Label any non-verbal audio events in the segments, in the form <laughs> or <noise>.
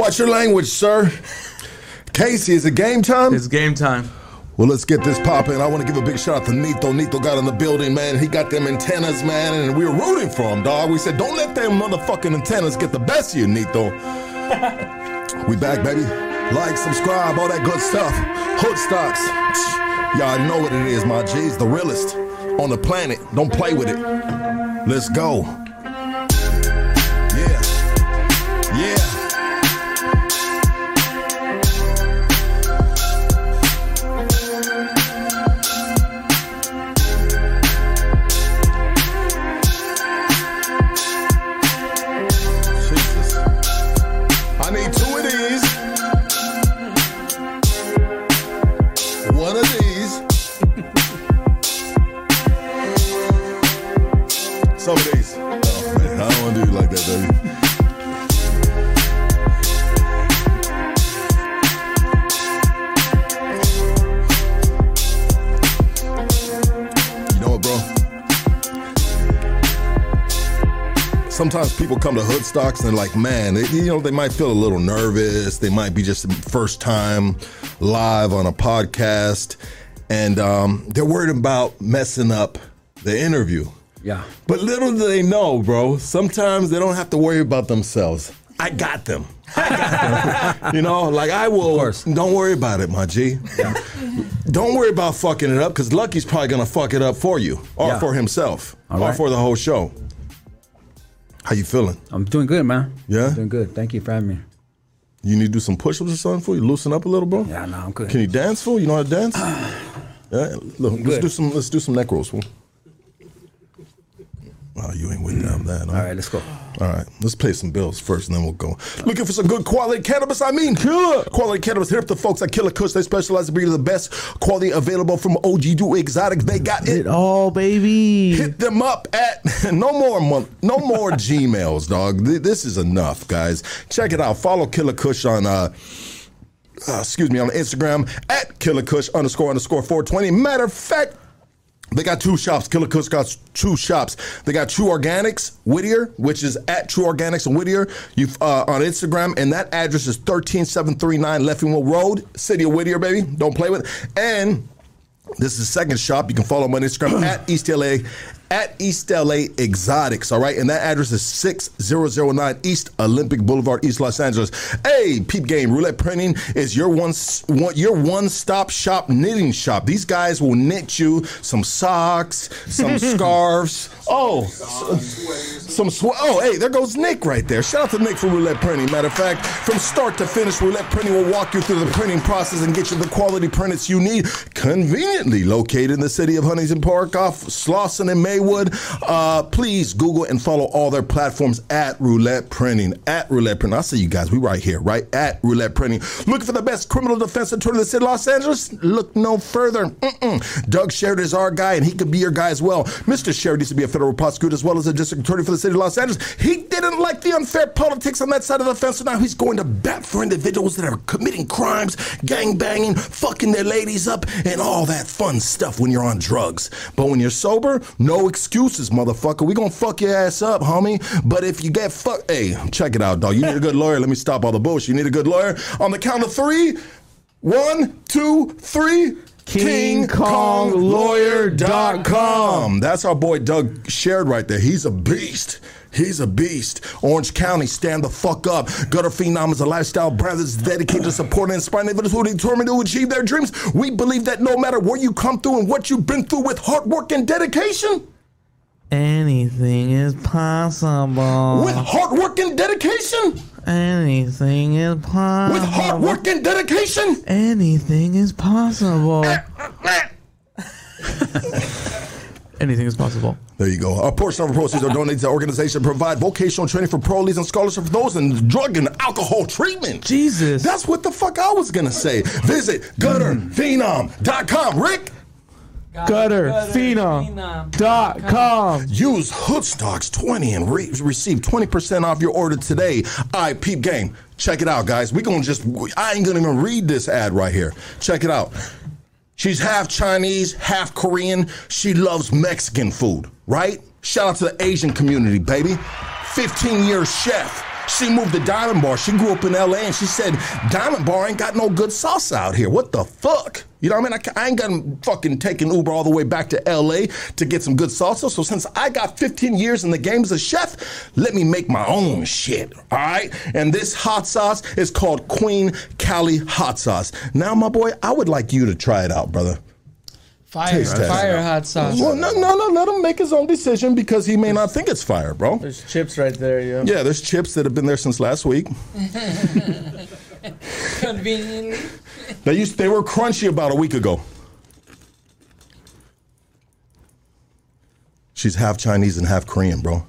Watch your language, sir. Casey, is it game time? It's game time. Well, let's get this popping. I want to give a big shout out to Nito. Nito got in the building, man. He got them antennas, man, and we were rooting for him, dog. We said, don't let them motherfucking antennas get the best of you, Nito. <laughs> we back, baby. Like, subscribe, all that good stuff. Hood stocks. Y'all know what it is, my G's. The realest on the planet. Don't play with it. Let's go. People come to Hoodstocks and they're like, man, they, you know, they might feel a little nervous. They might be just first time live on a podcast, and um, they're worried about messing up the interview. Yeah. But little do they know, bro. Sometimes they don't have to worry about themselves. I got them. I got them. <laughs> you know, like I will. course. Don't worry about it, my G. Don't worry about fucking it up because Lucky's probably gonna fuck it up for you or Yeah. for himself or for the whole show. How you feeling? I'm doing good, man. Yeah? Doing good. Thank you for having me. You need to do some push-ups or something for you? Loosen up a little, bro. Yeah, no, I'm good. Can you dance, for? You know how to dance? <sighs> yeah. Look, let's good. do some. Let's do some neck rolls, fool. You ain't with down that. Huh? All right, let's go. All right, let's pay some bills first, and then we'll go. Looking for some good quality cannabis? I mean, killer quality cannabis. Hit up the folks at Killa Kush. They specialize in bringing the best quality available from OG to exotics. They got it. all, baby. Hit them up at <laughs> no more month, no more Gmails, dog. This is enough, guys. Check it out. Follow Killa Kush on. Uh, uh, excuse me, on Instagram at Killa Kush underscore underscore 420. Matter of fact, they got two shops. Killa Kush got two shops. They got True Organics Whittier, which is at True Organics in Whittier. You uh, on Instagram, and that address is thirteen seven three nine Leffingwell Road, City of Whittier, baby. Don't play with. it. And this is the second shop. You can follow them on Instagram <clears throat> at East LA, at East LA Exotics. All right, and that address is six zero zero nine East Olympic Boulevard, East Los Angeles. Hey, Peep Game Roulette Printing is your one, one your one stop shop knitting shop. These guys will knit you some socks, some <laughs> scarves. Oh, some sweat. Oh, hey, there goes Nick right there. Shout out to Nick for Roulette Printing. Matter of fact, from start to finish, Roulette Printing will walk you through the printing process and get you the quality prints you need. Conveniently located in the city of Huntington Park off Slauson and Maywood. Uh, please Google and follow all their platforms at Roulette Printing. At Roulette Printing. I see you guys. We right here, right? At Roulette Printing. Looking for the best criminal defense attorney in the city of Los Angeles? Look no further. Mm-mm. Doug Sherrod is our guy, and he could be your guy as well. Mr. Sherrod used to be a federal prosecutor as well as a district attorney for the city of Los Angeles. He didn't like the unfair politics on that side of the fence, so now he's going to bat for individuals that are committing crimes, gang banging, fucking their ladies up, and all that fun stuff when you're on drugs. But when you're sober, no excuses, motherfucker. We gonna fuck your ass up, homie. But if you get fucked, hey, check it out, dog. You need a good lawyer. Let me stop all the bullshit. You need a good lawyer. On the count of three, one, two, three. KingKongLawyer.com. That's our boy Doug Sherrod right there. He's a beast. He's a beast. Orange County, stand the fuck up. Gutter Phenom is a lifestyle brand that's dedicated to supporting and inspiring individuals who are determined to achieve their dreams. We believe that no matter where you come through and what you've been through with hard work and dedication, Anything is possible. with hard work and dedication, Anything is possible. with hard work and dedication, Anything is possible. Eh, eh, eh. <laughs> Anything is possible. There you go. A portion of our proceeds are donated to the organization to provide vocational training for parolees and scholarship for those in drug and alcohol treatment. Jesus. That's what the fuck I was gonna say. Visit gutterphenom.com. Rick, Gutterphenom.com. use Hoodstocks20 and re- receive 20% off your order today. Right, peep game. Check it out, guys. We gonna just, I ain't gonna even read this ad right here. Check it out. She's half Chinese, half Korean. She loves Mexican food, right? Shout out to the Asian community, baby. 15 year chef. She moved to Diamond Bar. She grew up in LA and she said, Diamond Bar ain't got no good salsa out here. What the fuck? You know what I mean? I, I ain't gonna fucking take an Uber all the way back to LA to get some good salsa. So since I got 15 years in the game as a chef, let me make my own shit. All right? And this hot sauce is called Queen Cali Hot Sauce. Now, my boy, I would like you to try it out, brother. Fire, Taste test. fire hot sauce. Well, no, no, no. Let him make his own decision because he may not think it's fire, bro. There's chips right there, yo. Yeah, there's chips that have been there since last week. <laughs> Conveniently. They used they were crunchy about a week ago. She's half Chinese and half Korean, bro.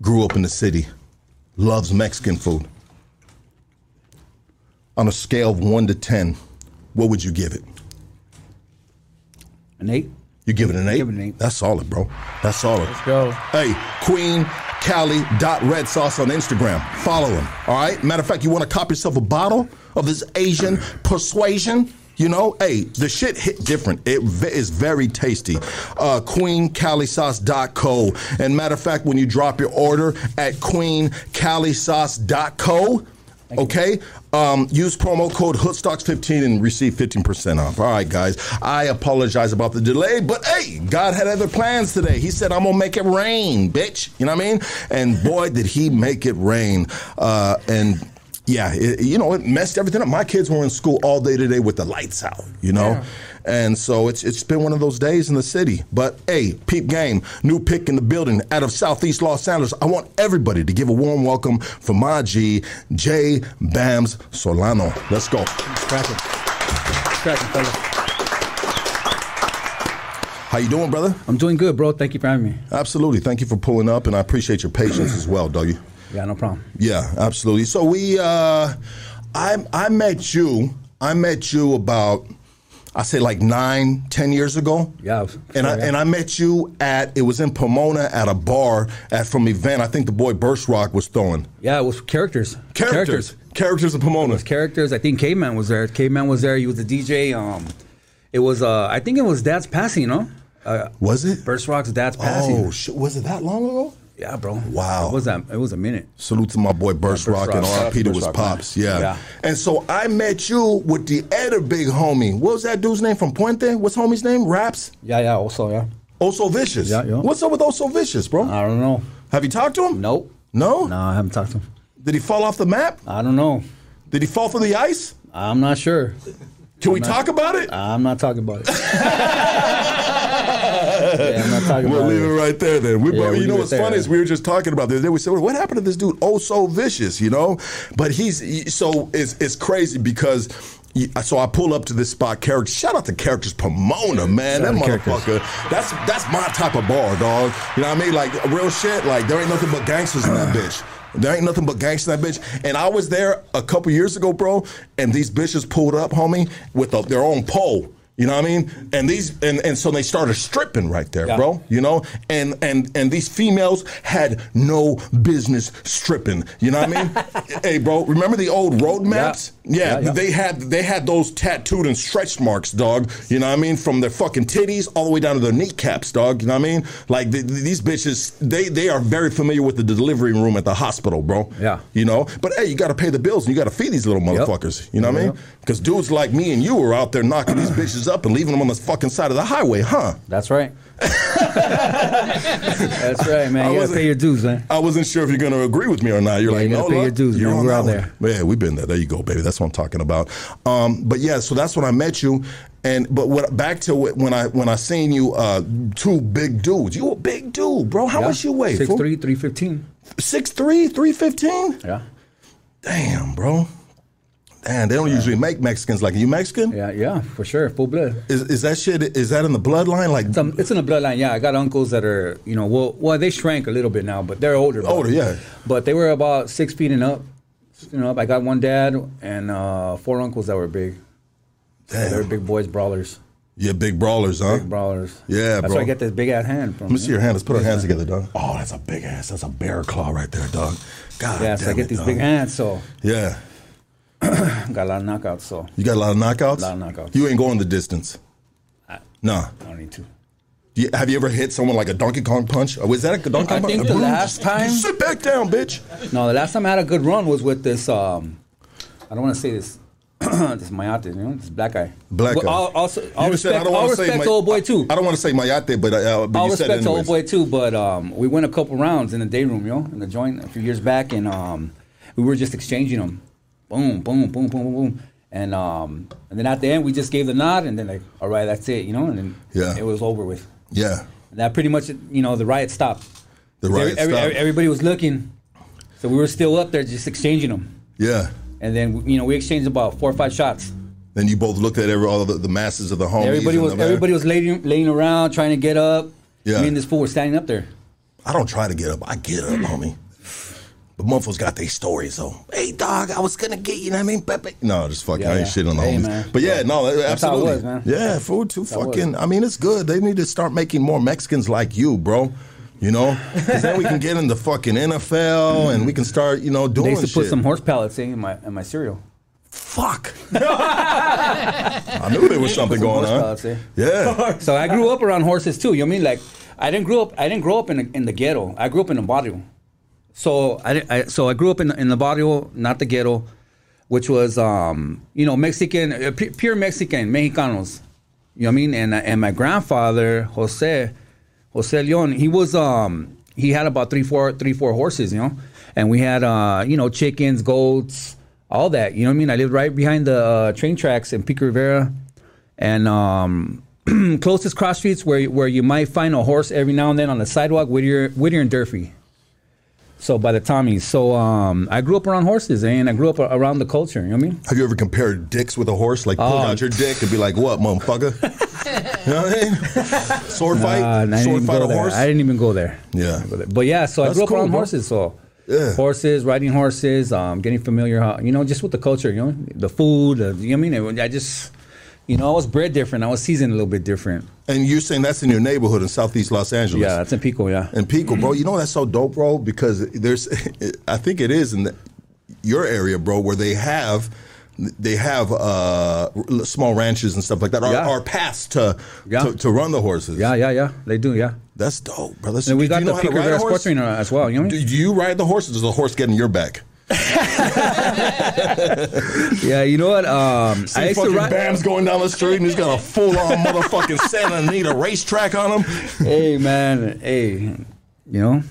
Grew up in the city. Loves Mexican food. On a scale of 1 to 10, what would you give it? An eight. You give it an 8? Give it an eight. That's solid, bro. That's solid. Let's go. Hey, Queen Cali dot red sauce on Instagram. Follow him. All right. Matter of fact, you want to cop yourself a bottle of this Asian persuasion? You know, hey, the shit hit different. It is very tasty. Uh, QueenCaliSauce.co. And matter of fact, when you drop your order at QueenCaliSauce.co, okay, um, use promo code Hoodstocks15 and receive 15% off. All right, guys. I apologize about the delay, but hey, God had other plans today. He said, I'm going to make it rain, bitch. You know what I mean? And boy, did he make it rain. Uh, and yeah, it, you know, it messed everything up. My kids were in school all day today with the lights out, you know? Yeah. And so it's it's been one of those days in the city. But hey, peep game, new pick in the building out of Southeast Los Angeles. I want everybody to give a warm welcome for my G, Jay BAMZ Solano. Let's go. Cracking. Cracking, fella. How you doing, brother? I'm doing good, bro. Thank you for having me. Absolutely. Thank you for pulling up, and I appreciate your patience as well, doggy. Yeah, no problem. Yeah, absolutely. So we, uh, I, I met you. I met you about, I say like nine, ten years ago. Yeah, And I yeah. and I met you at it was in Pomona at a bar at from event. I think the boy Burst Rock was throwing Yeah, it was characters. characters. Characters of Pomona. Characters. I think Caveman was there. Caveman was there. He was the DJ. Um, it was. Uh, I think it was Dad's passing. You know, uh, Was it? Burst Rock's Dad's passing. Oh, shit. was it that long ago? Yeah, bro. Wow. It was that. It was a minute. Salute to my boy Burst Yeah, Rock Burst and Rock. Shout out RP to to his pops. Yeah. Yeah. And so I met you with the other big homie. What was that dude's name from Puente? What's homie's name? Raps? Yeah, yeah. Also, yeah. Oso Vicious. Yeah, yeah. What's up with Oso Vicious, bro? I don't know. Have you talked to him? Nope. No? No, I haven't talked to him. Did he fall off the map? I don't know. Did he fall through the ice? I'm not sure. Can we talk about it? I'm not talking about it. <laughs> yeah, I'm not talking We'll leave it right there then. We, Yeah, but you know what's funny is we were just talking about this. They we said, what happened to this dude? Oh, so vicious, you know? But he's he- so it's it's crazy because. So I pull up to this spot. Characters, shout out to characters Pomona, man. Shout that to Characters. motherfucker. That's that's my type of bar, dog. You know what I mean? Like real shit. Like there ain't nothing but gangsters in that <clears throat> bitch. There ain't nothing but gangsters in that bitch. And I was there a couple years ago, bro. And these bitches pulled up, homie, with a, their own pole. You know what I mean? And these and, and so they started stripping right there, Yeah. bro. You know, and and and these females had no business stripping. You know what I mean? <laughs> hey, bro, remember the old road maps? Yeah, Yeah, yeah. they had they had those tattooed and stretch marks, dog. You know what I mean? From their fucking titties all the way down to their kneecaps, dog. You know what I mean? Like th- th- these bitches, they they are very familiar with the delivery room at the hospital, bro. Yeah. You know, but hey, you got to pay the bills and you got to feed these little motherfuckers. You know what I mean? Yep. Because dudes like me and you are out there knocking these <clears throat> bitches up and leaving them on the fucking side of the highway, huh? That's right. That's right, man. <laughs> I You gotta pay your dues, man. I wasn't sure if you're going to agree with me or not. You're Yeah, like, you gotta no, pay look, your dues, You're man. We're out one. Yeah, we've been there. There you go, baby. That's what I'm talking about. Um, but yeah, so that's when I met you. And but what, back to wh- when I when I seen you, uh, two big dudes. You a big dude, bro. How much you weigh? Six fool? three, three fifteen. Six three, three fifteen. Yeah. Damn, bro. Damn, they don't usually make Mexicans like you. Mexican? Yeah, yeah, for sure. Full blood. Is, is that shit? Is that in the bloodline? Like It's, um, it's in the bloodline. Yeah, I got uncles that are, you know, well, well, they shrank a little bit now, but they're older. but- Older, yeah. But they were about six feet and up. You know, I got one dad and uh, four uncles that were big. damn. They're big boys, brawlers, Yeah, big brawlers, huh? big brawlers. Yeah, That's bro. where I get this big ass hand from. Let me see your hand. Let's put our hands together, dog. Oh, that's a big ass. That's a bear claw right there, dog. God Yeah, so I get it, these dog. big hands, so Yeah. I got a lot of knockouts. So You got a lot of knockouts? A Lot of knockouts. You ain't going the distance. Nah. I don't need to. You- have you ever hit someone like a Donkey Kong punch? Or was that a Donkey Kong? I Kong think punch? the last time- Sit back down, bitch. No, the last time I had a good run was with this. Um, I don't want to say this. <clears throat> this Mayate, you know, this black guy. Black guy. all, also, all You said, respect, all wanna say respect my- to old boy too. I don't want to say Mayate, but, uh, but all respect to old boy too. But um, we went a couple rounds in the day room, yo, in the joint a few years back, and um, we were just exchanging them. Boom, boom, boom, boom, boom, boom. And um, and then at the end, we just gave the nod, and then like, all right, that's it, you know, and then Yeah. it was over with. Yeah. And that pretty much, you know, the riot stopped. The riot every- stopped. everybody was looking, so we were still up there just exchanging them. yeah. And then you know we exchanged about four or five shots. Then you both looked at every, all the, the masses of the homies. everybody was everybody was laying laying around trying to get up. Yeah. Me and this fool were standing up there. I don't try to get up. I get up, homie. But motherfuckers got their stories though. Hey dog, I was gonna get you. Know what I mean, Pepe. No, just fucking. Yeah, I ain't yeah. shit on the Hey, homies. man. But yeah, no, That's absolutely. was, man. Yeah, food too was. fucking. I mean, it's good. They need to start making more Mexicans like you, bro. You know, 'Cause then we can get in the fucking NFL and we can start, you know, doing They used to put some horse pellets in my in my cereal. Fuck. <laughs> I knew there was something Some going on. pellets, eh? Yeah. So I grew up around horses too. You know what I mean? Like I didn't grow up. I didn't grow up in the, in the ghetto. I grew up in the barrio. So I, I so I grew up in in the barrio, not the ghetto, which was um you know Mexican, uh, pure Mexican, Mexicanos. You know what I mean? And and my grandfather Jose, Jose Leon, he was um he had about three four three four horses, you know, and we had uh you know chickens, goats, all that. You know what I mean? I lived right behind the uh, train tracks in Pico Rivera, and um <clears throat> closest cross streets where where you might find a horse every now and then on the sidewalk, Whittier Whittier and Durfee. So by the Tommies. So um, I grew up around horses, and I grew up around the culture. You know what I mean? Have you ever compared dicks with a horse? Like pull Oh. out your dick and be like, "What, motherfucker?" <laughs> you know what I mean? Sword fight, Uh, I didn't sword fight a there. horse. I didn't even go there. Yeah. But yeah, so I grew up cool, around bro. horses. So Yeah. horses, riding horses, um, getting familiar, you know, just with the culture, you know, the food. Uh, you know what I mean? I just, you know, I was bred different. I was seasoned a little bit different. And you're saying that's in your neighborhood in Southeast Los Angeles? Yeah, that's in Pico. Yeah. in Pico, bro, you know that's so dope, bro, because there's, <laughs> I think it is in the, your area, bro, where they have, they have uh, small ranches and stuff like that, or, Yeah. or paths to, Yeah. to to run the horses. Yeah, yeah, yeah. They do. Yeah. that's dope, bro. That's, And we got the know how to Pico? Sports Arena as well. You know Do, mean? do you ride the horses? or does the horse get in your back? <laughs> Yeah. You know what? Um, See I used to fucking ride. BAMZ going down the street and he's got a full on motherfucking <laughs> Santa Anita racetrack on him. Hey, man. Hey, you know.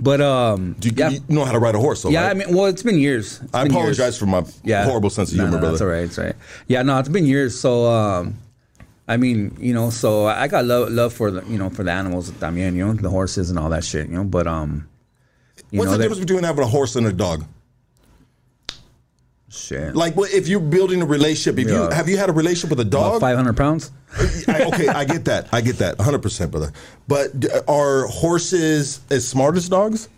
But um, Do you, yeah, you know how to ride a horse, though, yeah. right? I mean, well, it's been years. It's I been apologize years. for my yeah. horrible sense of No, humor, no, brother. That's all right. It's all right. Yeah, no, it's been years. So, um, I mean, you know, so I got love, love for the, you know, for the animals. Mean, you know, the horses and all that shit. You know, but um, What's know, the difference between having a horse and a dog? shit. Like, what- if you're building a relationship, if you have you had a relationship with a dog? Five hundred pounds. I, okay, I get that. I get that, 100, percent brother. But are horses as smart as dogs?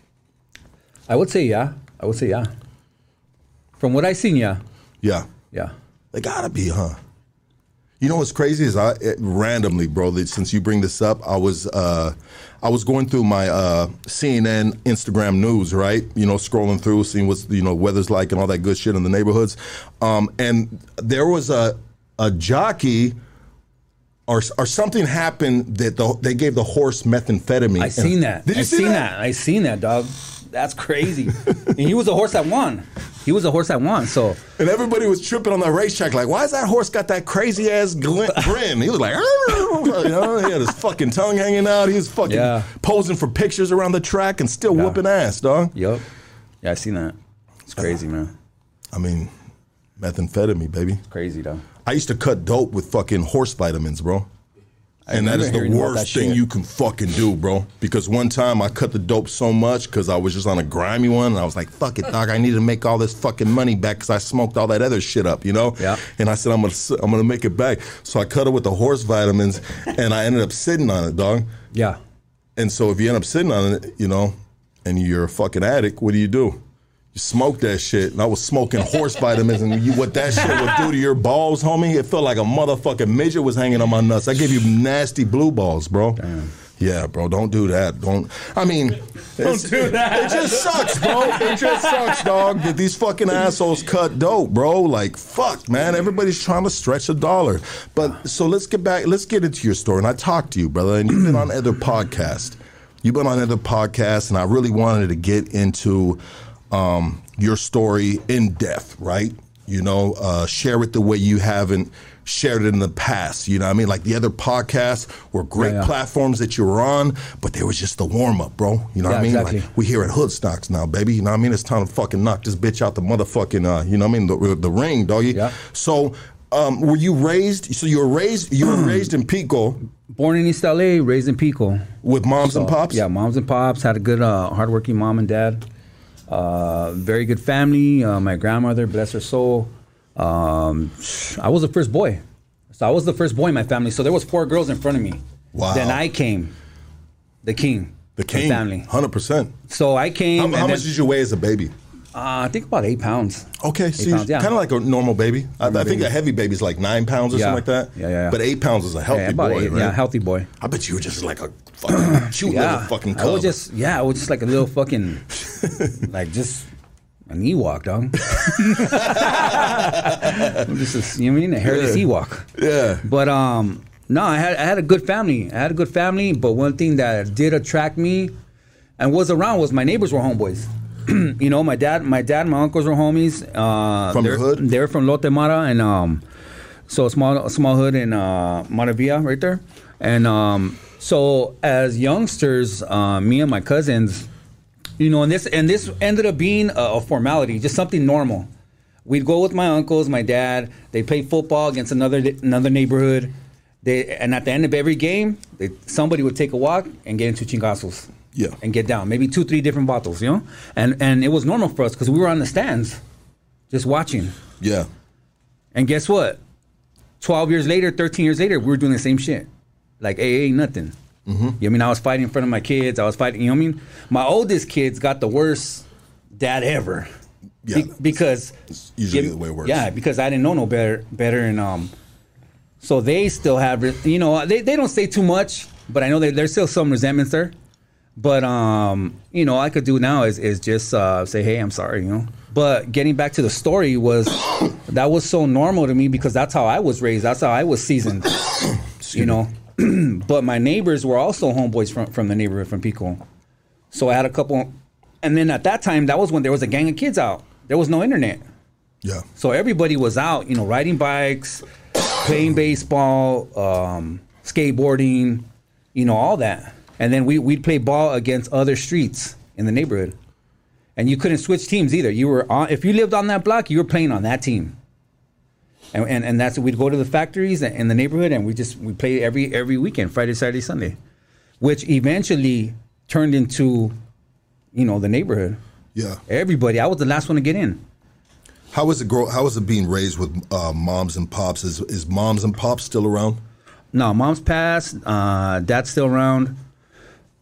I would say yeah. I would say yeah. From what I seen, yeah, Yeah, yeah. they gotta be, huh? You know what's crazy is I it, randomly, bro. that Since you bring this up, I was uh, I was going through my uh, CNN, Instagram news, right? You know, scrolling through, seeing what's you know weather's like and all that good shit in the neighborhoods. Um, and there was a a jockey. Or, or something happened that the, they gave the horse methamphetamine. I seen that. Did you I see seen that? that? I seen that, dog. That's crazy. <laughs> and he was a horse that won. He was a horse that won. So And everybody was tripping on the racetrack, like, why is that horse got that crazy ass grin? <laughs> grin? He was like, you know, he had his fucking tongue hanging out. He was fucking Yeah. posing for pictures around the track and still Yeah. whooping ass, dog. Yep. Yeah, I seen that. It's crazy, man. I mean, methamphetamine, baby. It's Crazy though. I used to cut dope with fucking horse vitamins, bro. And that is the worst thing shit. you can fucking do, bro. Because one time I cut the dope so much because I was just on a grimy one, and I was like, "Fuck it, dog! I need to make all this fucking money back because I smoked all that other shit up, you know." Yeah. And I said, "I'm gonna, I'm gonna make it back." So I cut it with the horse vitamins, and I ended up sitting on it, dog. Yeah. And so if you end up sitting on it, you know, and you're a fucking addict, what do you do? You smoke that shit. And I was smoking horse vitamins, and you, what that shit would do to your balls, homie, it felt like a motherfucking midget was hanging on my nuts. I gave you nasty blue balls, bro. Yeah, bro, don't do that. Don't. I mean, don't do that. It just sucks, bro. It just sucks, dog. That these fucking assholes cut dope, bro. Like, fuck, man. Everybody's trying to stretch a dollar. But so let's get back. Let's get into your story. And I talked to you, brother, and you've been on other podcasts. You've been on other podcasts, and I really wanted to get into um, your story in depth, right? You know, uh, share it the way you haven't shared it in the past. You know what I mean? Like the other podcasts were great Yeah, yeah. platforms that you were on, but they was just the warm up, bro. You know what I mean? exactly. Like we here at Hood Stocks now, baby. You know what I mean? It's time to fucking knock this bitch out the motherfucking, uh, you know what I mean? The, the ring, doggy. Yeah. So, um, were you raised? So you were raised. You were raised in Pico Born in East LA, raised in Pico. with moms and pops. Yeah, moms and pops had a good, uh, hardworking mom and dad. Uh, very good family. Uh, my grandmother, bless her soul. Um, I was the first boy, so I was the first boy in my family. So there was four girls in front of me. Wow. Then I came, the king, The king, family. hundred percent. So I came. How, and how then- much did you weigh as a baby? Uh, I think about eight pounds. Okay, so pounds, yeah. kind of like a normal baby. I, I think a heavy baby's like nine pounds or Yeah. something like that. Yeah, yeah, yeah. But eight pounds is a healthy yeah, boy, eight, right? yeah, healthy boy. I bet you were just like a fucking <clears throat> cute little fucking I was just yeah, I was just like a little fucking <laughs> like just an Ewok, dog. <laughs> I'm just a, you know what I mean a hairless Yeah. Ewok. yeah. But um, no, I had I had a good family. I had a good family. But one thing that did attract me and was around was my neighbors were homeboys. <clears throat> you know, my dad, my dad, my uncles were homies. Uh, From they're- hood? They're from Lote Mara and um, so small small hood in uh, Maravilla right there. And um, so as youngsters, uh, me and my cousins, you know, and this and this ended up being a, a formality, just something normal. We'd go with my uncles, my dad. They play football against another another neighborhood. They and at the end of every game, they, somebody would take a walk and get into chingazos. Yeah. and get down, maybe two, three different bottles, you know. And and it was normal for us because we were on the stands, just watching. Yeah. And guess what? Twelve years later, thirteen years later, we were doing the same shit. Like, ain't nothing. Mm-hmm. You know what I mean? I was fighting in front of my kids. I was fighting. You know what I mean? My oldest kids got the worst dad ever. Yeah. Be- because It's usually the way it works. Yeah, because I didn't know no better. Better and um, so they still have. You know, they, they don't say too much, but I know that there's still some resentments there. But um, you know, all I could do now is is just uh, say, "Hey, I'm sorry," you know. But getting back to the story was <coughs> that was so normal to me because that's how I was raised. That's how I was seasoned. <coughs> you know. <clears throat> but my neighbors were also homeboys from from the neighborhood from Pico. So I had a couple, and then at that time, that was when there was a gang of kids out. There was no internet. Yeah. So everybody was out, you know, riding bikes, playing baseball, um, skateboarding, you know, all that. And then we, we'd play ball against other streets in the neighborhood. And you couldn't switch teams either. You were on, if you lived on that block, you were playing on that team. And, and, and that's we'd go to the factories in the neighborhood and we just we play every every weekend, Friday, Saturday, Sunday, which eventually turned into, you know, the neighborhood. Yeah. Everybody, I was the last one to get in. How is it grow? How is it being raised with uh, moms and pops? Is is moms and pops still around? No, mom's passed. Uh, dad's still around.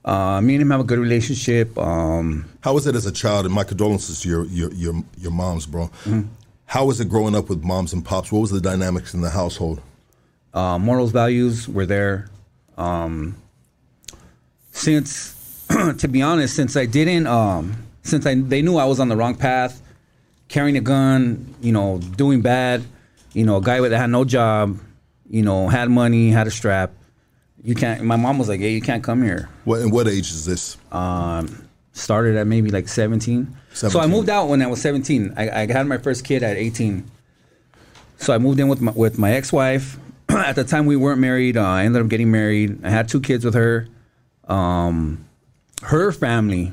Uh, me and him have a good relationship. Um, How was it as a child? And my condolences to your your your, your moms, bro. Mm-hmm. How was it growing up with moms and pops? What was the dynamics in the household? uh, morals, values were there. Um, since, <clears throat> to be honest, since I didn't, um, since I they knew I was on the wrong path, carrying a gun, you know, doing bad, you know, a guy that had no job, you know, had money, had a strap. You can't. My mom was like, "Hey, you can't come here." What and what age is this? um, started at maybe like 17. So I moved out when I was 17. I, I had my first kid at 18. So I moved in with my, with my ex-wife. <clears throat> at the time we weren't married. Uh, I ended up getting married. I had two kids with her. Um, her family,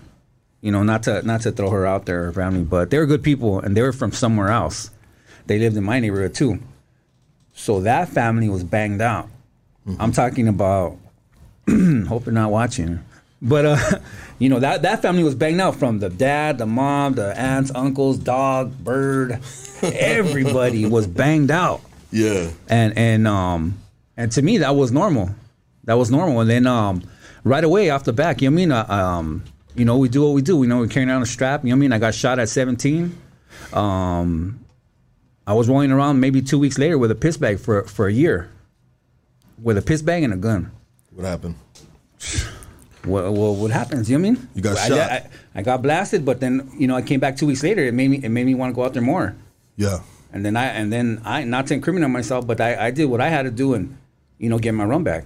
you know, not to not to throw her out there, her family, but they were good people and they were from somewhere else. They lived in my neighborhood too. So that family was banged out. I'm talking about <clears throat> hope you're not watching. But uh, <laughs> you know that that family was banged out from the dad, the mom, the aunts, uncles, dog, bird. <laughs> Everybody was banged out, Yeah. and and um and to me that was normal. That was normal. And then um right away off the back, you know what I mean? Uh, um, you know we do what we do. We know we're carrying around a strap. You know what I mean? I got shot at 17. Um, I was rolling around maybe two weeks later with a piss bag for for a year, with a piss bag and a gun. What happened? what, what, what happens? You know what I mean? You got I, shot. I, I got blasted, but then you know I came back two weeks later. It made me it made me want to go out there more. Yeah. And then I and then I not to incriminate myself, but I, I did what I had to do and you know get my run back.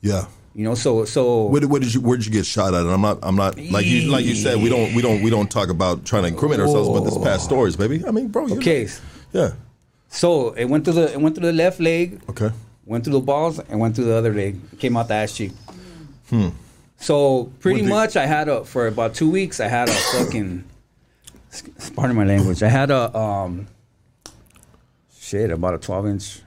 Yeah. You know, so so Where did, where did you where did you get shot at? And I'm not I'm not like you like you said we don't we don't we don't talk about trying to incriminate ourselves, but this past stories, baby. I mean, bro. you okay. Yeah. So it went through the it went through the left leg, Okay. Went through the balls, and went through the other leg. Came out the ass cheek. So pretty much, I had a for about two weeks. I had a fucking. Pardon my language. I had a um. Shit, about a twelve inch.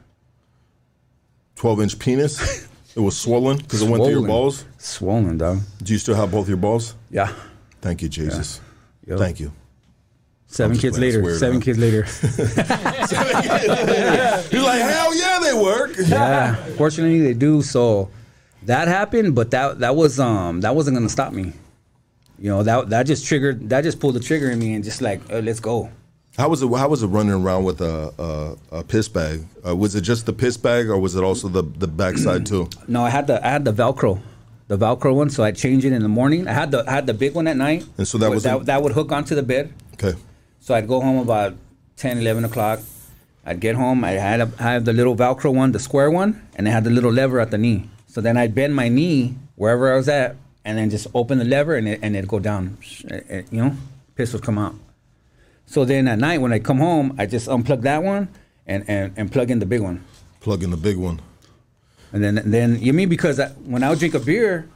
Twelve inch penis. it was swollen because it went through your balls. Swollen, dog. Do you still have both your balls? Yeah. Thank you, Jesus. Yo. Thank you. <laughs> Seven kids later. Seven kids later. You're like hell yeah, they work. yeah. Fortunately, they do. So that happened, but that that was um that wasn't gonna stop me. You know that that just triggered that just pulled the trigger in me and just like uh, let's go. How was it? How was it running around with a a, a piss bag? Uh, was it just the piss bag, or was it also the the backside too? <clears throat> No, I had the I had the Velcro, the Velcro one. So I change it in the morning. I had the I had the big one at night. And so that was that, in- that would hook onto the bed. Okay. So I'd go home about 10, 11 o'clock. I'd get home. I had a, I had the little Velcro one, the square one, and I had the little lever at the knee. So then I'd bend my knee wherever I was at, and then just open the lever, and it, and it'd go down. It- it- you know, piss would come out. So then at night when I come home, I just unplug that one and, and, and plug in the big one. Plug in the big one. And then, then you mean because I, when I would drink a beer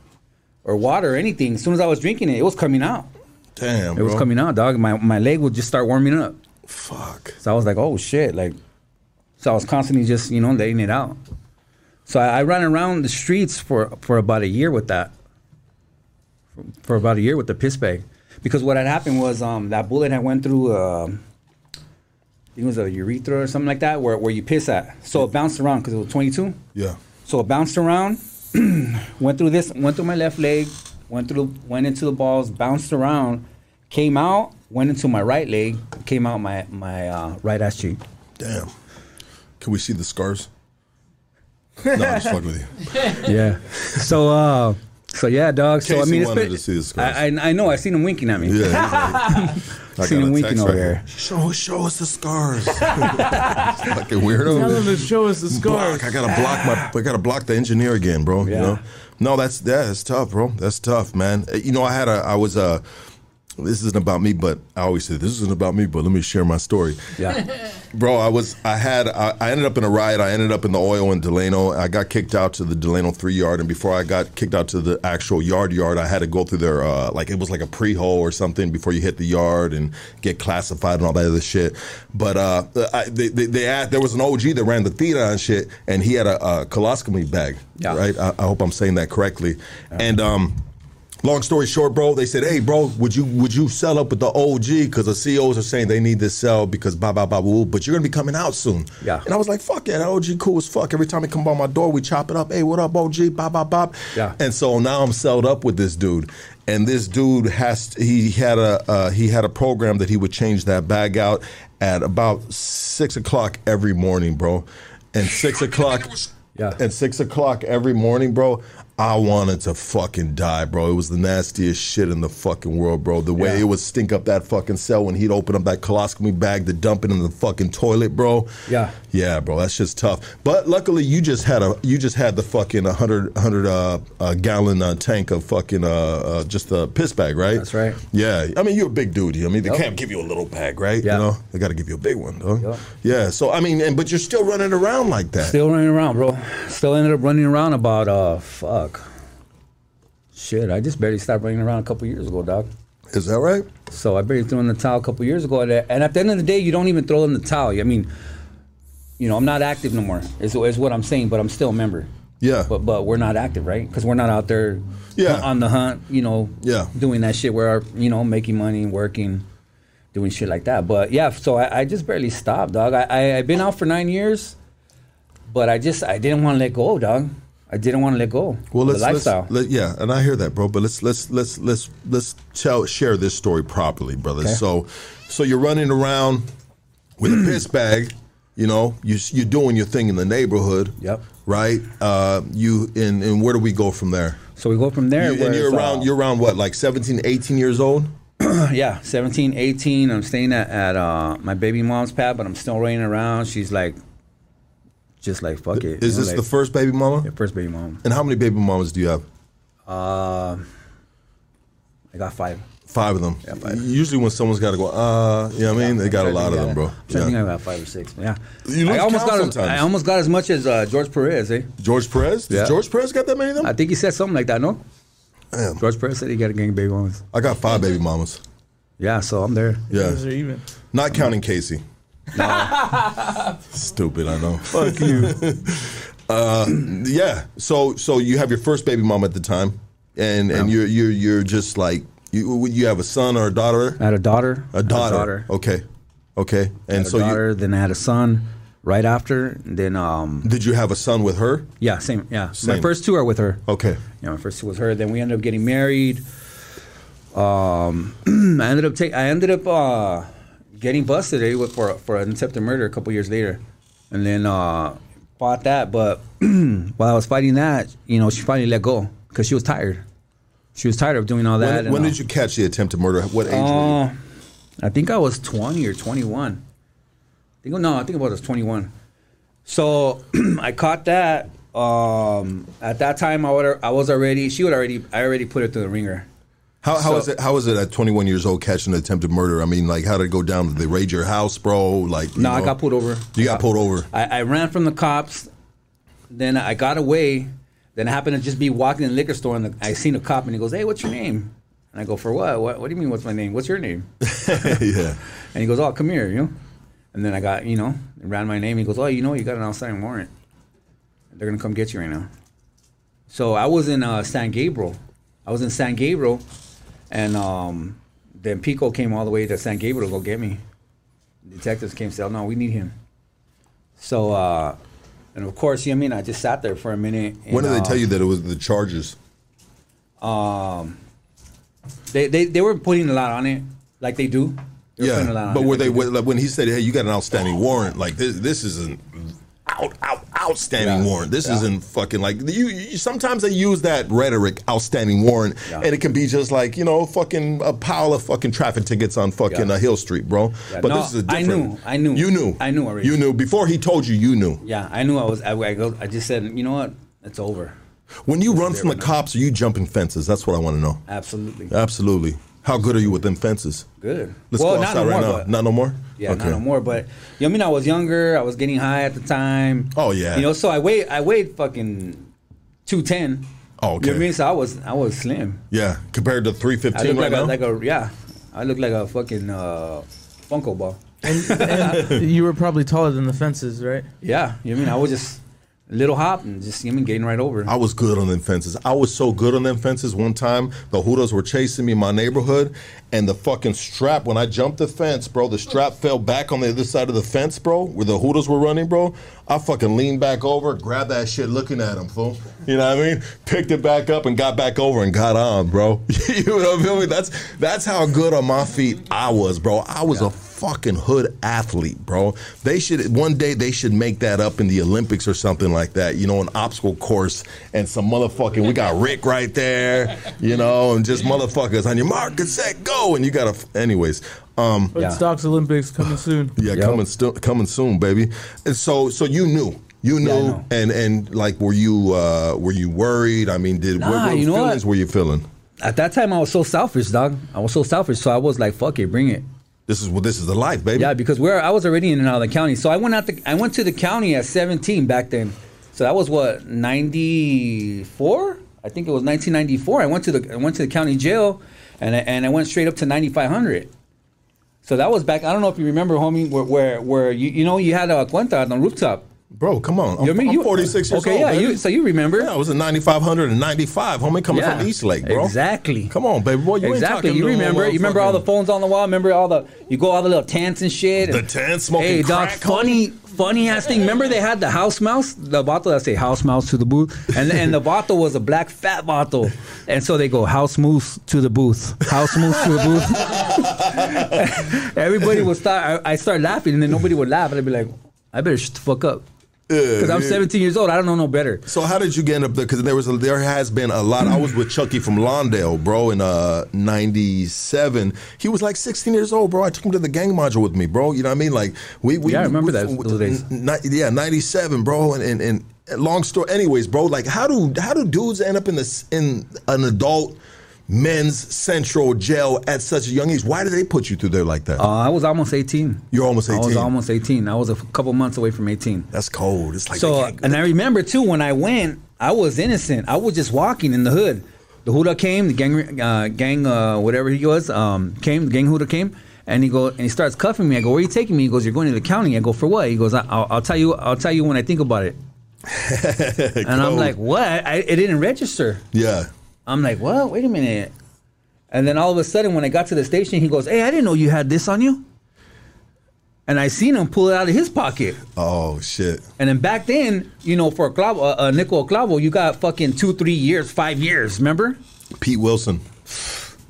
or water or anything, as soon as I was drinking it, it was coming out. Damn, It bro. was coming out, dog. My my leg would just start warming up. Fuck. So I was like, oh shit, like. So I was constantly just you know letting it out. So I, I ran around the streets for for about a year with that. For, for about a year with the piss bag, because what had happened was um, that bullet had went through. I think it was a urethra or something like that, where, where you piss at. So it bounced around because it was 22. Yeah. So it bounced around, <clears throat> went through this, went through my left leg, went through, went into the balls, bounced around, came out, went into my right leg, came out my my uh, right ass cheek. Damn. Can we see the scars? <laughs> no, I'm just fucking with you. Yeah. So uh, so yeah, dog. So I mean, it's wanted been, to see the scars. I, I I know. I seen him winking at me. Yeah. like, <laughs> I Seen him winking text over here. Show, show us the scars. <laughs> Fucking Tell weirdo. to show us the scars. Block. I gotta block my. I gotta block the engineer again, bro. You Yeah. know. No, that's that's tough, bro. That's tough, man. You know, I had a. I was uh This isn't about me, but I always say this isn't about me. But let me share my story. Yeah. <laughs> Bro, I was I had I, I ended up in a riot. I ended up in the oil in Delano. I got kicked out to the Delano three yard, and before I got kicked out to the actual yard yard, I had to go through their uh, like it was like a pre hole or something before you hit the yard and get classified and all that other shit. But uh, I, they, they, they had, there was an OG that ran the theater and shit, and he had a, a colostomy bag. Yeah. Right. I, I hope I'm saying that correctly. And um. Long story short, bro, they said, "Hey, bro, would you would you sell up with the OG? Because the CEOs are saying they need to sell because blah blah blah blah. But you're gonna be coming out soon." Yeah. And I was like, "Fuck yeah, that OG cool as fuck." Every time he come by my door, we chop it up. Hey, what up, OG? Bop bop bop. Yeah. And so now I'm sold up with this dude, and this dude has he had a uh, he had a program that he would change that bag out at about six o'clock every morning, bro. And six <laughs> o'clock. Yeah. At six o'clock every morning, bro, I wanted to fucking die, bro. It was the nastiest shit in the fucking world, bro. The way Yeah. it would stink up that fucking cell when he'd open up that colostomy bag to dump it in the fucking toilet, bro. Yeah. Yeah, bro, That's just tough. But luckily, you just had a you just had the fucking 100, 100 uh, uh, gallon uh, tank of fucking uh, uh, just a piss bag, right? That's right. Yeah, I mean you're a big dude. I mean they Yep. can't give you a little bag, right? Yeah. You know they got to give you a big one, though. Yep. Yeah. So I mean, and but you're still running around like that. Still running around, bro. Still ended up running around about uh fuck. Shit, I just barely stopped running around a couple years ago, dog. Is that right? So I barely threw in the towel a couple years ago. And at- the end of the day, you don't even throw in the towel. I mean, you know, I'm not active no more. Is, is what I'm saying, but I'm still a member. Yeah. But but we're not active, right? Because we're not out there Yeah. on the hunt, you know, Yeah. doing that shit. We're, you know, making money, working, doing shit like that. But yeah, so I, I just barely stopped, dog. I, I, I've been out for nine years, but I just, I didn't want to let go, dog. I didn't want to let go. Well, let's, the lifestyle. let's let, yeah, and I hear that, bro. But let's let's let's let's let's tell share this story properly, brother. Okay. So, so you're running around with a piss bag. You know, you you're doing your thing in the neighborhood. Yep. Right. Uh, you and and where do we go from there? So we go from there. You- and you're around uh, you're around what like 17, 18 years old. <clears throat> yeah, 17, 18. I'm staying at, at uh, my baby mom's pad, but I'm still running around. She's like, just like, fuck it. Is you know, this like, the first baby mama? yeah, first baby mama. And how many baby mamas do you have? Uh, I got five. Five of them. Yeah, five. Usually when someone's got to go, uh, you know what I mean? They got a lot of them, bro. I think I got five or six. Yeah, You lose I almost count got. As, sometimes. I almost got as much as uh, George Perez. Eh? George Perez? Does Yeah. George Perez got that many of them? I think he said something like that. No, Damn. George Perez said he got a gang of baby mamas. I got five baby mamas. Yeah, so I'm there. Yeah. Those are even. Not counting Casey. <laughs> Stupid, I know. Fuck you. <laughs> uh, yeah. So so you have your first baby mom at the time, and and you're you're you're just like you you have a son or a daughter. I had a daughter. A daughter. Daughter. Okay. Okay. I And had a so you daughter. then I had a son. Right after, and then um, did you have a son with her? yeah, same. Yeah, Same. my first two are with her. Okay. Yeah, my first two was her. Then we ended up getting married. Um, <clears throat> I ended up take. I ended up uh, getting busted eh, with- for for an attempted murder a couple years later, and then uh, fought that. But <clears throat> while I was fighting that, you know, she finally let go because she was tired. She was tired of doing all that. When, when uh, did you catch the attempted murder? What age were you? Uh, I think I was 20 or 21. I think, no, I think I was 21. So <clears throat> I caught that. Um, at that time, I would I was already she would already I already put her through the ringer. How how so- is it? How is it at 21 years old catching an attempted murder? I mean, like, how did it go down? Did they raid your house, bro? Like, No, I got pulled over. You got pulled over. I, I ran from the cops. Then I got away. Then I happened to just be walking in the liquor store, and the, I seen a cop, and he goes, "Hey, what's your name?" And I go, "For what? What, what do you mean? What's my name? What's your name?" <laughs> yeah. And he goes, "Oh, come here," you know. And then I got, you know, ran my name. He goes, "Oh, you know, you got an outstanding warrant. They're gonna come get you right now." So I was in uh, San Gabriel. I was in San Gabriel, and um, then Pico came all the way to San Gabriel to go get me. Detectives came and said, "Oh, no, we need him." So, uh, and of course, you know I mean. I just sat there for a minute. When did they tell you that it was the charges? Um, they, they they were putting a lot on it, like they do. They were putting a lot Yeah, but it, were like they when- like, when he said, "Hey, you got an outstanding warrant"? Like this, this is an out, out, outstanding Yeah. warrant. This Yeah. isn't fucking like you, you. Sometimes they use that rhetoric, outstanding warrant, Yeah. and it can be just like you know, fucking a pile of fucking traffic tickets on fucking Yeah. uh, Hill Street, bro. But no, this is a I different. knew, I knew. You knew. I knew already. You knew before he told you. You knew. Yeah, I knew I was. I, I, go, I just said, you know what? It's over. When you run from the cops, are you jumping fences? That's what I want to know. Absolutely. Absolutely. How good are you with them fences? Good. Let's well, go not outside no right more, now. but- Not no more. Yeah, not no more. But you know, I mean, I was younger. I was getting high at the time. Oh, yeah. You know, so I weighed. I weighed fucking two ten. Oh, You know okay. what I mean? So I was. I was slim. Yeah, compared to three I look right like now. a, like a yeah. I look like a fucking uh, Funko ball. <laughs> you were probably taller than the fences, right? Yeah. You know what I mean? I was just a little hop and just mean getting right over. I was good on them fences. I was so good on them fences. One time, the Hoodas were chasing me in my neighborhood, and the fucking strap, when I jumped the fence, bro, the strap fell back on the other side of the fence, bro, where the Hoodas were running, bro. I fucking leaned back over, grabbed that shit looking at him, fool. You know what I mean? Picked it back up and got back over and got on, bro. <laughs> you know what I mean? That's, that's how good on my feet I was, bro. I was a fucking hood athlete, bro. They should one day they should make that up in the Olympics or something like that. You know, an obstacle course and some motherfucking. We got Rick right there, you know, and just motherfuckers on your mark and set go, and you gotta. Anyways, um, Yeah. Hoodstocks Olympics coming soon. yeah, Yep. coming stu- coming soon, baby. And so so you knew. You Yeah, knew, know. and and like, were you uh, were you worried? I mean, did Nah, what you know what? feelings were you feeling? At that time, I was so selfish, dog. I was so selfish, so I was like, "Fuck it, bring it." This is what this is the life, baby. Yeah, because we're I was already in and out of the county, so I went out. The, I went to the county at 17 back then. So that was what 94. I think it was 1994. I went to the I went to the county jail, and I, and I went straight up to 9500. So that was back. I don't know if you remember, homie, where where, where you you know you had a cuenta on the rooftop. Bro, come on. I'm, You know I mean? I'm You- 46 years okay, old. Okay, yeah. baby. You, so you remember? Yeah, I was in 9,500 and 95, homie, coming Yeah, from East Lake, bro. exactly. Come on, baby boy. You exactly. talking You remember? You remember all the phones on the wall? Remember all the you go all the little tents and shit. The tents, smoking Hey, dog. Funny, funny ass thing. Remember they had the house mouse, the bottle that say house mouse to the booth, and and the bottle was a black fat bottle, and so they go house moose to the booth, house moose to the booth. <laughs> Everybody would start. I, I start laughing, and then nobody would laugh, and I'd be like, I better shut the fuck up. Because I'm 17 years old. I don't know no better. So how did you get up there? Because there was a, there has been a lot. I was with Chucky from Lawndale, bro, in uh '97. He was like 16 years old, bro. I took him to the gang module with me, bro. You know what I mean? Like we, we Yeah, I remember we- that- we- those days. ni- yeah, '97, bro. And, and and long story. Anyways, bro, like how do how do dudes end up in this in an adult men's central jail at such a young age? Why did they put you through there like that? Uh, I was almost 18. You're almost 18. I was almost 18. I was a couple months away from 18. That's cold. It's like So, and I remember too when I went, I was innocent. I was just walking in the hood. The Huda came, the gang, uh, gang, uh, whatever he was, um, came. The gang Huda came, and he go and he starts cuffing me. I go, "Where are you taking me?" He goes, "You're going to the county." I go, "For what?" He goes, I- "I'll, I'll tell you. I'll tell you when I think about it." <laughs> and I'm like, "What?" I, it didn't register. yeah. I'm like, "What? Wait a minute." And then all of a sudden, when I got to the station, he goes, "Hey, I didn't know you had this on you." And I seen him pull it out of his pocket. Oh shit. And then back then, you know, for a clavo, a, a nickel a clavo, you got fucking two, three years, five years. Remember? Pete Wilson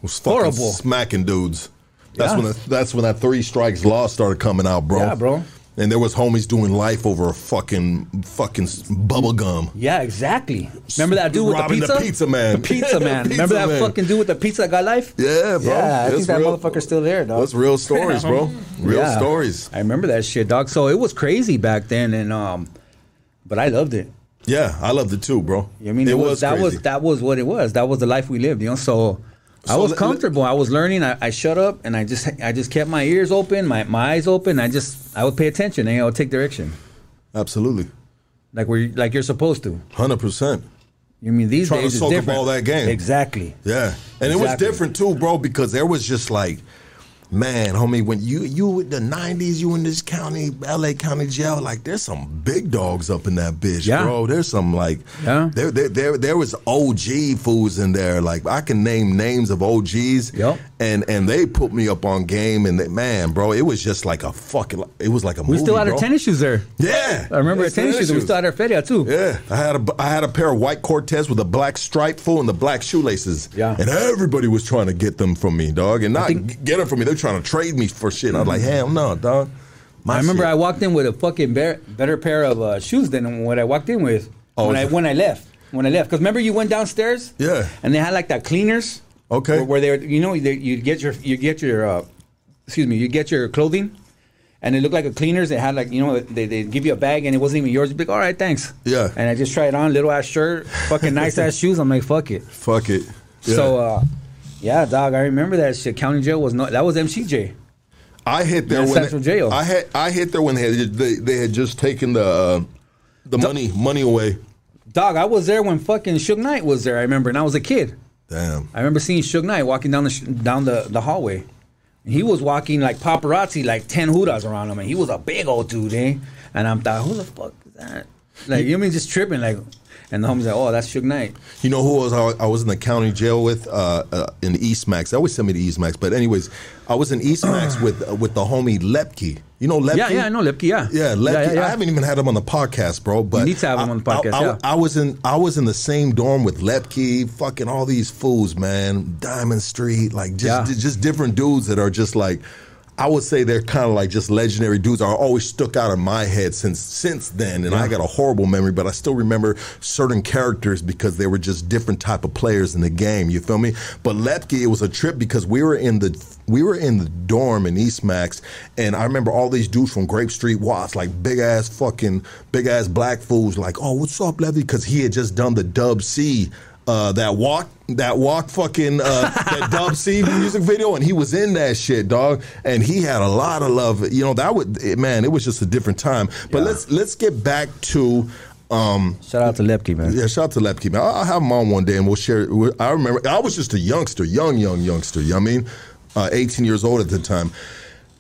was fucking Horrible. smacking dudes. That's Yeah. when the, that's when that three strikes law started coming out, bro. Yeah, bro. And there was homies doing life over a fucking fucking bubble gum. Yeah, exactly. Remember that dude with the Robbing the pizza? pizza man. The pizza <laughs> man. Pizza Remember that man. fucking dude with the pizza that got life? Yeah, bro. Yeah, I That's think that real- motherfucker's still there, dog. That's real stories, bro. <laughs> Real Yeah. stories. I remember that shit, dog. So it was crazy back then, and um, but I loved it. Yeah, I loved it too, bro. You know I mean, it, was, that crazy. was that was what it was. That was the life we lived, you know. So. I was comfortable. I was learning. I, I shut up and I just I just kept my ears open, my, my eyes open. I just I would pay attention and I would take direction. absolutely like we're like you're supposed to. hundred percent. You mean these Trying to days it's soak up different. all that game. Exactly. Yeah, and it was different too, bro, because there was just like, man, homie, when you you in the '90s, you in this county, LA County Jail, like there's some big dogs up in that bitch, Yeah. bro. There's some like, Yeah. there, there there there was OG fools in there. Like I can name names of OGs, Yep. And and they put me up on game, and they, man, bro, it was just like a fucking, it was like a movie. We movie, still had our tennis shoes there. Yeah, I remember our tennis shoes. We still had our feria too. yeah, I had a I had a pair of white Cortez with a black stripe full and the black shoelaces. Yeah. and everybody was trying to get them from me, dog, and not think- get them from me. They're trying to trade me for shit. I was like, hell no, dog. My I remember shit. I walked in with a fucking bear, better pair of uh, shoes than what I walked in with Oh, when I when I left. When I left, because remember you went downstairs, Yeah. and they had like that cleaners, Okay. where, where they were, you know you get your you get your uh, excuse me you get your clothing, and it looked like a cleaners. They had like you know they they give you a bag and it wasn't even yours. You'd be like, all right, thanks. Yeah. And I just tried on little ass shirt, fucking <laughs> nice ass shoes. I'm like, fuck it. fuck it. Yeah. So, uh, yeah, dog, I remember that shit. County jail was no, that was MCJ. I hit there Yeah, when Central Jail. I had I hit there when they had, they, they had just taken the uh, the money money away. Dog, I was there when fucking Suge Knight was there. I remember, and I was a kid. Damn. I remember seeing Suge Knight walking down the sh- down the, the hallway. And he was walking like paparazzi, like ten hudas around him, and he was a big old dude, eh? And I'm thought, who the fuck is that? Like, you mean just tripping, like, and the homie's like, oh, that's Suge Knight. You know who was I, I was in the county jail with uh, uh, in East Max. They always send me to East Max, but anyways, I was in East Max <clears throat> with uh, with the homie Lepke. You know Lepke? Yeah, yeah, I know Lepke, yeah. Yeah, Lepke. Yeah, yeah, yeah. I haven't even had him on the podcast, bro. But You need to have him on the I- podcast, I, I- yeah. I was in I was in the same dorm with Lepke, fucking all these fools, man. Diamond Street, like just just different dudes that are just like. I would say they're kind of like just legendary dudes. Are always stuck out in my head since since then, and I got a horrible memory, but I still remember certain characters because they were just different type of players in the game. You feel me? But Lepke, it was a trip because we were in the we were in the dorm in East Max, and I remember all these dudes from Grape Street Watts, like big ass fucking big ass black fools, like, oh, what's up, Levy? Because he had just done the Dub C. Uh, that walk, that walk, fucking uh, that Dub C music video, and he was in that shit, dog. And he had a lot of love. You know, that would it- man, it was just a different time. But let's let's get back to um, Shout out to Lepke, man. yeah, shout out to Lepke, man. I'll, I'll have him on one day and we'll share. I remember I was just a youngster, young, young youngster. You know what I mean? Uh, 18 years old at the time.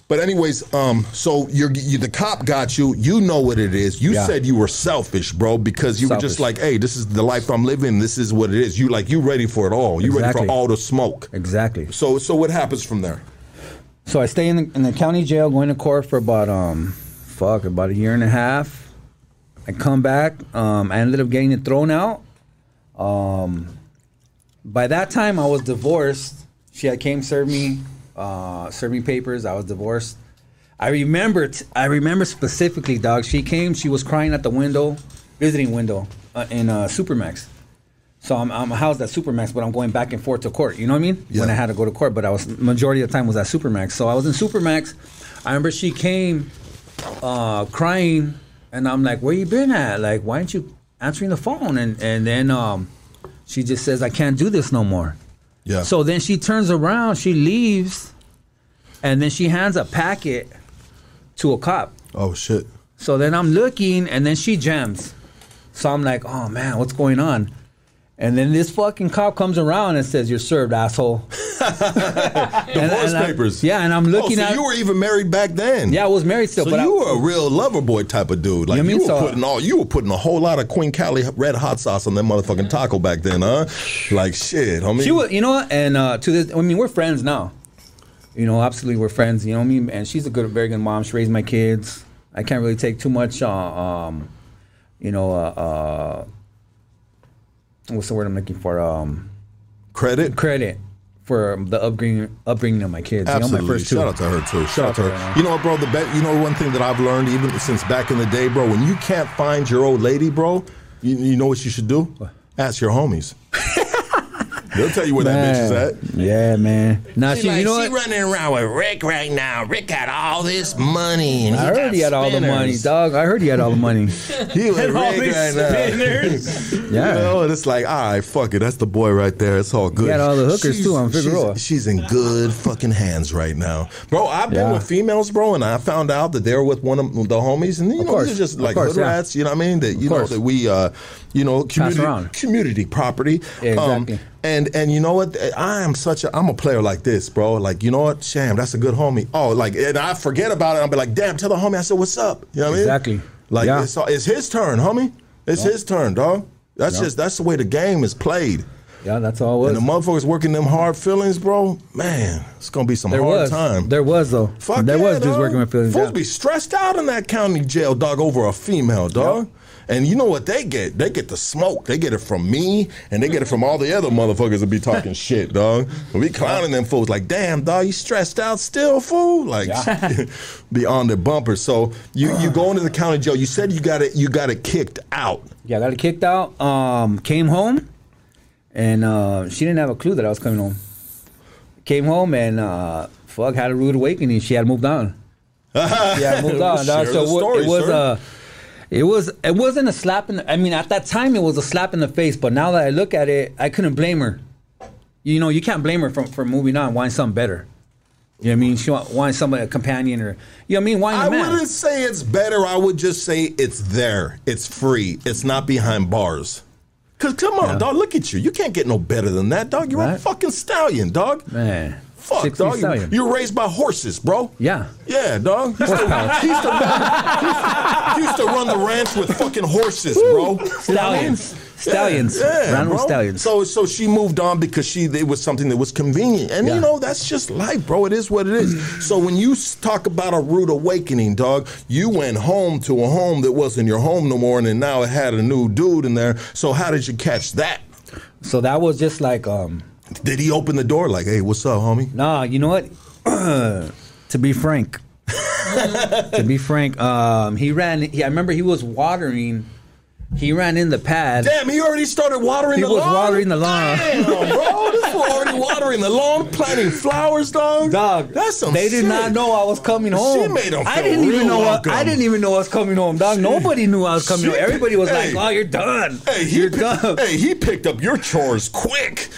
But anyways, um, so you're, you, the cop got you. You know what it is. You Yeah. said you were selfish, bro, because you were just like, "Hey, this is the life I'm living. This is what it is." You like you ready for it all. You ready for all the smoke. Exactly. So so what happens from there? So I stay in the, in the county jail, going to court for about um, fuck, about a year and a half. I come back. Um, I ended up getting it thrown out. Um, by that time, I was divorced. She had came serve me, uh, serve me papers. I was divorced. I remember. T- I remember specifically, dog. She came. She was crying at the window, visiting window uh, in uh, Supermax. So I'm, I'm housed at Supermax, but I'm going back and forth to court. You know what I mean? When I had to go to court, but I was majority of the time was at Supermax. So I was in Supermax. I remember she came uh, crying, and I'm like, "Where you been at? Like, why aren't you answering the phone?" And and then um, she just says, "I can't do this no more." Yeah. So then she turns around, she leaves, and then she hands a packet to a cop. oh shit. So then I'm looking, and then she jams. So I'm like, oh man, what's going on? And then this fucking cop comes around and says, "You're served, asshole." <laughs> And- Divorce and I- papers. yeah, and I'm looking oh, so at. you were even married back then. yeah, I was married still, So but I, you were a real lover boy type of dude. Like You you, mean were so- putting all you were putting a whole lot of Queen Cali red hot sauce on that motherfucking taco back then, huh? Like shit, homie. She was, you know what? And uh, to this, I mean, we're friends now. You know, absolutely, we're friends. You know what I mean? And she's a good, very good mom. She raised my kids. I can't really take too much, uh, um, you know, uh, uh, what's the word I'm looking for? Um, credit. credit for the upbringing, upbringing of my kids. You know, Absolutely. my first two. Shout out to her too. Shout out to her. her. You know what, bro? The be- you know one thing that I've learned even since back in the day, bro. When you can't find your old lady, bro, you, you know what you should do? Ask your homies. <laughs> They'll tell you where that bitch is at. Yeah, man. Now she, you know she what? running around with Rick right now. Rick got all this money, and I heard he had all the money, dog. I heard he had all the money. <laughs> He with Rick right now. <laughs> Yeah. You know, and it's like, all right, fuck it. That's the boy right there. It's all good. He had all the hookers, too, on Figueroa. She's, she's in good fucking hands right now, bro. I've been Yeah. with females, bro, and I found out that they're with one of the homies, and you know, course. these are just like course, hood yeah. rats. You know what I mean? That you know that we, uh, you know, community community property. Yeah, Um, exactly. and and you know what? I am such a I'm a player like this, bro. Like you know what? Sham, that's a good homie. Oh, like and I forget about it. I'll be like, damn, tell the homie I said what's up. You know what I mean? Exactly. Like Yeah. it's, it's his turn, homie. It's his turn, dog. That's Yeah. just that's the way the game is played. Yeah, that's all it And the motherfuckers working them hard feelings, bro. Man, it's gonna be some There hard was. time. There was though. Fuck there yeah, was dog. working with feelings. Fools yeah. be stressed out in that county jail, dog, over a female, dog. And you know what they get? They get the smoke. They get it from me, and they get it from all the other motherfuckers that be talking <laughs> shit, dog. We clowning them fools like, damn, dog, you stressed out still, fool? Like, <laughs> be on the bumper. So you you go into the county jail. You said you got it. You got it kicked out. Yeah, I got it kicked out. Um, came home, and uh, she didn't have a clue that I was coming home. Came home and uh, fuck had a rude awakening. She had moved on. <laughs> She had moved on. dog. So story, it was sir. uh, it was it wasn't a slap in. The, I mean, at that time it was a slap in the face. But now that I look at it, I couldn't blame her. You know, you can't blame her for for moving on, wanting something better. You know what I mean? She want, wanting somebody, a companion, or you know what I mean? Wanting I man. wouldn't say it's better. I would just say it's there. It's free. It's not behind bars. Cause come on, Yeah. dog. Look at you. You can't get no better than that, dog. You're a fucking stallion, dog. Man, Fuck, 60 dog. You, stallion. you're raised by horses, bro. Yeah. Yeah, dog. He used, to, used to run, used to run the ranch with fucking horses, bro. Stallions. Stallions. Yeah, Ran with bro. stallions. So, so she moved on because she it was something that was convenient, and Yeah. you know that's just life, bro. It is what it is. so when you talk about a rude awakening, dog, you went home to a home that wasn't your home no more, and then now it had a new dude in there. So how did you catch that? So that was just like, um, Did he open the door like, "Hey, what's up, homie"? nah, you know what? <clears throat> to be frank, <laughs> to be frank, um, he ran. He, I remember he was watering. He ran in the pad. Damn, he already started watering He the was lawn. watering the lawn. Damn, bro, this fool already watering the lawn, planting flowers, dog. Dog, that's some. They did shit. not know I was coming home. She made I didn't even know. I, welcome. I didn't even know I was coming home, dog. Nobody knew I was coming home. Everybody was Hey. like, "Oh, you're done. Hey, he you're pick- done." Hey, he picked up your chores quick. <laughs>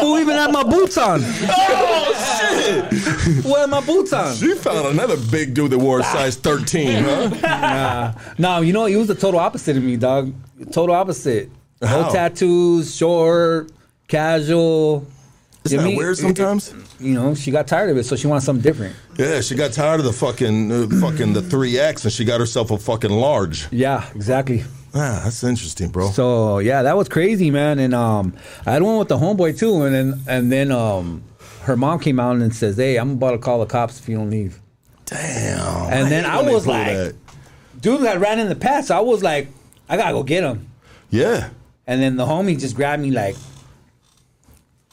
Who even had my boots on? oh shit! <laughs> Who had my boots on? She found another big dude that wore a size 13, huh? <laughs> No, you know, he was the total opposite of me, dog. Total opposite. No How? tattoos, short, casual. Isn't You that mean- weird sometimes? You know, she got tired of it, so she wanted something different. Yeah, she got tired of the fucking uh, fucking the 3X and she got herself a fucking large. Yeah, exactly. Ah, that's interesting, bro. So yeah, that was crazy, man. And um, I had one with the homeboy too, and then and then um, her mom came out and says, "Hey, I'm about to call the cops if you don't leave." Damn. And then I was like- that. Dude that ran in the past, I was like, I gotta go get him. yeah, And then the homie just grabbed me like,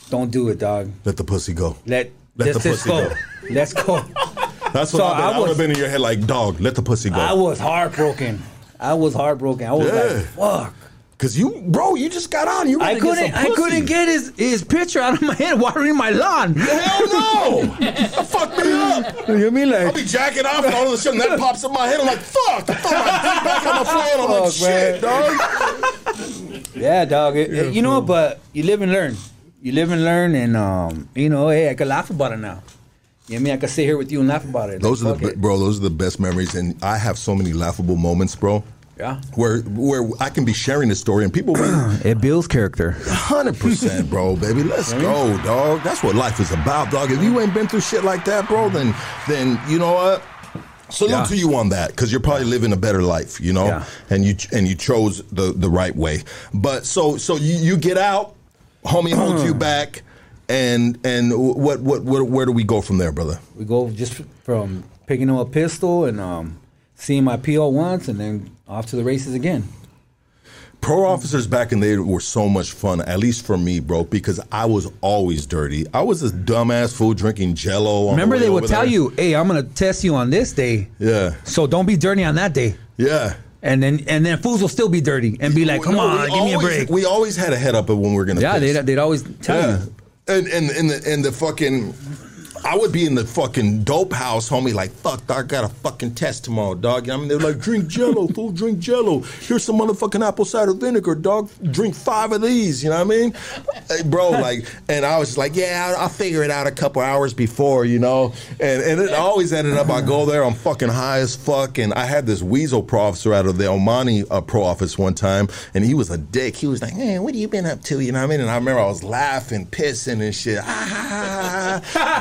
"Don't do it, dog. let the pussy go. Let Let the pussy go. go. <laughs> Let's go. That's what So I, I I would have been in your head like, dog, let the pussy go. I was heartbroken. I was heartbroken. I was Yeah. like, fuck. Cause you, bro, you just got on. You I ready to get couldn't. I couldn't get his his picture out of my head watering my lawn. Hell no! <laughs> that fucked me up. you mean I'll like? be jacking off, and all of a sudden that pops in my head. I'm like, fuck! I throw my dick back on the floor, and I'm like, Fuck, shit, dog. Yeah, dog. It- it- you know, but you live and learn. You live and learn, and um, you know, hey, I can laugh about it now. You know what I mean? I can sit here with you and laugh about it. Those Like, are the fuck be- it. bro. Those are the best memories, and I have so many laughable moments, bro. Yeah. Where where I can be sharing this story, and people. <clears throat> It builds character. Hundred percent, bro, baby. Let's go, dog. That's what life is about, dog. If you ain't been through shit like that, bro, then then you know what? Salute Yeah. to you on that, because you're probably living a better life, you know, Yeah. and you and you chose the the right way. But so so you, you get out, homie <clears throat> holds you back, and and what what what where do we go from there, brother? We go just from picking up a pistol and um, seeing my PO once, and then off to the races again. Pro officers back in the day were so much fun, at least for me, bro, because I was always dirty. I was this dumbass fool drinking Jello. on the Remember, way they would tell there. you, "Hey, I'm gonna test you on this day, yeah, so don't be dirty on that day." yeah. And then and then fools will still be dirty and be like, "Come No, on, give me a break." We always had a head up of when we were gonna. yeah, they'd, they'd always tell yeah. you. And and and the and the fucking. I would be in the fucking dope house, homie, like, fuck, I got a fucking test tomorrow, dog. I mean, they're like, drink jello, <laughs> fool, drink jello. Here's some motherfucking apple cider vinegar, dog. Drink five of these, you know what I mean? Hey, bro, <laughs> like, and I was just like, yeah, I'll, I'll figure it out a couple hours before, you know? And and it always ended up, I go there, I'm fucking high as fuck. And I had this weasel pro officer out of the Omani uh, pro office one time, and he was a dick. He was like, man, what have you been up to, you know what I mean? And I remember I was laughing, pissing and shit. <laughs>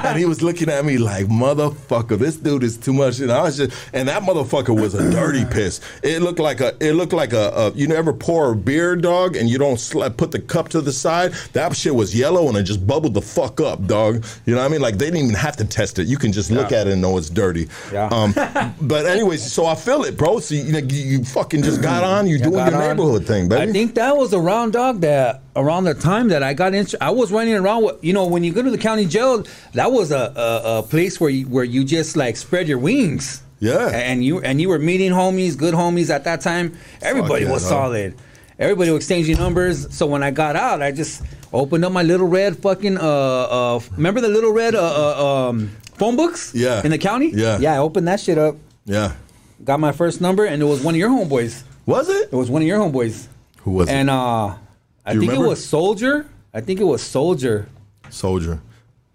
And he was looking at me like, motherfucker, this dude is too much. And I was just, and that motherfucker was a <coughs> dirty piss. It looked like a, it looked like a, a you never pour a beer, dog, and you don't sla- put the cup to the side. That shit was yellow and it just bubbled the fuck up, dog. You know what I mean? Like they didn't even have to test it. You can just look at it and know it's dirty. Yeah. Um, <laughs> but anyways, so I feel it, bro. So you, you, you fucking just got on. You doing your on. neighborhood thing, baby. I think that was around dog that around the time that I got into. I was running around. With, you know, when you go to the county jail, that was a, a, a place where you, where you just like spread your wings. Yeah. and you and you were meeting homies, good homies at that time. Everybody yeah, was solid. Everybody was exchanging numbers. So when I got out, I just opened up my little red fucking. Uh, uh, remember the little red uh, uh, um, phone books? Yeah. In the county? Yeah. Yeah, I opened that shit up. yeah. Got my first number, and it was one of your homeboys. Was it? It was one of your homeboys. Who was it? and uh, I think remember? it was Soldier. I think it was Soldier. Soldier.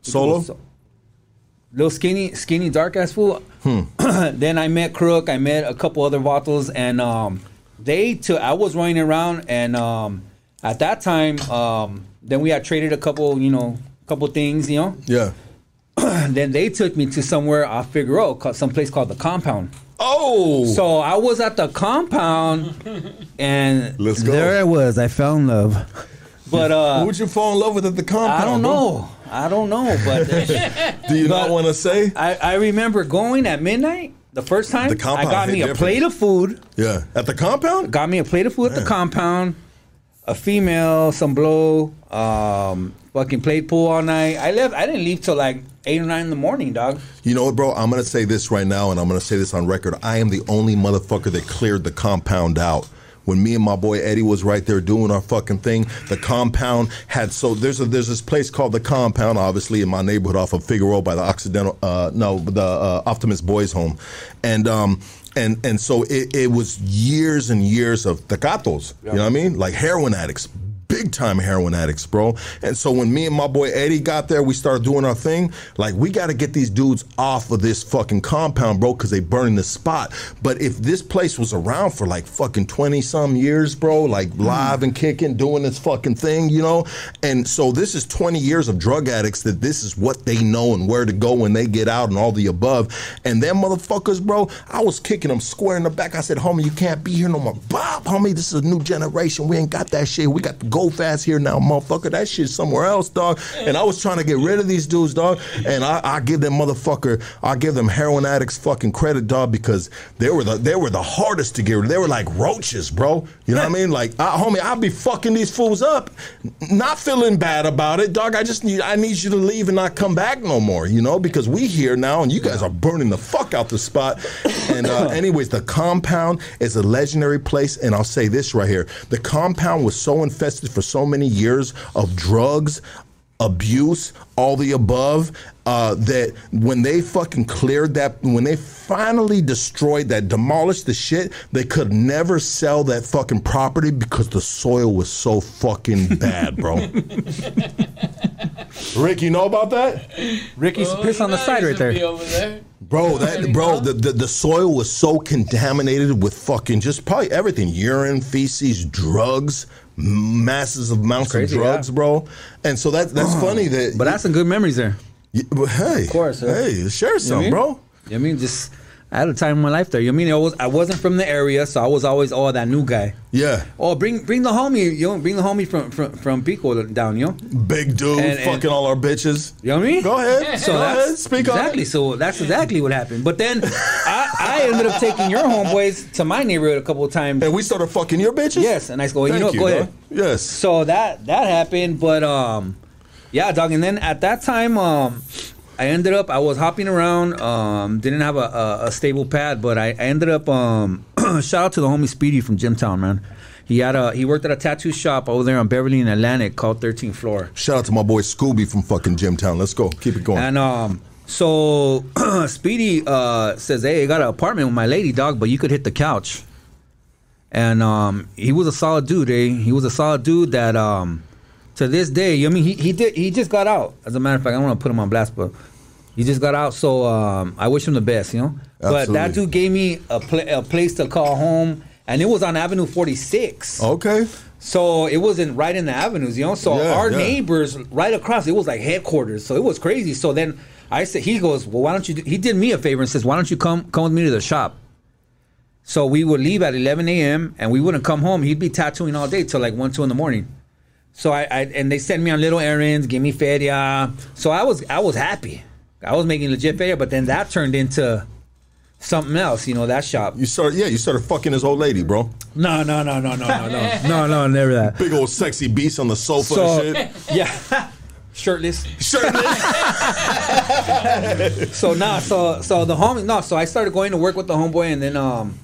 Solo. So- Little skinny, skinny, dark ass fool. Hmm. <clears throat> then I met Crook. I met a couple other vatos, and um, they took. I was running around, and um, at that time, um, then we had traded a couple, you know, couple things, you know. Yeah. <clears throat> Then they took me to somewhere off Figueroa, called some place called the Compound. Oh. So I was at the compound, and Let's go. there I was. I fell in love. But uh, Who would you fall in love with at the compound? I don't bro? know. I don't know, but <laughs> Do you not want to say? I, I remember going at midnight the first time. The I compound got me a different. plate of food. Yeah. At the compound? Got me a plate of food at the compound. A female, some blow, um, fucking played pool all night. I left. I didn't leave till like eight or nine in the morning, dog. You know what, bro? I'm gonna say this right now, and I'm gonna say this on record. I am the only motherfucker that cleared the compound out. When me and my boy Eddie was right there doing our fucking thing, the compound had so there's a there's this place called the compound, obviously in my neighborhood off of Figueroa by the Occidental, uh, no, the uh, Optimist Boys Home, and um and and so it, it was years and years of tecatos, you know what I mean, like heroin addicts, big time heroin addicts, bro. And so when me and my boy Eddie got there, we started doing our thing. Like we got to get these dudes off of this fucking compound, bro, because they burning the spot. But if this place was around for like fucking twenty some years, bro, like hmm. live and kicking, doing this fucking thing, you know. And so this is twenty years of drug addicts that this is what they know and where to go when they get out and all the above. And them motherfuckers, bro, I was kicking them square in the back. I said, homie, you can't be here no more. Bob, homie, this is a new generation. We ain't got that shit. We got the go ass here now, motherfucker. That shit's somewhere else, dog. And I was trying to get rid of these dudes, dog. And I, I give them motherfucker, I give them heroin addicts fucking credit, dog, because they were the they were the hardest to get rid of. They were like roaches, bro. You know what I mean? Like, I, homie, I'll be fucking these fools up, not feeling bad about it, dog. I just need I need you to leave and not come back no more, you know, because we here now and you guys are burning the fuck out the spot. And uh, <laughs> anyways, the compound is a legendary place, and I'll say this right here: the compound was so infested for so many years of drugs. Abuse, all the above, uh, that when they fucking cleared that, when they finally destroyed that, demolished the shit, they could never sell that fucking property because the soil was so fucking <laughs> bad, bro. Rick, you know about that? Ricky's Oh, piss on the side right there. will be Over there. Bro, that bro, the, the the soil was so contaminated with fucking just probably everything, urine, feces, drugs, masses of amounts Crazy, of drugs, yeah. bro. And so that that's funny that. But that's some good memories there. y- well, hey, of course, hey, share some, I mean? bro. I mean, just I had a time in my life there. You mean I was I wasn't from the area, so I was always oh that new guy. Yeah, Oh, bring bring the homie, you know, bring the homie from from, from Pico down, you know. big dude, And- and- fucking all our bitches. You know what I mean? Go ahead, <laughs> So go that's ahead, speak exactly. on it. So that's exactly what happened. But then I, I ended up taking your homeboys to my neighborhood a couple of times. And we started fucking your bitches. Yes, and I go, you know, what, go dog. ahead. Yes. So that that happened, but um, yeah, dog. And then at that time, um, I ended up I was hopping around. Um, didn't have a, a, a stable pad, but I, I ended up um, <clears throat> shout out to the homie Speedy from Jimtown, man. He had a he worked at a tattoo shop over there on Beverly and Atlantic called 13th Floor. Shout out to my boy Scooby from fucking Jimtown. Let's go. Keep it going. And um, so <clears throat> Speedy uh, says, "Hey, I got an apartment with my lady dog, but you could hit the couch." And um, he was a solid dude. Eh? He was a solid dude that um, to this day, I mean, he he did he just got out. As a matter of fact, I don't want to put him on blast, but he just got out. So um, I wish him the best, you know. But that dude gave me a, pla a place to call home, and it was on Avenue 46. okay. So it wasn't right in the avenues, you know. So Yeah, our yeah. neighbors right across, it was like headquarters. So it was crazy. So then I said, he goes, well, why don't you? Do, he did me a favor and says, why don't you come come with me to the shop? So we would leave at 11 a.m. and we wouldn't come home. He'd be tattooing all day till like one, two in the morning. So I, I and they sent me on little errands, give me feria. So I was I was happy. I was making legit feria, but then that turned into something else. You know that shop. You started, yeah, you started fucking his old lady, bro. No, no, no, no, no, no, no, <laughs> no, no, never that. Big old sexy beast on the sofa So and shit. <laughs> yeah, shirtless. Shirtless. <laughs> So nah, so so the homie no, so I started going to work with the homeboy, and then um,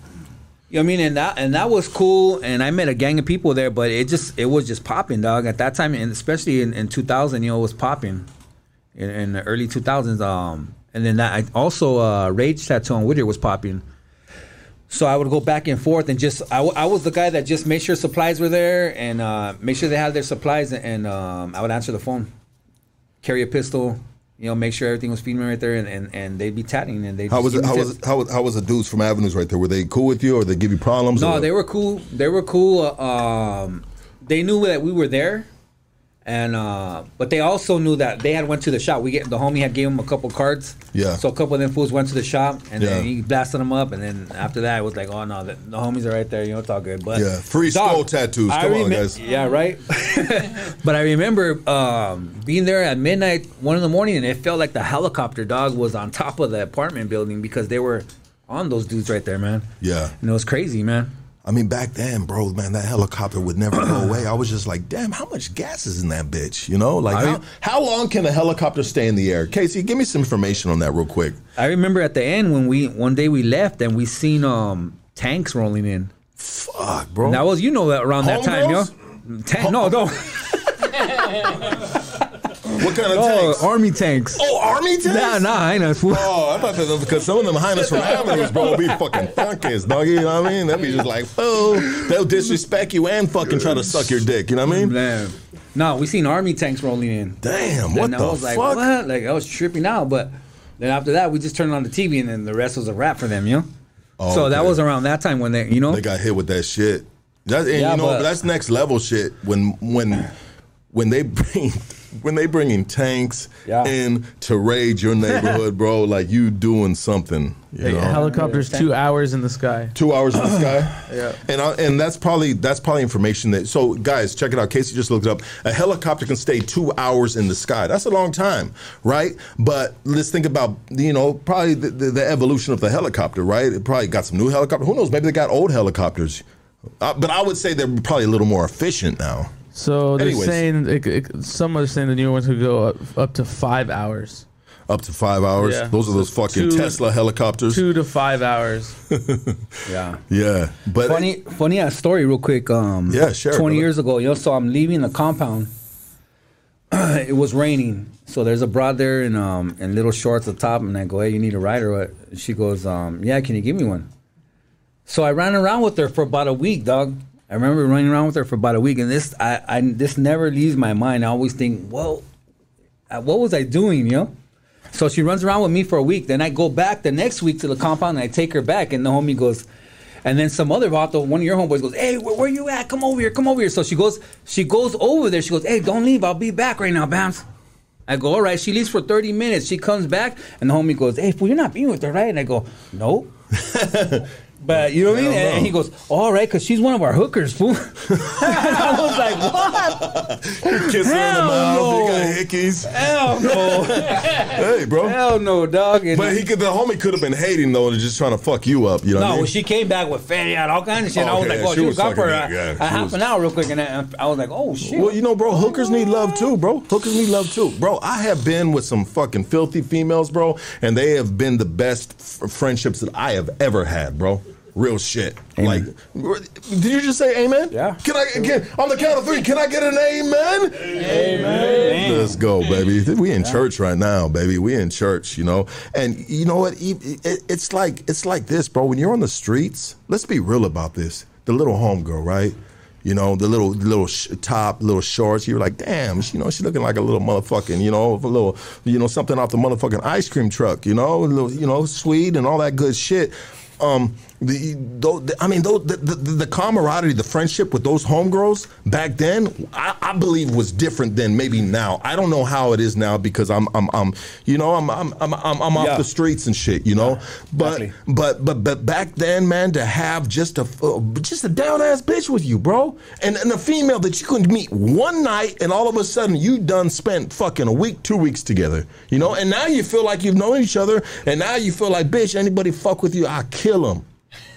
you know what I mean, and that and that was cool, and I met a gang of people there, but it just it was just popping, dog. At that time, and especially in, in 2000, you know, it was popping in, in the early 2000s. Um, and then that I also uh, Rage Tattoo on Whittier was popping. So I would go back and forth and just I, w- I was the guy that just made sure supplies were there and uh, sure they had their supplies and um, I would answer the phone, carry a pistol, you know, make sure everything was feeding right there and, and, and they'd be tatting and they How was it? How was how was how was the dudes from Avenues right there? Were they cool with you, or they give you problems? No, they were cool. They were cool. uh, Um, they knew that we were there, and uh, but they also knew that they had went to the shop. We get the homie had gave him a couple cards. Yeah. So a couple of them fools went to the shop, and Yeah. then he blasted them up, and then after that, it was like, oh no, the, the homies are right there. You know, it's all good. But Yeah, free skull tattoos. Come on, guys. Yeah, right. <laughs> but I remember um, being there at midnight, one in the morning, and it felt like the helicopter dog was on top of the apartment building because they were on those dudes right there, man. Yeah. And it was crazy, man. I mean, back then, bro, man, that helicopter would never go away. I was just like, damn, how much gas is in that bitch? You know, like I- how, how long can a helicopter stay in the air? Casey, give me some information on that real quick. I remember at the end when we one day we left and we seen um tanks rolling in. Fuck, bro. That was you know that around that time, yo. Homegirls? Tank, no, no, <laughs> <laughs> what kind of no, tanks? army tanks. oh, army tanks? Nah, nah, I know. fool. Oh, I thought that was because some of them highness from avenues, bro, would be fucking funkies, dog. You know what I mean? That'd be just like, oh, they'll disrespect you and fucking try to suck your dick. You know what I mean? Man. No, we seen army tanks rolling in. Damn, what and the I was fuck? like, what? Like I was tripping out, but then after that we just turned on the TV and then the rest was a wrap for them, you know. Oh, so that was around that time when they, you know, They got hit with that shit. That, and Yeah, you know, but- that's next level shit. When when when they <laughs> bring when they bringing tanks Yeah. in to raid your neighborhood, <laughs> bro, like you doing something. You Like, know? helicopters two hours in the sky. Two hours in the sky. <coughs> Yeah. And I, and that's probably that's probably information that. So guys, check it out. Casey just looked it up. A helicopter can stay two hours in the sky. That's a long time, right? But let's think about you know probably the, the, the evolution of the helicopter, right? It probably got some new helicopter. Who knows? Maybe they got old helicopters. Uh, but I would say they're probably a little more efficient now. So they're Anyways. saying it, it, some are saying the new ones could go up, up to five hours, Up to five hours. Yeah. Those are those fucking Two- Tesla helicopters. two to five hours. <laughs> Yeah. Yeah, but Funny, funny ass story, real quick. Um, Yeah, share it, Twenty brother. years ago, you know, so I'm leaving the compound. <clears throat> it was raining, so there's a broad there in um in little shorts at the top, and I go, "Hey, you need a ride or what?" She goes, um, "Yeah, can you give me one?" So I ran around with her for about a week, dog. I remember running around with her for about a week, and this I, I this never leaves my mind. I always think, well, uh, what was I doing, you know? So she runs around with me for a week. Then I go back the next week to the compound and I take her back. And the homie goes, and then some other vato, one of your homeboys goes, "Hey, where, where you at? Come over here, come over here." So she goes, she goes over there. She goes, "Hey, don't leave. I'll be back right now, BAMZ." I go, "All right." She leaves for thirty minutes. She comes back, and the homie goes, "Hey, fool, you're not being with her, right?" And I go, "No." <laughs> But you know what I mean? No. And he goes, "All right, because she's one of our hookers, fool." <laughs> and I was like, "What? kissing her in the Hell mouth. no. You got hickeys. Hell <laughs> no, Hey, bro. hell no, dog." And But he could. The homie could have been hating though, and just trying to fuck you up. You know? what I No, mean? when she came back with fatty out, all kinds of shit, Oh, I was okay, like, yeah, "Oh, she she, was was for a, yeah, a she half was- an hour, real quick." And I, I was like, "Oh shit!" Well, you know, bro, hookers need love too, bro. Hookers need love too, bro. I have been with some fucking filthy females, bro, and they have been the best f- friendships that I have ever had, bro. Real shit. Amen. Like, did you just say amen? Yeah. Can I again on the count of three? Can I get an amen? Amen. Let's go, baby. We in church right now, baby. We in church, you know. And you know what? It's like it's like this, bro. When you're on the streets, let's be real about this. The little homegirl, right? You know, the little little sh- top, little shorts. You're like, damn, she, you know, she's looking like a little motherfucking, you know, a little, you know, something off the motherfucking ice cream truck. You know, a little, you know, sweet and all that good shit. Um, the, the I mean, though, the, the, the camaraderie, the friendship with those homegirls back then, I, I believe was different than maybe now. I don't know how it is now because I'm, I'm, I'm you know, I'm, I'm, I'm, I'm, off Yeah. the streets and shit, you know. But, Exactly. but, but, but back then, man, to have just a, uh, just a down ass bitch with you, bro, and, and a female that you could meet one night, and all of a sudden you done spent fucking a week, two weeks together, you know, and now you feel like you've known each other, and now you feel like, bitch, anybody fuck with you, I kill him.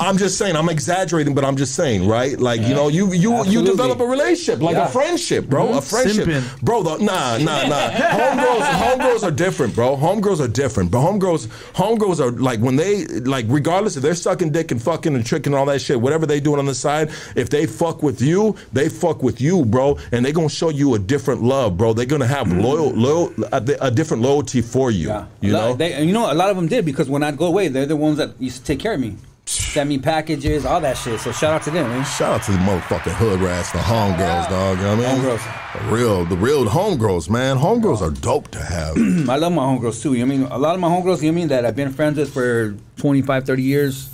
I'm just saying. I'm exaggerating, but I'm just saying, right? Like you know, you you you develop a relationship, like Yeah. a friendship, bro. A friendship, Simping. bro. The, nah, nah, nah. homegirls, homegirls are different, bro. Homegirls are different, but homegirls, homegirls are like when they like, regardless if they're sucking dick and fucking and tricking and all that shit, whatever they doing on the side, if they fuck with you, they fuck with you, bro, and they gonna show you a different love, bro. They're gonna have mm-hmm. loyal, loyal, a, a different loyalty for you. Yeah. You lot- know. they, and you know, a lot of them did because when I'd go away, they're the ones that used to take care of me, send me packages, all that shit. So shout out to them, man. Shout out to the motherfucking hood rats, the homegirls, dog. You know what I mean? Homegirls. The real, the real homegirls, man. Homegirls are dope to have. <clears throat> I love my homegirls too. You know what I mean? A lot of my homegirls, you know what I mean, that I've been friends with for 25, 30 years,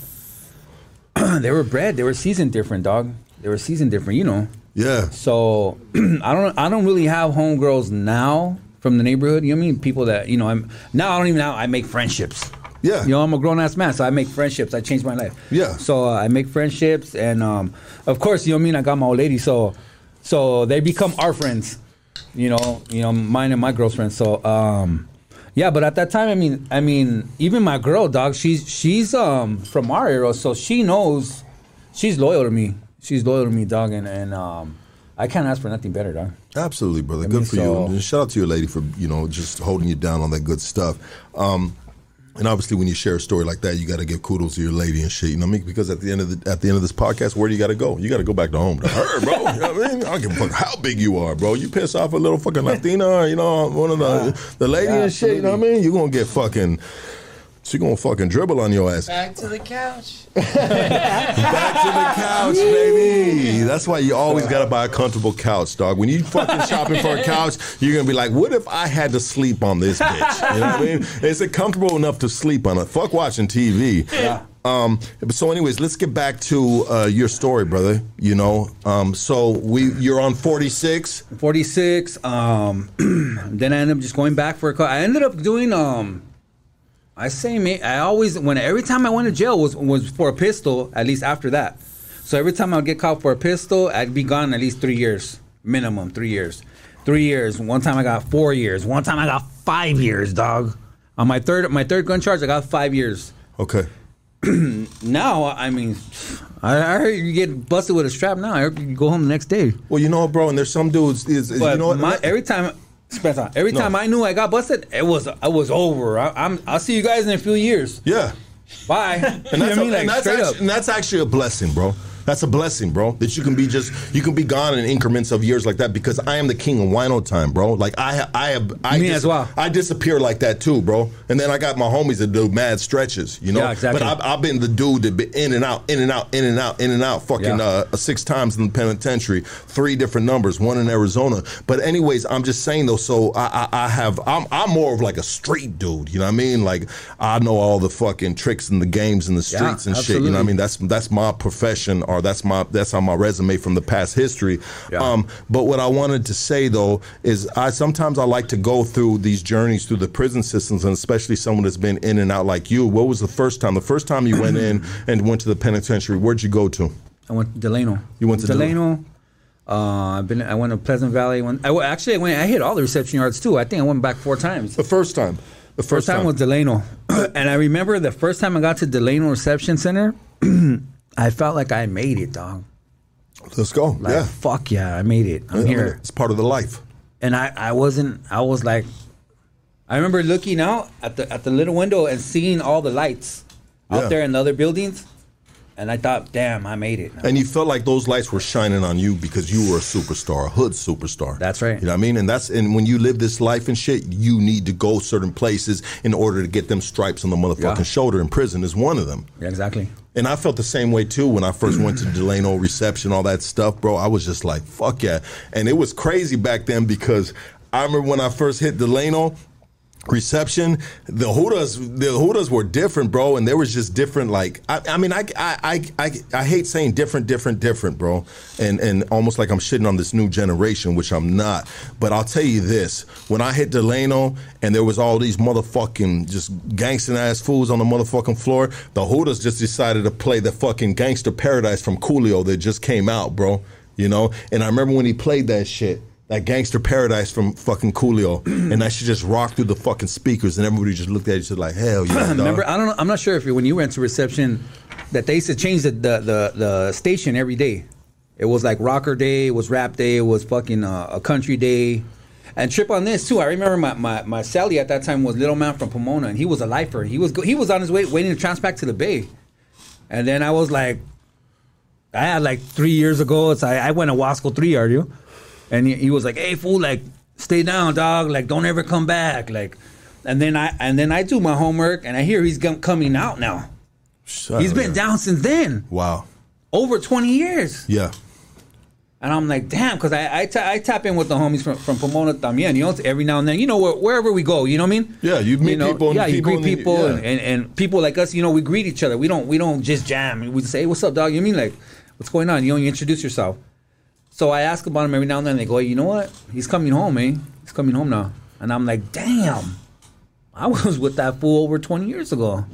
<clears throat> they were bred, they were seasoned different, dog. They were seasoned different, you know. Yeah. So <clears throat> I don't I don't really have homegirls now from the neighborhood. You know what I mean? People that you know I'm now I don't even now I make friendships. Yeah. You know I'm a grown ass man, so I make friendships. I changed my life. Yeah. So uh, I make friendships, and um, of course you know what I mean. I got my old lady, so so they become our friends. You know, you know mine and my girlfriend. So um, yeah, but at that time, I mean, I mean, even my girl, dog, she's she's um from our era, so she knows she's loyal to me. She's loyal to me, dog, and and um, I can't ask for nothing better, dog. Absolutely, brother. I Good mean, for so- you. And shout out to your lady for you know just holding you down on that good stuff. Um, and obviously, when you share a story like that, you got to give kudos to your lady and shit. You know what I mean? Because at the end of the at the end of this podcast, where do you got to go? You got to go back to home to her, bro. <laughs> you know what I mean? I don't give a fuck how big you are, bro. You piss off a little fucking Latina, you know, one of the the lady Yeah, and shit. You know what I mean? you're gonna get fucking. She gonna fucking dribble on your ass. Back to the couch. <laughs> Back to the couch, baby. That's why you always gotta buy a comfortable couch, dog. When you fucking shopping for a couch, you're gonna be like, what if I had to sleep on this bitch? You know what I mean? Is it comfortable enough to sleep on it? Fuck watching TV. Yeah. Um, but so, anyways, let's get back to uh, your story, brother. You know, um, so we you're on 46. 46. Um, <clears throat> then I ended up just going back for a call. I ended up doing. Um, I say, me. I always when every time I went to jail was was for a pistol. At least after that. So every time I'd get caught for a pistol, I'd be gone at least three years minimum. Three years. Three years. One time I got four years. One time I got five years, dog. On my third my third gun charge, I got five years. Okay. <clears throat> Now, I mean, I, I heard you get busted with a strap. Now I heard you go home the next day. Well, you know, bro, and there's some dudes. Is, is- you know what? my, every time, Every No. time I knew I got busted, it was it was over. I, I'm I'll see you guys in a few years. yeah. Bye. And you know what I mean? and that's actually, and that's actually a blessing, bro. That's a blessing, bro. That you can be just you can be gone in increments of years like that because I am the king of wino time, bro. Like I I have I Me as well. I disappear like that too, bro. And then I got my homies that do mad stretches, you know. Yeah, exactly. But I've, I've been the dude that been in and out, in and out, in and out, in and out, fucking Yeah. uh, six times in the penitentiary, three different numbers, one in Arizona. But anyways, I'm just saying though. So I, I, I have I'm I'm more of like a street dude. You know what I mean? Like I know all the fucking tricks and the games and the Yeah, streets and shit. You know what I mean? That's that's my profession, or that's my that's on my resume from the past history. Yeah. Um, but what I wanted to say though is I sometimes I like to go through these journeys through the prison systems, and especially someone that's been in and out like you. What was the first time? The first time you went <clears throat> in and went to the penitentiary, where'd you go to? I went to Delano. You went to Delano. Uh, I've been. I went to Pleasant Valley. When I w- actually I went. I hit all the reception yards too. I think I went back four times. The first time. The first, First time was Delano, <clears throat> and I remember the first time I got to Delano Reception Center, <clears throat> I felt like I made it, dog. Let's go. Like yeah. fuck yeah, I made it. I'm I mean, here. It's part of the life. and I, I wasn't I was like I remember looking out at the at the little window and seeing all the lights out there in the other buildings and I thought damn I made it And you felt like those lights were shining on you because you were a superstar, a hood superstar. That's right. You know what I mean? And that's and when you live this life and shit, you need to go certain places in order to get them stripes on the motherfucking Yeah. shoulder. And prison is one of them. yeah, exactly And I felt the same way too when I first went to <clears throat> Delano reception, all that stuff, bro. I was just like, fuck yeah. And it was crazy back then because I remember when I first hit Delano reception, the Hudas, the Hudas were different, bro. And there was just different, like, I, I mean, I, I, I, I, hate saying different, different, different, bro. And, and almost like I'm shitting on this new generation, which I'm not. But I'll tell you this, when I hit Delano and there was all these motherfucking just gangster ass fools on the motherfucking floor, the Hudas just decided to play the fucking Gangster Paradise from Coolio that just came out, bro. You know? And I remember when he played that shit. That gangster paradise from fucking Coolio, <clears throat> and that shit just rocked through the fucking speakers, and everybody just looked at each other like, "Hell yeah!" <clears throat> dog. remember I don't know I'm not sure if you, when you went to reception that they used to change the, the, the, the station every day it was like rocker day it was rap day it was fucking uh, a country day and trip on this too I remember my, my, my celly at that time was little man from Pomona and he was a lifer he was go- he was on his way waiting to transfer back to the bay and then I was like I had like three years ago. It's I, I went to Wasco three, are you? And he, he was like, "Hey fool, like stay down, dog. Like don't ever come back." Like, and then I and then I do my homework, and I hear he's com- coming out now. Shut He's been down since then, Wow. over twenty years. Yeah. And I'm like, damn, because I I, ta- I tap in with the homies from, from Pomona también, you know, every now and then, you know, where, wherever we go, you know what I mean? Yeah, you meet know, people and yeah, you people greet and then- people, yeah. and, and, and people like us, you know, we greet each other. We don't we don't just jam. We say, hey, what's up, dog? You know I mean like, what's going on? You know, you introduce yourself. So I ask about him every now and then. They go, hey, you know what? He's coming home, man. He's coming home now. And I'm like, damn, I <laughs> was with that fool over 20 years ago.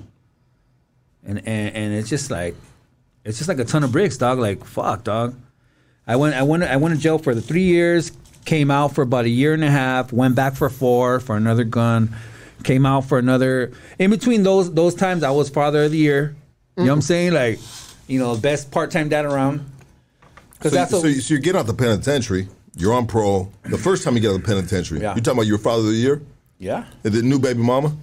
And and, and it's just like, it's just like a ton of bricks, dog. Like, fuck, dog. I went I went I went to jail for the three years, came out for about a year and a half, went back for four for another gun, came out for another in between those those times I was father of the year. You know what I'm mm. saying? Like, you know, best part time dad around. So, Because that's so, you, so you get out the penitentiary. You're on parole. The first time you get out of the penitentiary, Yeah. you talking about your father of the year, yeah. the new baby mama.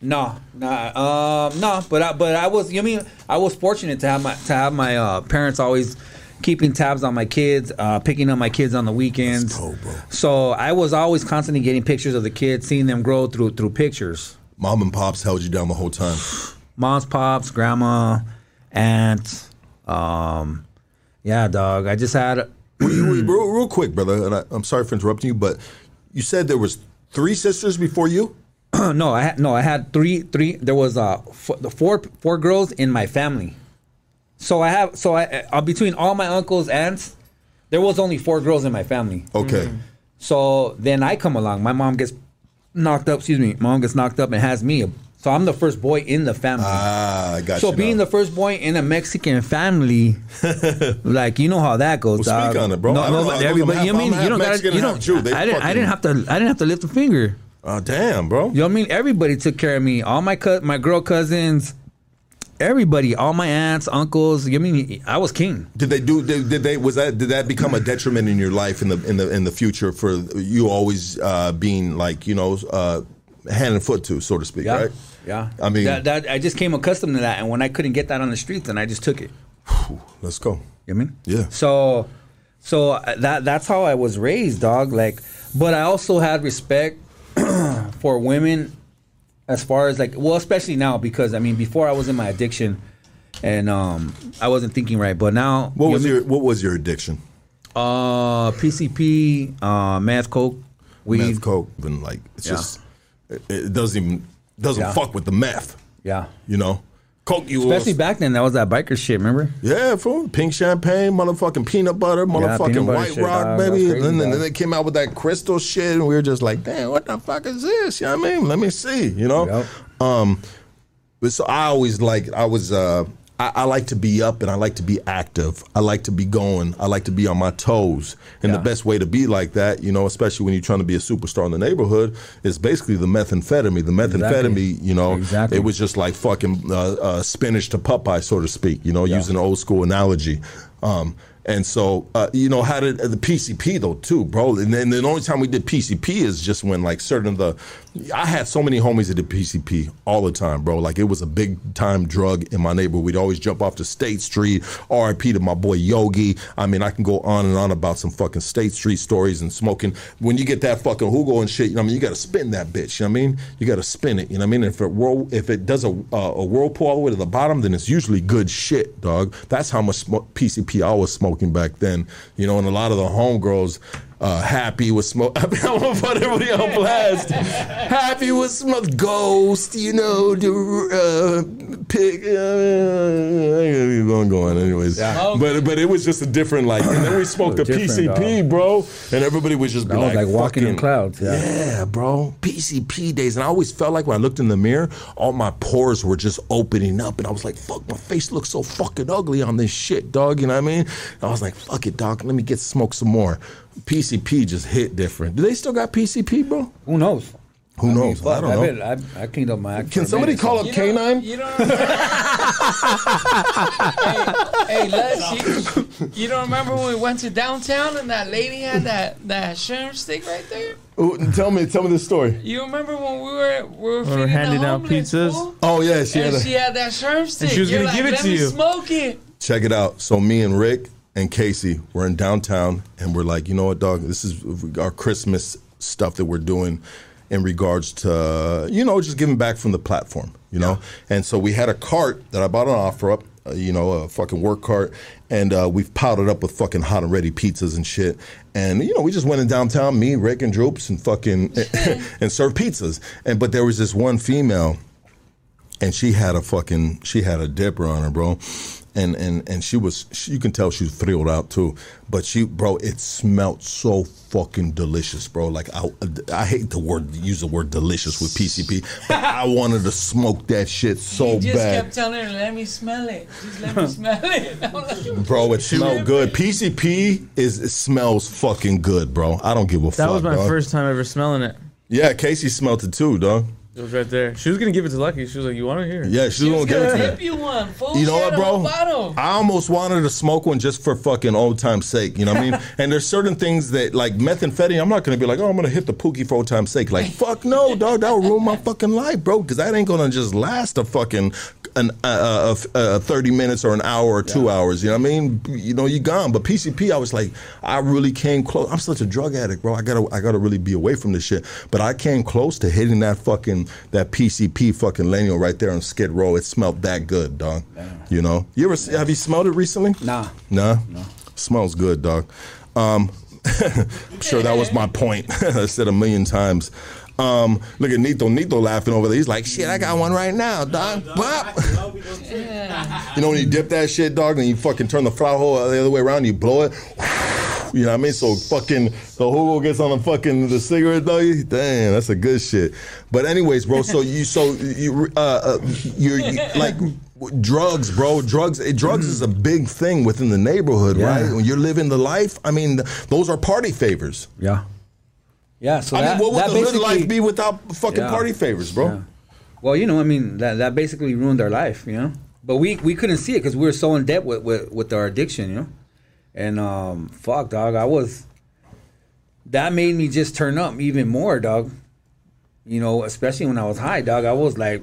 No, nah, um, no, but I, but I was. You mean I was fortunate to have my to have my uh, parents always keeping tabs on my kids, uh, picking up my kids on the weekends. That's dope, bro. So I was always constantly getting pictures of the kids, seeing them grow through through pictures. Mom and pops held you down the whole time. <sighs> Mom's, pops, grandma, aunt. Um, yeah, dog. I just had. <clears throat> Wait, wait, real, real quick, brother, and I, I'm sorry for interrupting you, but you said there was three sisters before you. <clears throat> no, I had no, I had three, three. There was uh four, the four, four girls in my family. So I have, so I uh, between all my uncles, and aunts, there was only four girls in my family. Okay. So then I come along. My mom gets knocked up. Excuse me. Mom gets knocked up and has me. So I'm the first boy in the family. Ah, I got so you. being now. the first boy in a Mexican family, <laughs> like you know how that goes. Well, speak on it, bro. I don't know. everybody, half- you know mean? You don't gotta, you don't. Jew. They I didn't. I didn't have to. I didn't have to lift a finger. Oh damn, bro. You know what I mean? Everybody took care of me. All my co- my girl cousins, everybody, all my aunts, uncles. You know I mean? I was king. Did they do? Did, did they? Was that? Did that become a detriment in your life in the in the in the future for you always uh, being like you know uh, hand and foot to, so to speak, Yeah, right? yeah. I mean- that, that I just came accustomed to that, and when I couldn't get that on the streets, then I just took it. Let's go. You know I mean? Yeah. So, so uh, that that's how I was raised, dog. Like, but I also had respect <clears throat> for women, as far as like, well, especially now because I mean, before I was in my addiction, and um, I wasn't thinking right, but now What you was know your What was your addiction? uh PCP, uh, meth, coke, weed, Meth, coke, and like it's Yeah. just it, it doesn't even doesn't Yeah. fuck with the meth. yeah. You know, coke. You Especially was, back then, that was that biker shit. Remember? Yeah, fool. Pink champagne, motherfucking peanut butter, motherfucking peanut butter white shit, rock, dog. Baby. crazy, and then, then they came out with that crystal shit, and we were just like, damn, what the fuck is this? You know what I mean? Let me see, you know? Yep. Um, but so I always like, I was, uh, I, I like to be up and I like to be active. I like to be going. I like to be on my toes. And the best way to be like that, you know, especially when you're trying to be a superstar in the neighborhood, is basically the methamphetamine. The methamphetamine, you know, Exactly. it was just like fucking uh, uh, spinach to Popeye, so to speak. You know, using an old school analogy. Um, and so, uh, you know, how did uh, the PCP though too, bro? And then the only time we did PCP is just when like certain of the, I had so many homies at the PCP all the time, bro. Like it was a big time drug in my neighborhood. We'd always jump off to State Street. R.I.P. to my boy Yogi. I mean, I can go on and on about some fucking State Street stories and smoking. When you get that fucking Hugo and shit, you know, what I mean, you got to spin that bitch. You know what I mean? You got to spin it. You know what I mean? If it whirl, if it does a uh, a whirlpool all the way to the bottom, then it's usually good shit, dog. That's how much PCP I was smoking back then. You know, and a lot of the homegirls. Uh, happy with smoke. <laughs> I mean, I'm gonna put everybody on blast. happy with smoke. Ghost, you know, the uh, pig. Uh, I ain't gonna keep going, anyways. But but it was just a different like. And then we smoked the Different, PCP, bro, and everybody was just be That was like, like walking in clouds, yeah. yeah, bro. PCP days. And I always felt like when I looked in the mirror, all my pores were just opening up. And I was like, fuck, my face looks so fucking ugly on this shit, dog. You know what I mean? And I was like, fuck it, dog. Let me get smoke some more. PCP just hit different. Do they still got PCP, bro? Who knows? Who knows? Fuck, I don't know. bet I, I cleaned up my act. Can somebody call so- up K9? You don't remember? <laughs> hey, hey, Les, you, you don't remember when we went to downtown and that lady had that, that shrimp stick right there? Ooh, tell me, tell me this story. You remember when we were we were we were handing the out pizzas? fool? Oh yeah, she had a, she had that shrimp stick. she was You're gonna give it Let to me you." Smoke it. check it out. So me and Rick and Casey were in downtown, and we're like, you know what, dog? This is our Christmas stuff that we're doing in regards to, you know, just giving back from the platform, you know. And so we had a cart that I bought on OfferUp, uh, you know, a fucking work cart, and uh, we've piled it up with fucking hot and ready pizzas and shit. And you know, we just went in downtown, me, Rick, and Droops, and fucking <laughs> <laughs> and served pizzas. And but there was this one female and she had a fucking she had a dipper on her, bro. And and and she was she, you can tell she was thrilled out too. But she, bro, it smelled so fucking delicious, bro. Like I I hate the word use the word delicious with PCP, but I <laughs> wanted to smoke that shit so bad. he just bad. kept telling her, "Let me smell it. Just let me <laughs> smell it." <laughs> Bro, it smelled good. PCP is it smells fucking good, bro. I don't give a fuck. That was my dog. first time ever smelling it. Yeah, Casey smelled it too, dog. It was right there. She was gonna give it to Lucky. She was like, "You want it here?" Yeah, she's She was gonna was give it gonna me. you one, fool. You know what, had a whole bro? bottle. I almost wanted to smoke one just for fucking old time's sake. You know what I mean? <laughs> and there's certain things that, like methamphetamine, I'm not going to be like, oh, I'm going to hit the pookie for old time's sake. Like, fuck no, dog. That'll ruin my fucking life, bro. Because that ain't going to just last a fucking an, uh, uh, uh, 30 minutes or an hour or two hours. You know what I mean? You know, you gone. But PCP, I was like, I really came close. I'm such a drug addict, bro. I gotta, I gotta really be away from this shit. But I came close to hitting that fucking that PCP fucking Lenio right there on Skid Row. It smelled that good, dog. You know, you ever have you smelled it recently? Nah. Nah? No. Smells good, dog. Um, <laughs> I'm sure that was my point. <laughs> I said a million times. Um, look at Nito. Nito laughing over there. He's like, shit, I got one right now, dog. Bop. You know when you dip that shit, dog, and you fucking turn the flower hole the other way around, you blow it. You know what I mean? So fucking the Hugo gets on the fucking the cigarette dog. Damn, that's a good shit. But anyways, bro. So you so you uh, uh you're you, like drugs, bro. Drugs. eh, Drugs is a big thing within the neighborhood, Yeah. right? When you're living the life. I mean, those are party favors. Yeah. Yeah. So I that, mean, what would that the hood life be without fucking Yeah. party favors, bro? Yeah. Well, you know, I mean, that that basically ruined our life, you know. But we we couldn't see it because we were so in debt with, with with our addiction, you know. And um, fuck, dog, I was. That made me just turn up even more, dog. You know, especially when I was high, dog. I was like,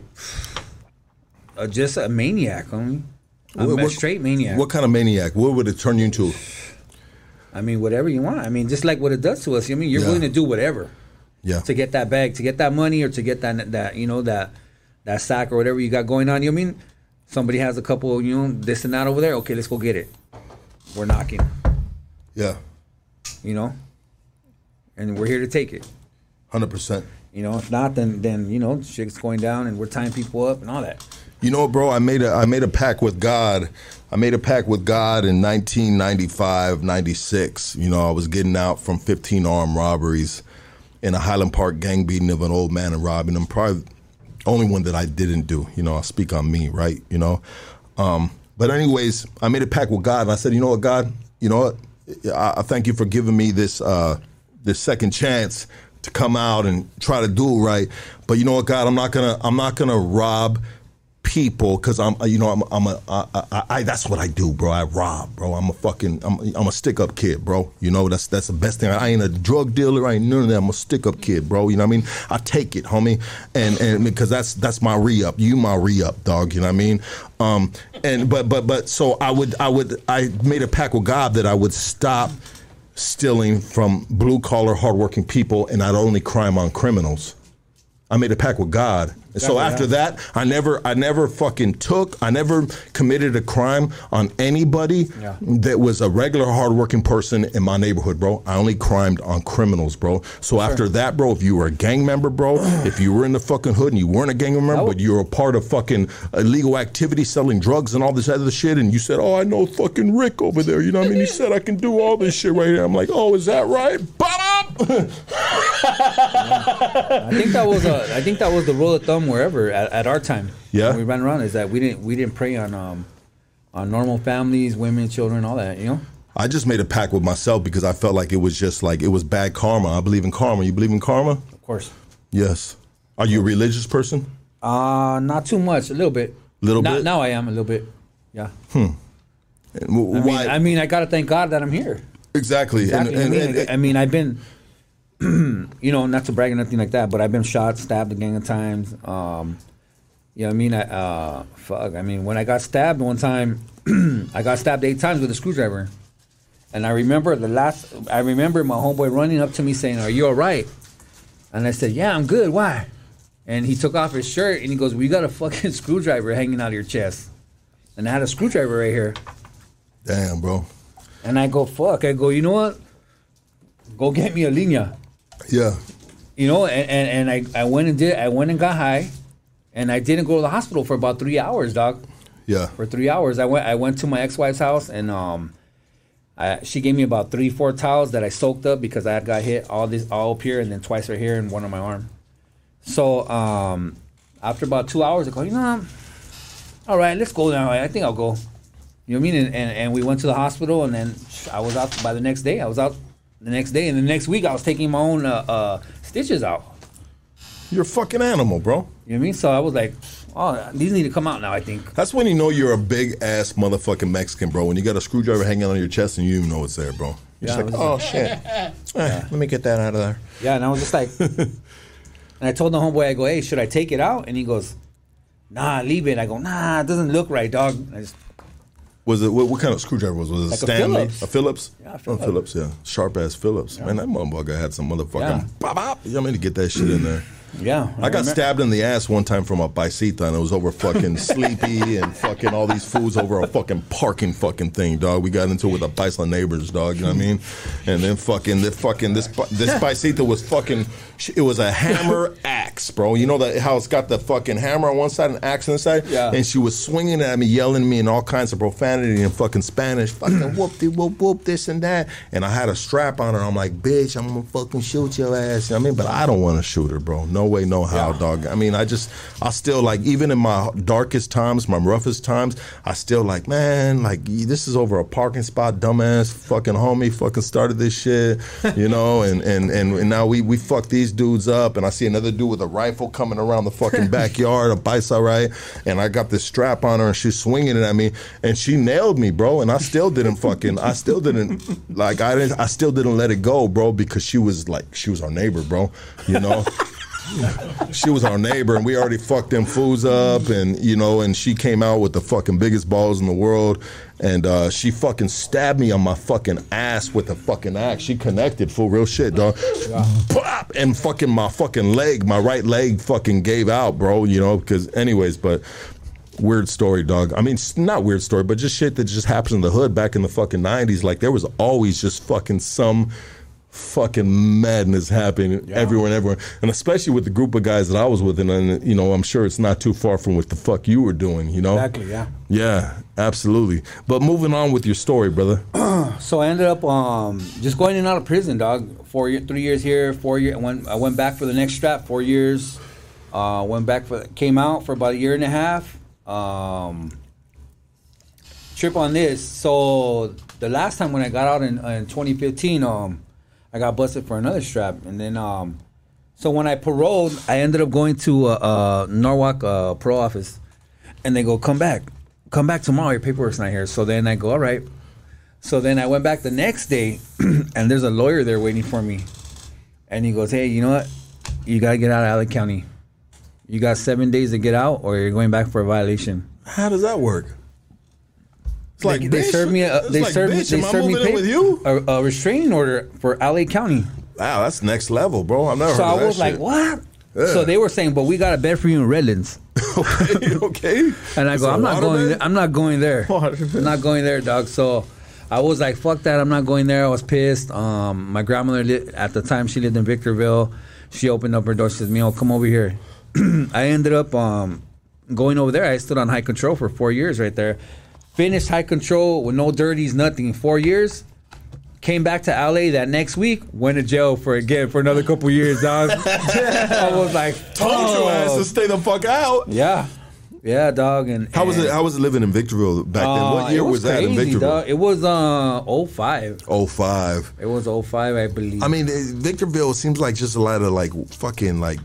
<sighs> just a maniac, homie. I'm What- a straight maniac. What kind of maniac? What would it turn you into? I mean, whatever you want. I mean, just like what it does to us. I mean, you're Yeah. willing to do whatever. Yeah. to get that bag, to get that money, or to get that that you know that that sack or whatever you got going on. You know I mean? Somebody has a couple, you know, this and that over there. Okay, let's go get it. We're knocking, Yeah. you know, and we're here to take it. Hundred percent. You know, if not, then then you know, shit's going down, and we're tying people up and all that. You know, bro, I made a I made a pact with God. I made a pact with God in 1995, 96. You know, I was getting out from 15 armed robberies in a Highland Park gang beating of an old man and robbing him. Probably the only one that I didn't do. You know, I speak on me, right? You know. Um, but anyways, I made a pact with God, and I said, you know what, God, you know what? I, I thank you for giving me this uh, this second chance to come out and try to do right. But you know what, God, I'm not gonna I'm not gonna rob people because I'm you know I'm I'm a I, I, I that's what I do, bro. I rob, bro. I'm a fucking I'm, I'm a stick up kid, bro. You know that's that's the best thing. I ain't a drug dealer. I ain't none of that. I'm a stick up kid, bro. You know what I mean? I take it, homie, and and because that's that's my re up. You my re up, dog. You know what I mean? Um and but but but so I would I would I made a pact with God that I would stop stealing from blue collar hardworking people and I'd only crime on criminals. I made a pact with God. And so after yeah. that, I never I never fucking took, I never committed a crime on anybody Yeah. that was a regular hardworking person in my neighborhood, bro. I only crimed on criminals, bro. So after that, bro, if you were a gang member, bro, <clears throat> if you were in the fucking hood and you weren't a gang member, would- but you were a part of fucking illegal activity, selling drugs and all this other shit, and you said, Oh, I know fucking Rick over there, you know what I mean? He said I can do all this shit right here. I'm like, Oh, is that right? Ba-dum! <laughs> I think that was a, I think that was the rule of thumb wherever at, at our time. Yeah. when we ran around is that we didn't we didn't prey on um on normal families, women, children, all that. You know. I just made a pact with myself because I felt like it was just like it was bad karma. I believe in karma. You believe in karma? Of course. Yes. Are you a religious person? Uh not too much, a little bit. Little now, bit? Now I am a little bit. Yeah. I Why? mean, I mean, I gotta thank God that I'm here. exactly. Exactly. And, and, I, mean, and- I mean, I've been, <clears throat> you know, not to brag or nothing like that, but I've been shot, stabbed a gang of times. Um, you know what I mean? I, uh, fuck. I mean, when I got stabbed one time, <clears throat> I got stabbed eight times with a screwdriver. And I remember the last, I remember my homeboy running up to me saying, Are you all right? And I said, Yeah, I'm good. Why? And he took off his shirt and he goes, We got a fucking <laughs> screwdriver hanging out of your chest. And I had a screwdriver right here. damn, bro. And I go, fuck. I go, you know what? Go get me a linea. Yeah. You know, and, and, and I, I went and did I went and got high and I didn't go to the hospital for about three hours, dog. Yeah. For three hours. I went I went to my ex wife's house and um I, she gave me about three, four towels that I soaked up because I had got hit all this all up here and then twice right here and one on my arm. So um after about two hours I go, you know, all right, let's go now. I think I'll go. You know what I mean? And, and, and we went to the hospital, and then I was out by the next day. I was out the next day, and the next week I was taking my own uh, uh, stitches out. You're a fucking animal, bro. You know what I mean? So I was like, oh, these need to come out now. I think. That's when you know you're a big ass motherfucking Mexican, bro. When you got a screwdriver hanging on your chest and you even know it's there, bro. You're Yeah, just like, oh was- shit. Eh, Let me get that out of there. Yeah, and I was just like, <laughs> and I told the homeboy, I go, hey, should I take it out? And he goes, nah, leave it. I go, nah, it doesn't look right, dog. I just, Was it what, what kind of screwdriver was it? Was it Like a Stanley? Phillips. A Phillips? Yeah, Oh, Phillips. Yeah. Sharp ass Phillips. Man, that motherfucker had some motherfucking Yeah. bop bop. You know what I mean to get that shit in there. Yeah, I got remember- stabbed in the ass one time from a paisita, and it was over fucking <laughs> sleepy and fucking all these fools over a fucking parking fucking thing, dog. We got into it with a paisa neighbors, dog. You know what I mean? And then fucking the fucking this this paisita was fucking. It was a hammer <laughs> axe, bro. You know that how it's got the fucking hammer on one side and axe on the side. Yeah. And she was swinging at me, yelling at me in all kinds of profanity and fucking Spanish, <clears throat> fucking whoop de whoop whoop this and that. And I had a strap on her. I'm like, bitch, I'm gonna fucking shoot your ass. You know what I mean? But I don't want to shoot her, bro. No way, no how, dog. I mean, I just, I still like, even in my darkest times, my roughest times, I still like, man, like this is over a parking spot, dumbass, fucking homie, fucking started this shit, you know, <laughs> and and and, and now we we fuck these dudes up, and I see another dude with a rifle coming around the fucking <laughs> backyard, a bicep, right? And I got this strap on her, and she's swinging it at me, and she nailed me, bro, and I still didn't fucking, I still didn't, like, I didn't, I still didn't let it go, bro, because she was like, she was our neighbor, bro, you know. <laughs> <laughs> she was our neighbor and we already fucked them fools up and you know and she came out with the fucking biggest balls in the world and uh, she fucking stabbed me on my fucking ass with a fucking axe. She connected for real shit dog. Bop! and fucking my fucking leg my right leg fucking gave out bro you know because anyways but weird story dog. I mean it's not weird story but just shit that just happens in the hood back in the fucking 90s like there was always just fucking some fucking madness happening everywhere and everywhere, and especially with the group of guys that I was with, and, and you know, I'm sure it's not too far from what the fuck you were doing, you know? Exactly, yeah. Yeah, absolutely. But moving on with your story, brother. <clears throat> So I ended up um, just going in and out of prison, dog. Four, year, three years here, four years. I went, I went back for the next strap. Four years. Uh, went back for, came out for about a year and a half. Um, trip on this. So the last time when I got out in, in 2015, um, I got busted for another strap, and then um, so when I paroled, I ended up going to uh, uh, Norwalk uh, office, and they go, "Come back, come back tomorrow. Your paperwork's not here." So then I go, "All right." So then I went back the next day, <clears throat> and there's a lawyer there waiting for me, and he goes, "Hey, you know what? You gotta get out of LA County. You got seven days to get out, or you're going back for a violation." How does that work? It's Like they bitch, served me. A, they like, served me. bitch, They served me moving in pa- A, a restraining order for LA County. Wow, that's next level, bro. I've never So I was like, shit. "What?" Yeah. So they were saying, "But we got a bed for you in Redlands." <laughs> okay, okay. And I go, I'm not going. There. I'm not going there. I'm not going there, dog. So I was like, fuck that. I'm not going there. I was pissed. Um, my grandmother li- at the time she lived in Victorville. She opened up her door. She says, "Mio, come over here." <clears throat> I ended up um, going over there. I stood on high control for four years right there. Finished high control with no dirties, nothing. Four years. Came back to LA that next week. Went to jail for again for another couple years, dog. <laughs> <laughs> I was like, Told your ass to stay the fuck out. Yeah, yeah, dog. And How was it? How was it living in Victorville back then? uh, What year it was, that in Victorville? dog. It was uh 05. Oh five. It was 05, I believe. I mean, Victorville seems like just a lot of like fucking like.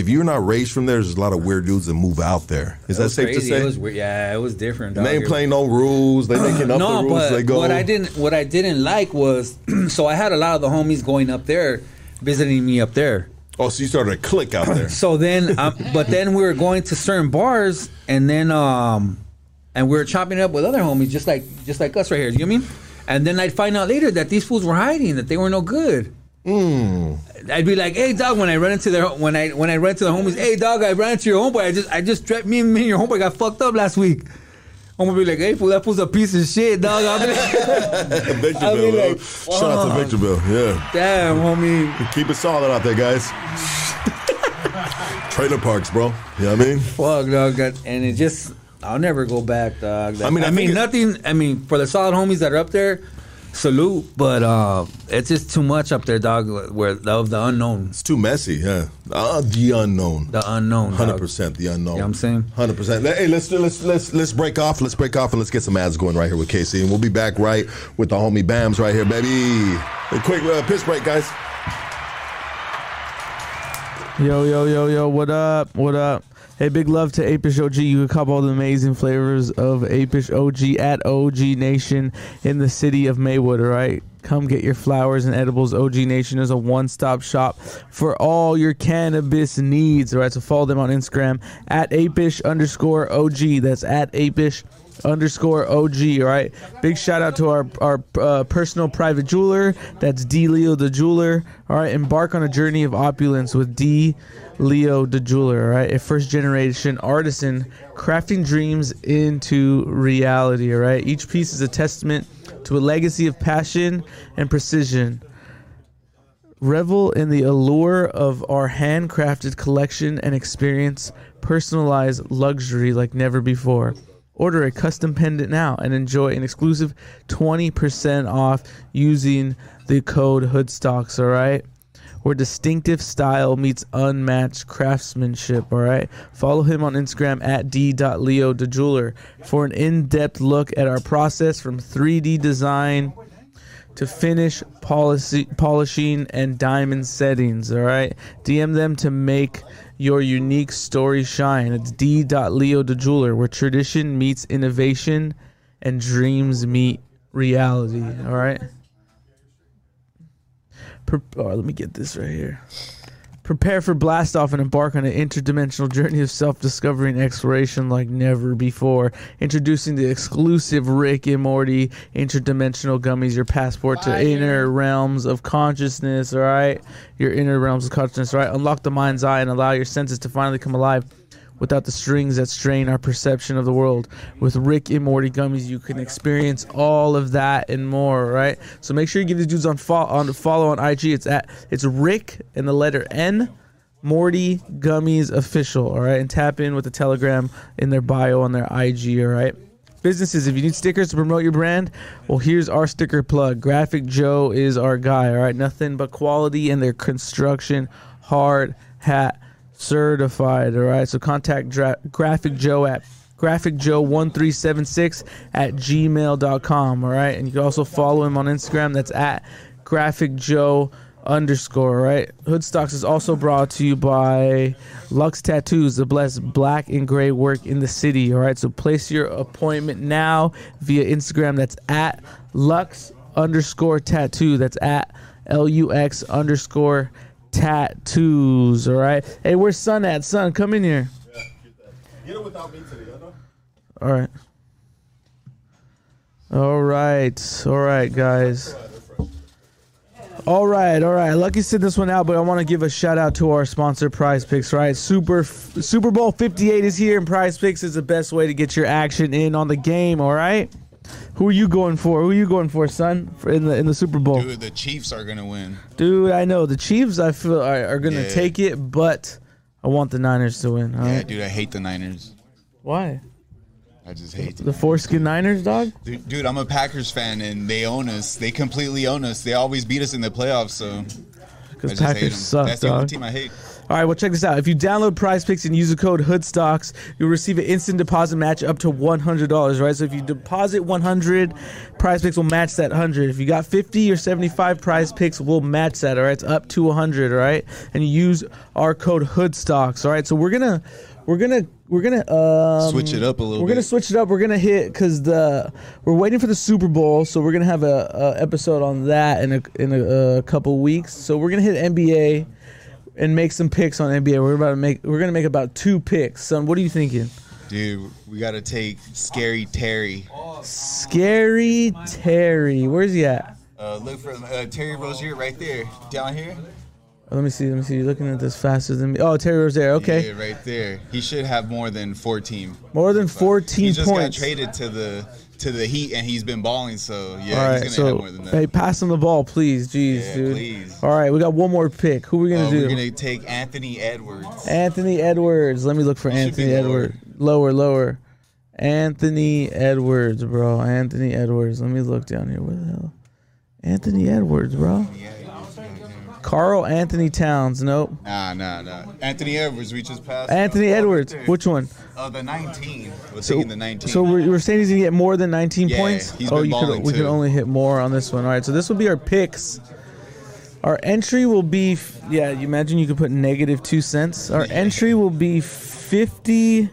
If you're not raised from there, there's a lot of weird dudes that move out there. Is It that safe crazy. to say? It was weird. Yeah, it was different. Dog. they ain't playing no rules. They making up <clears throat> no, the rules. but they go. what I didn't what I didn't like was <clears throat> so I had a lot of the homies going up there, visiting me up there. Oh, so you started a click out there. <clears throat> So then, um, but then we were going to certain bars, and then um, and we were chopping it up with other homies, just like just like us right here. You know what I mean? And then I'd find out later that these fools were hiding, that they were no good. Hmm. I'd be like, "Hey, dog," when I run into their when I when I run to the homies, "Hey, dog, I ran into your homeboy. I just I just tra- me and me and your homeboy got fucked up last week." I'm gonna be like, "Hey, fool, that fool's a piece of shit, dog." I'll be like, <laughs> Victorville. I mean, bro. like, Shout out to fuck. Victorville. Yeah. "Damn, homie, Keep it solid out there, guys. Trailer parks, bro. You know what I mean? fuck, dog." And it just, I'll never go back, dog. I mean, I, I mean, nothing. I mean, for the solid homies that are up there, salute, but uh, it's just too much up there, dog. Where of the unknown, It's too messy, yeah. Uh, the unknown. the unknown. Hundred percent, the unknown. You know what I'm saying? Hundred percent. Hey, let's let's let's let's break off. Let's break off and let's get some ads going right here with Casey, and we'll be back right with the homie BAMZ right here, baby. A quick uh, piss break, guys. Yo, yo, yo, yo, what up? What up? Hey, big love to Apeish OG. You can cop all the amazing flavors of Apeish OG at OG Nation in the city of Maywood, all right? Come get your flowers and edibles. OG Nation is a one stop shop for all your cannabis needs, all right? So follow them on Instagram at Apeish underscore OG. That's at Apeish underscore OG. All right. Big shout out to our our uh, personal private jeweler. That's D Leo the jeweler. All right. Embark on a journey of opulence with D Leo the jeweler. Right. A first generation artisan crafting dreams into reality. Right. Each piece is a testament to a legacy of passion and precision. Revel in the allure of our handcrafted collection and experience personalized luxury like never before. Order a custom pendant now and enjoy an exclusive 20% off using the code Hoodstocks, all right? Where distinctive style meets unmatched craftsmanship, all right? Follow him on Instagram at d.leo.jeweler for an in-depth look at our process from 3D design to finish policy, polishing and diamond settings. All right, DM them to make your unique story shine. It's d.leo jeweler, where tradition meets innovation and dreams meet reality. All right. Pre- oh, let me get this right here. Prepare for blast off and embark on an interdimensional journey of self discovery and exploration like never before. Introducing the exclusive Rick and Morty interdimensional gummies, your passport to Fire. inner realms of consciousness, all right? Your inner realms of consciousness, all right? Unlock the mind's eye and allow your senses to finally come alive without the strings that strain our perception of the world. With Rick and Morty gummies, you can experience all of that and more, right? So make sure you give these dudes on follow on follow on IG. It's at it's Rick and the letter N. Morty Gummies official, all right, and tap in with the Telegram in their bio on their IG, all right. Businesses, if you need stickers to promote your brand, well, here's our sticker plug. Graphic Joe is our guy, all right. Nothing but quality in their construction, hard hat certified, all right. So contact Dra- Graphic Joe at graphicjoe1376 at gmail.com, all right. And you can also follow him on Instagram. That's at Graphic Joe underscore right hoodstocks is also brought to you by lux tattoos the best black and gray work in the city all right so place your appointment now via instagram that's at lux underscore tattoo that's at l-u-x underscore tattoos all right? Hey where's son at? Son come in here. Get it without me today, all right. All right all right guys. All right, all right. Lucky sent this one out, but I want to give a shout out to our sponsor, Prize Picks. Right, Super Super Bowl Fifty Eight is here, and Prize Picks is the best way to get your action in on the game. All right, who are you going for? Who are you going for, son? For in the in the Super Bowl, Dude, the Chiefs are gonna win. dude. I know the Chiefs. I feel are, are gonna Yeah. take it, but I want the Niners to win. All right, Yeah, dude, I hate the Niners. why? I just hate The them. foreskin Niners, dog. Dude, dude, I'm a Packers fan, and they own us. They completely own us. They always beat us in the playoffs, so Because Packers suck, That's the only team I hate. All right, well, check this out. If you download Prize Picks and use the code Hoodstocks, you'll receive an instant deposit match up to one hundred dollars. Right, so if you deposit one hundred, Prize Picks will match that hundred. If you got fifty or seventy-five Prize Picks, we'll match that. All right, it's up to hundred. All right, and you use our code Hoodstocks. All right, so we're gonna, we're gonna, we're gonna um, Switch it up a little We're gonna switch it up. We're gonna hit because the we're waiting for the Super Bowl, so we're gonna have a, a episode on that in a in a, a couple weeks. So we're gonna hit NBA and make some picks on NBA. We're about to make we're gonna make about two picks. Son, what are you thinking? Dude, we gotta take Scary Terry. Scary Terry, where's he at? Uh, look for uh, Terry Rozier right there, down here. Oh, let me see. Let me see. You're looking at this faster than me. Oh, Terry Rozier. Okay, Yeah, right there. He should have more than 14. more than He 14 just points. got traded to the to the Heat, and he's been balling. So yeah, All right, he's gonna have more than that. hey, pass him the ball, please. Jeez, Yeah, dude. please. All right, we got one more pick. Who are we gonna Uh, do? we're gonna take Anthony Edwards. Anthony Edwards. Let me look for He Anthony lower. Edwards. Lower, lower. Anthony Edwards, bro. Anthony Edwards. Let me look down here. Where the hell? Anthony Edwards, bro. Karl-Anthony Towns. Nope. Nah, nah, nah. Anthony Edwards, we just passed. Anthony Oh, Edwards. there. Which one? Uh, the 19. We're So, taking the 19. so we're, we're saying he's gonna get more than 19 Yeah, points. he's oh, you could, we can only hit more on this one. All right, so this will be our picks. Our entry will be, f- yeah. You imagine you could put negative two cents. Our entry will be 50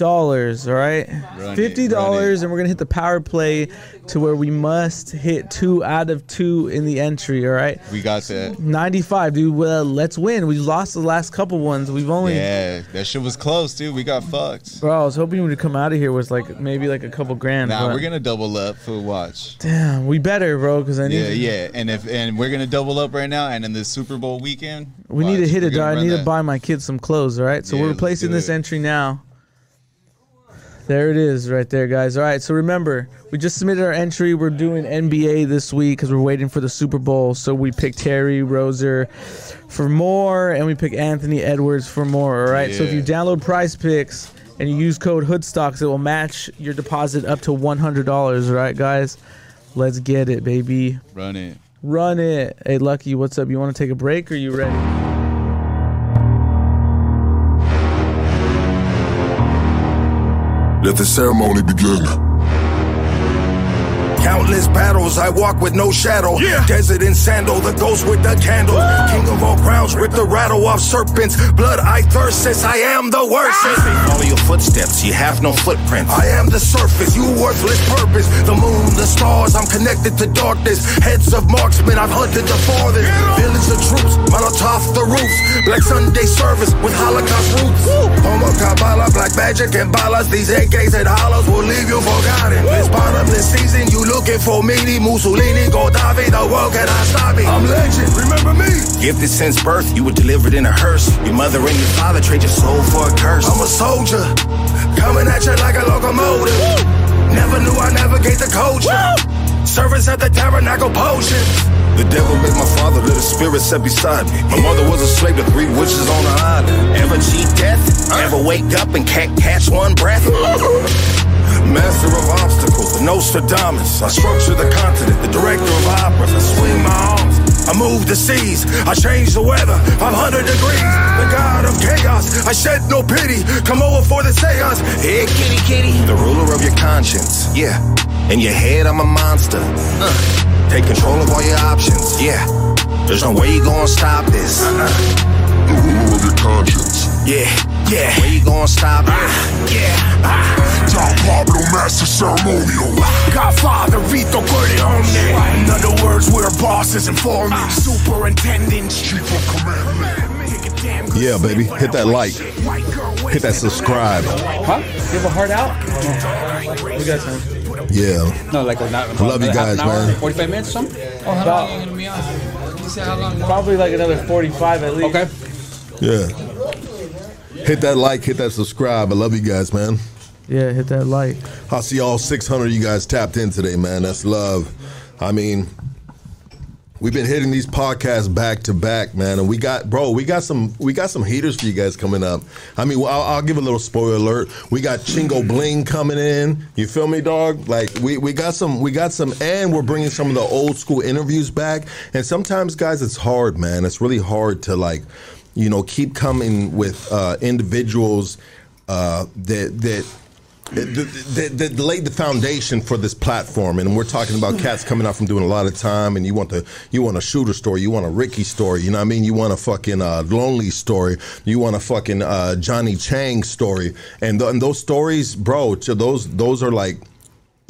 dollars. All right, Run fifty dollars, and we're gonna hit the power play to where we must hit two out of two in the entry. All right, We got that. ninety-five, dude. Well, let's win. We lost the last couple ones. We've only. Yeah, that shit was close, dude. We got fucked. Bro, I was hoping we would come out of here with like maybe like a couple grand. Nah, but we're gonna double up for watch. Damn, we better, bro, because I need. Yeah, to, yeah, and if and we're gonna double up right now, and in the Super Bowl weekend, We need to hit it, dog. I need to buy my kids some clothes. All right, so Yeah, we're replacing this entry now. There it is, right there, guys. All right, so remember, we just submitted our entry. We're doing NBA this week because we're waiting for the Super Bowl. So we picked Terry Rozier for more, and we picked Anthony Edwards for more. All right, so if you download Prize Picks and you use code Hoodstocks, it will match your deposit up to one hundred dollars. All right, guys, let's get it, baby. Run it. Run it. Hey, Lucky, what's up? You want to take a break or you ready? Let the ceremony begin. Countless battles, I walk with no shadow. Yeah. Desert in sandal, the ghost with the candle. King of all crowns, rip the rattle off serpents. Blood I thirst, since I am the worst. Ah! Follow your footsteps, you have no footprint. I am the surface, you worthless purpose. The moon, the stars, I'm connected to darkness. Heads of marksmen, I've hunted the farthest. Village of troops, Molotov the roofs. Black Sunday service with Holocaust roots. Homo Kabbalah, black magic and balas. These AKs and hollows will leave you forgotten. This bottomless season, you looking for meaty Mussolini, Gaddafi, the world cannot stop me. I'm legend, remember me? Gifted since birth, you were delivered in a hearse. Your mother and your father trade your soul for a curse. I'm a soldier, coming at you like a locomotive. Never knew I navigate the culture. Service at the tabernacle potion. The devil made my father, little spirit set beside me. My mother was a slave to three witches on an island. Ever cheat death? Ever wake up and can't catch one breath? <laughs> Master of obstacles, the Nostradamus. I structure the continent, the director of operas. I swing my arms, I move the seas. I change the weather, 500 degrees. The god of chaos, I shed no pity. Come over for the seance. Hey, kitty, kitty. The ruler of your conscience, yeah. In your head, I'm a monster. Uh, take control of all your options, yeah. There's no way you gonna stop this. Uh-uh. The ruler of your conscience. Yeah, yeah. Where you gonna stop it? Yeah. Ah. Don Pablo, master ceremonial. Godfather Vito Corleone. In other words, we're bosses and foremen. Superintendents. Chief of command. Yeah, baby. Hit that like. Hit that subscribe. Huh? You have a heart out? We got time. Yeah. No, like a, not, Love you guys, an hour, man. 45 minutes or something? Oh, how long are you gonna be on? You said how long? more? Probably like another 45 at least. Okay. Yeah. Hit that like, hit that subscribe. I love you guys, man. Yeah, hit that like. I see all 600 of you guys tapped in today, man. That's love. I mean, we've been hitting these podcasts back to back, man, and we got, bro, we got some, we got some heaters for you guys coming up. I mean, I'll, I'll give a little spoiler alert. We got Chingo Bling coming in. You feel me, dog? Like we, we got some, we got some, and we're bringing some of the old school interviews back. And sometimes, guys, it's hard, man. It's really hard to like, you know, keep coming with uh, individuals uh, that that that, that laid the foundation for this platform, and we're talking about cats coming out from doing a lot of time, and you want the you want a shooter story, you want a Ricky story, you know what I mean? You want a fucking uh, lonely story, you want a fucking uh, Johnny Chang story, and, th- and those stories, bro, to those those are like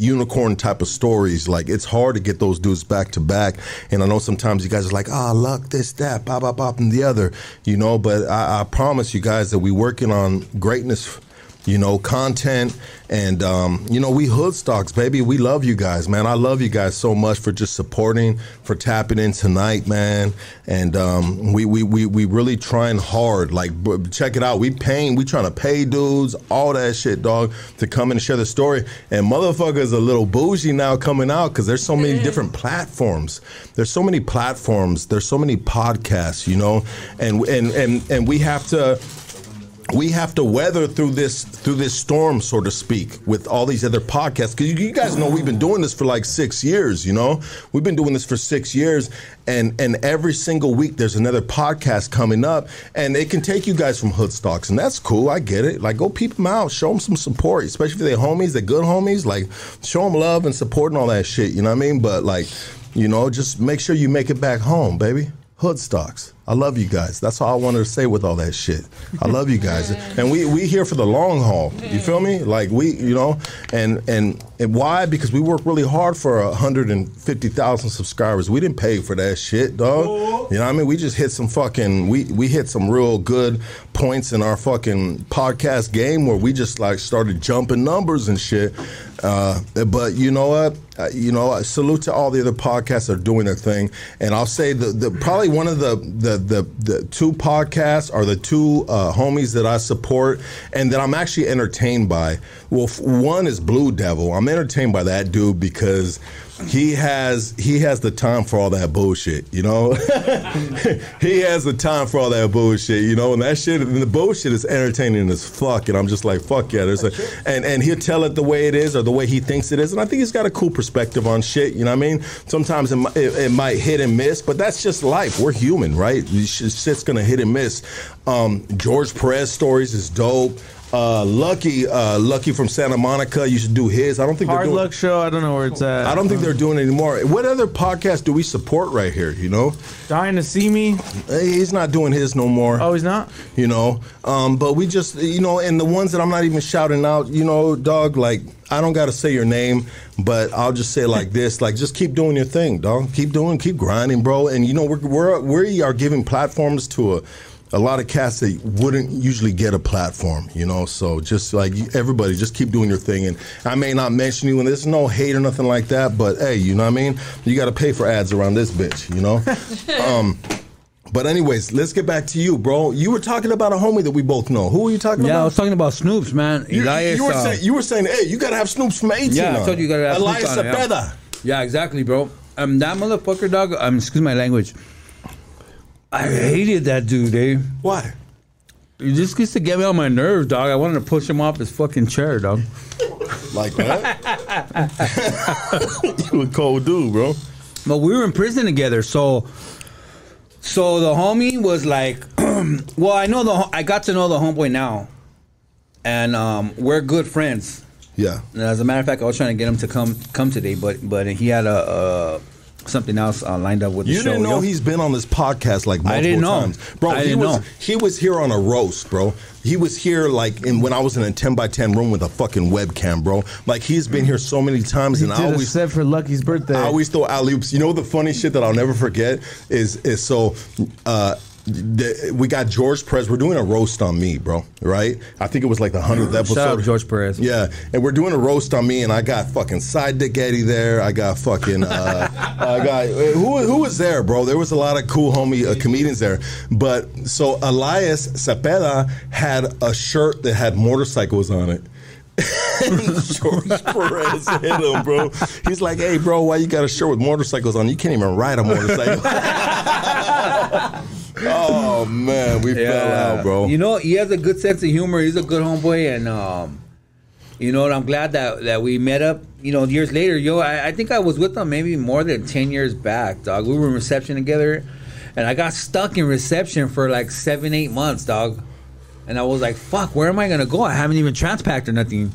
unicorn type of stories. Like it's hard to get those dudes back to back. And I know sometimes you guys are like, ah, luck, this, that, bop, bop, bop, and the other, you know. But I, I promise you guys that we working on greatness. You know, content and um, you know we Hoodstocks, baby. We love you guys, man. I love you guys so much for just supporting, for tapping in tonight, man. And um, we, we we we really trying hard. Like, b- check it out. We paying, we trying to pay dudes, all that shit, dog, to come and share the story. And motherfuckers a little bougie now coming out because there's so many different platforms. There's so many platforms. There's so many podcasts, you know, and and and and we have to we have to weather through this through this storm, so to speak, with all these other podcasts. Because you, you guys know we've been doing this for like six years. You know, we've been doing this for six years, and and every single week there's another podcast coming up, and it can take you guys from Hoodstocks, and that's cool. I get it. Like, go peep them out, show them some support, especially if they're homies, they're good homies. Like, show them love and support and all that shit. You know what I mean? But like, you know, just make sure you make it back home, baby. Hood stocks. I love you guys. That's all I wanted to say with all that shit. I love you guys, <laughs> and we we here for the long haul. You feel me? Like we, you know, and and and why? Because we work really hard for hundred and fifty thousand subscribers. We didn't pay for that shit, dog. You know what I mean? We just hit some fucking we we hit some real good points in our fucking podcast game where we just like started jumping numbers and shit. Uh, but you know what? Uh, you know, salute to all the other podcasts that are doing their thing. And I'll say the, the probably one of the, the the the two podcasts are the two uh, homies that I support and that I'm actually entertained by. Well, one is Blue Devil. I'm entertained by that dude because he has he has the time for all that bullshit. You know, <laughs> he has the time for all that bullshit. You know, and that shit and the bullshit is entertaining as fuck. And I'm just like, fuck yeah. There's a and and he'll tell it the way it is or the way he thinks it is. And I think he's got a cool perspective on shit. You know what I mean? Sometimes it, it, it might hit and miss, but that's just life. We're human, right? Shit's gonna hit and miss. Um, George Perez stories is dope. Uh, Lucky, uh, Lucky from Santa Monica. You should do his. I don't think Hard they're doing. Luck Show. I don't know where it's at. I don't think they're doing it anymore. What other podcast do we support right here? You know, Dying to see me. He's not doing his no more. Oh, he's not. You know, um, but we just, you know, and the ones that I'm not even shouting out, you know, dog, like I don't got to say your name, but I'll just say like this, like just keep doing your thing, dog. Keep doing, keep grinding, bro. And you know, we're we're we are giving platforms to a. A lot of cats that wouldn't usually get a platform, you know. So just like everybody, just keep doing your thing. And I may not mention you, and there's no hate or nothing like that. But hey, you know what I mean? You got to pay for ads around this bitch, you know. <laughs> um, but anyways, let's get back to you, bro. You were talking about a homie that we both know. Who were you talking about? Yeah, I was talking about Snoops, man. you, Elias, you were uh, saying, you were saying, hey, you gotta have Snoops from 18 Yeah, I on. told you you gotta have Elias Snoops on yeah. Yeah, exactly, bro. Um, that motherfucker, dog. Um, excuse my language. I hated that dude, eh? Why? He just used to get me on my nerves, dog. I wanted to push him off his fucking chair, dog. Like that? <laughs> you a cold dude, bro. But we were in prison together, so so the homie was like, <clears throat> well, I know the I got to know the homeboy now, and um, we're good friends. Yeah. And as a matter of fact, I was trying to get him to come come today, but but he had a uh, something else uh, lined up with the show. You didn't know yo. he's been on this podcast like multiple I didn't know. times, bro. I he didn't was know. he was here on a roast, bro. He was here like in when I was in a ten by ten room with a fucking webcam, bro. Like he's been here so many times, He and I did a always said for Lucky's birthday. I always throw alley oops. You know the funny shit that I'll never forget is is so. Uh, the, we got George Perez. We're doing a roast on me, bro. Right? I think it was like the hundredth episode. Shout out George Perez. Yeah, and we're doing a roast on me, and I got fucking side dick Eddie there. I got fucking. Uh, <laughs> I got who who was there, bro? There was a lot of cool homie uh, comedians there. But so Elias Cepeda had a shirt that had motorcycles on it. <laughs> George Perez hit him, bro. He's like, "Hey, bro, why you got a shirt with motorcycles on? You can't even ride a motorcycle." <laughs> oh man, we fell out, bro. You know, he has a good sense of humor. He's a good homeboy, and um, you know, and I'm glad that that we met up. You know, years later, yo, I, I think I was with him maybe more than ten years back, dog. We were in reception together, and I got stuck in reception for like seven, eight months, dog. And I was like, "Fuck, where am I gonna go? I haven't even transpacked or nothing."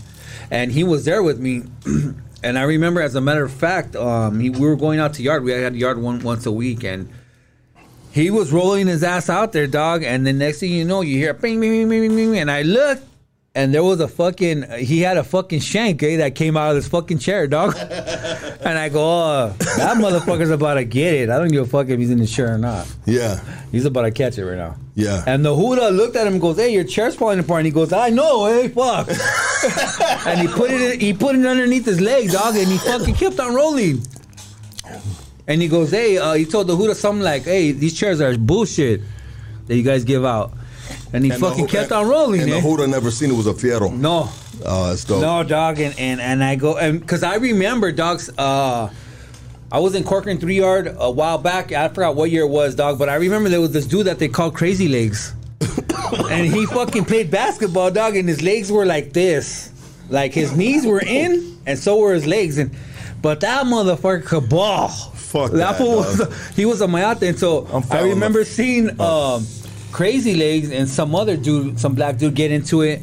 And he was there with me. <clears throat> And I remember, as a matter of fact, um, he, we were going out to yard. We had yard one once a week, and he was rolling his ass out there, dog. And the next thing you know, you hear bing, bing, bing, bing, bing, bing. And I looked, and there was a fucking, he had a fucking shank, eh, that came out of this fucking chair, dog. <laughs> and I go, oh, that motherfucker's about to get it. I don't give a fuck if he's in the chair or not. Yeah, He's about to catch it right now. yeah. And the Huda looked at him and goes, "Hey, your chair's falling apart." And he goes, "I know, hey, fuck." <laughs> and he put it, in, he put it underneath his leg, dog, and he fucking kept on rolling. And he goes, "Hey," uh, he told the Huda something like, "Hey, these chairs are bullshit that you guys give out." And he And fucking kept on rolling. And eh? the Huda never seen it was a Fiero. no, Oh, that's dope. no, dog, and and, and I go and because I remember, dogs. Uh, I was in Corcoran three yard a while back. I forgot what year it was, dog, but I remember there was this dude that they called Crazy Legs, <coughs> and he fucking played basketball, dog, and his legs were like this, like his knees were in, and so were his legs, and but that motherfucker could ball. Fuck that that, was dog. he was a mayate, and so I remember seeing um, Crazy Legs and some other dude, some black dude, get into it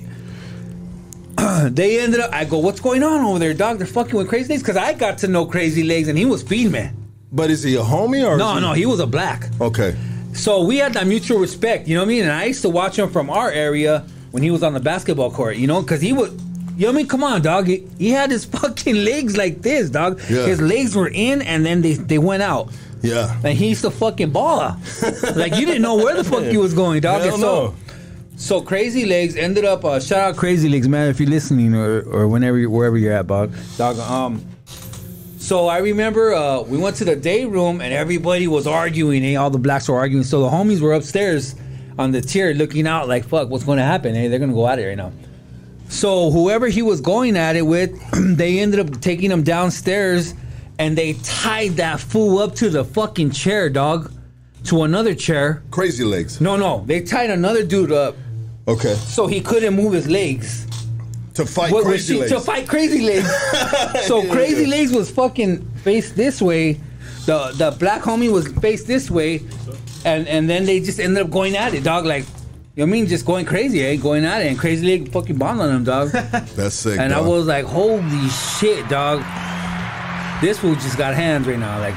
<clears throat> they ended up. I go, what's going on over there, dog? They're fucking with Crazy Legs because I got to know Crazy Legs and he was Speed Man. But is he a homie or? No, he... no, he was a black. Okay. So we had that mutual respect, you know what I mean? And I used to watch him from our area when he was on the basketball court, you know, because he would. You know I mean? Come on, dog. He, he had his <laughs> fucking legs like this, dog. Yeah. His legs were in and then they, they went out. Yeah. And he's the fucking baller. like you didn't know where the fuck he was going, dog. Hell so, no. so crazy legs ended up. Uh, shout out Crazy Legs, man, if you're listening or or whenever you, wherever you're at, dog. Dog. Um. So I remember uh, we went to the day room and everybody was arguing. Eh? All the blacks were arguing. So the homies were upstairs on the tier looking out like, "Fuck, what's going to happen? Hey, they're gonna go at here right now." So whoever he was going at it with, <clears throat> they ended up taking him downstairs and they tied that fool up to the fucking chair, dog, to another chair. Crazy legs. No, no, they tied another dude up Okay. so he couldn't move his legs. To fight What was crazy she- legs. To fight crazy legs. <laughs> so crazy legs was fucking faced this way. The the black homie was faced this way, and and then they just ended up going at it, dog. Like, you know what I mean? Just going crazy, eh? Going at it, and crazy leg fucking bombed on him, dog. <laughs> That's sick. and I was like, holy shit, dog. This fool just got hands right now. Like,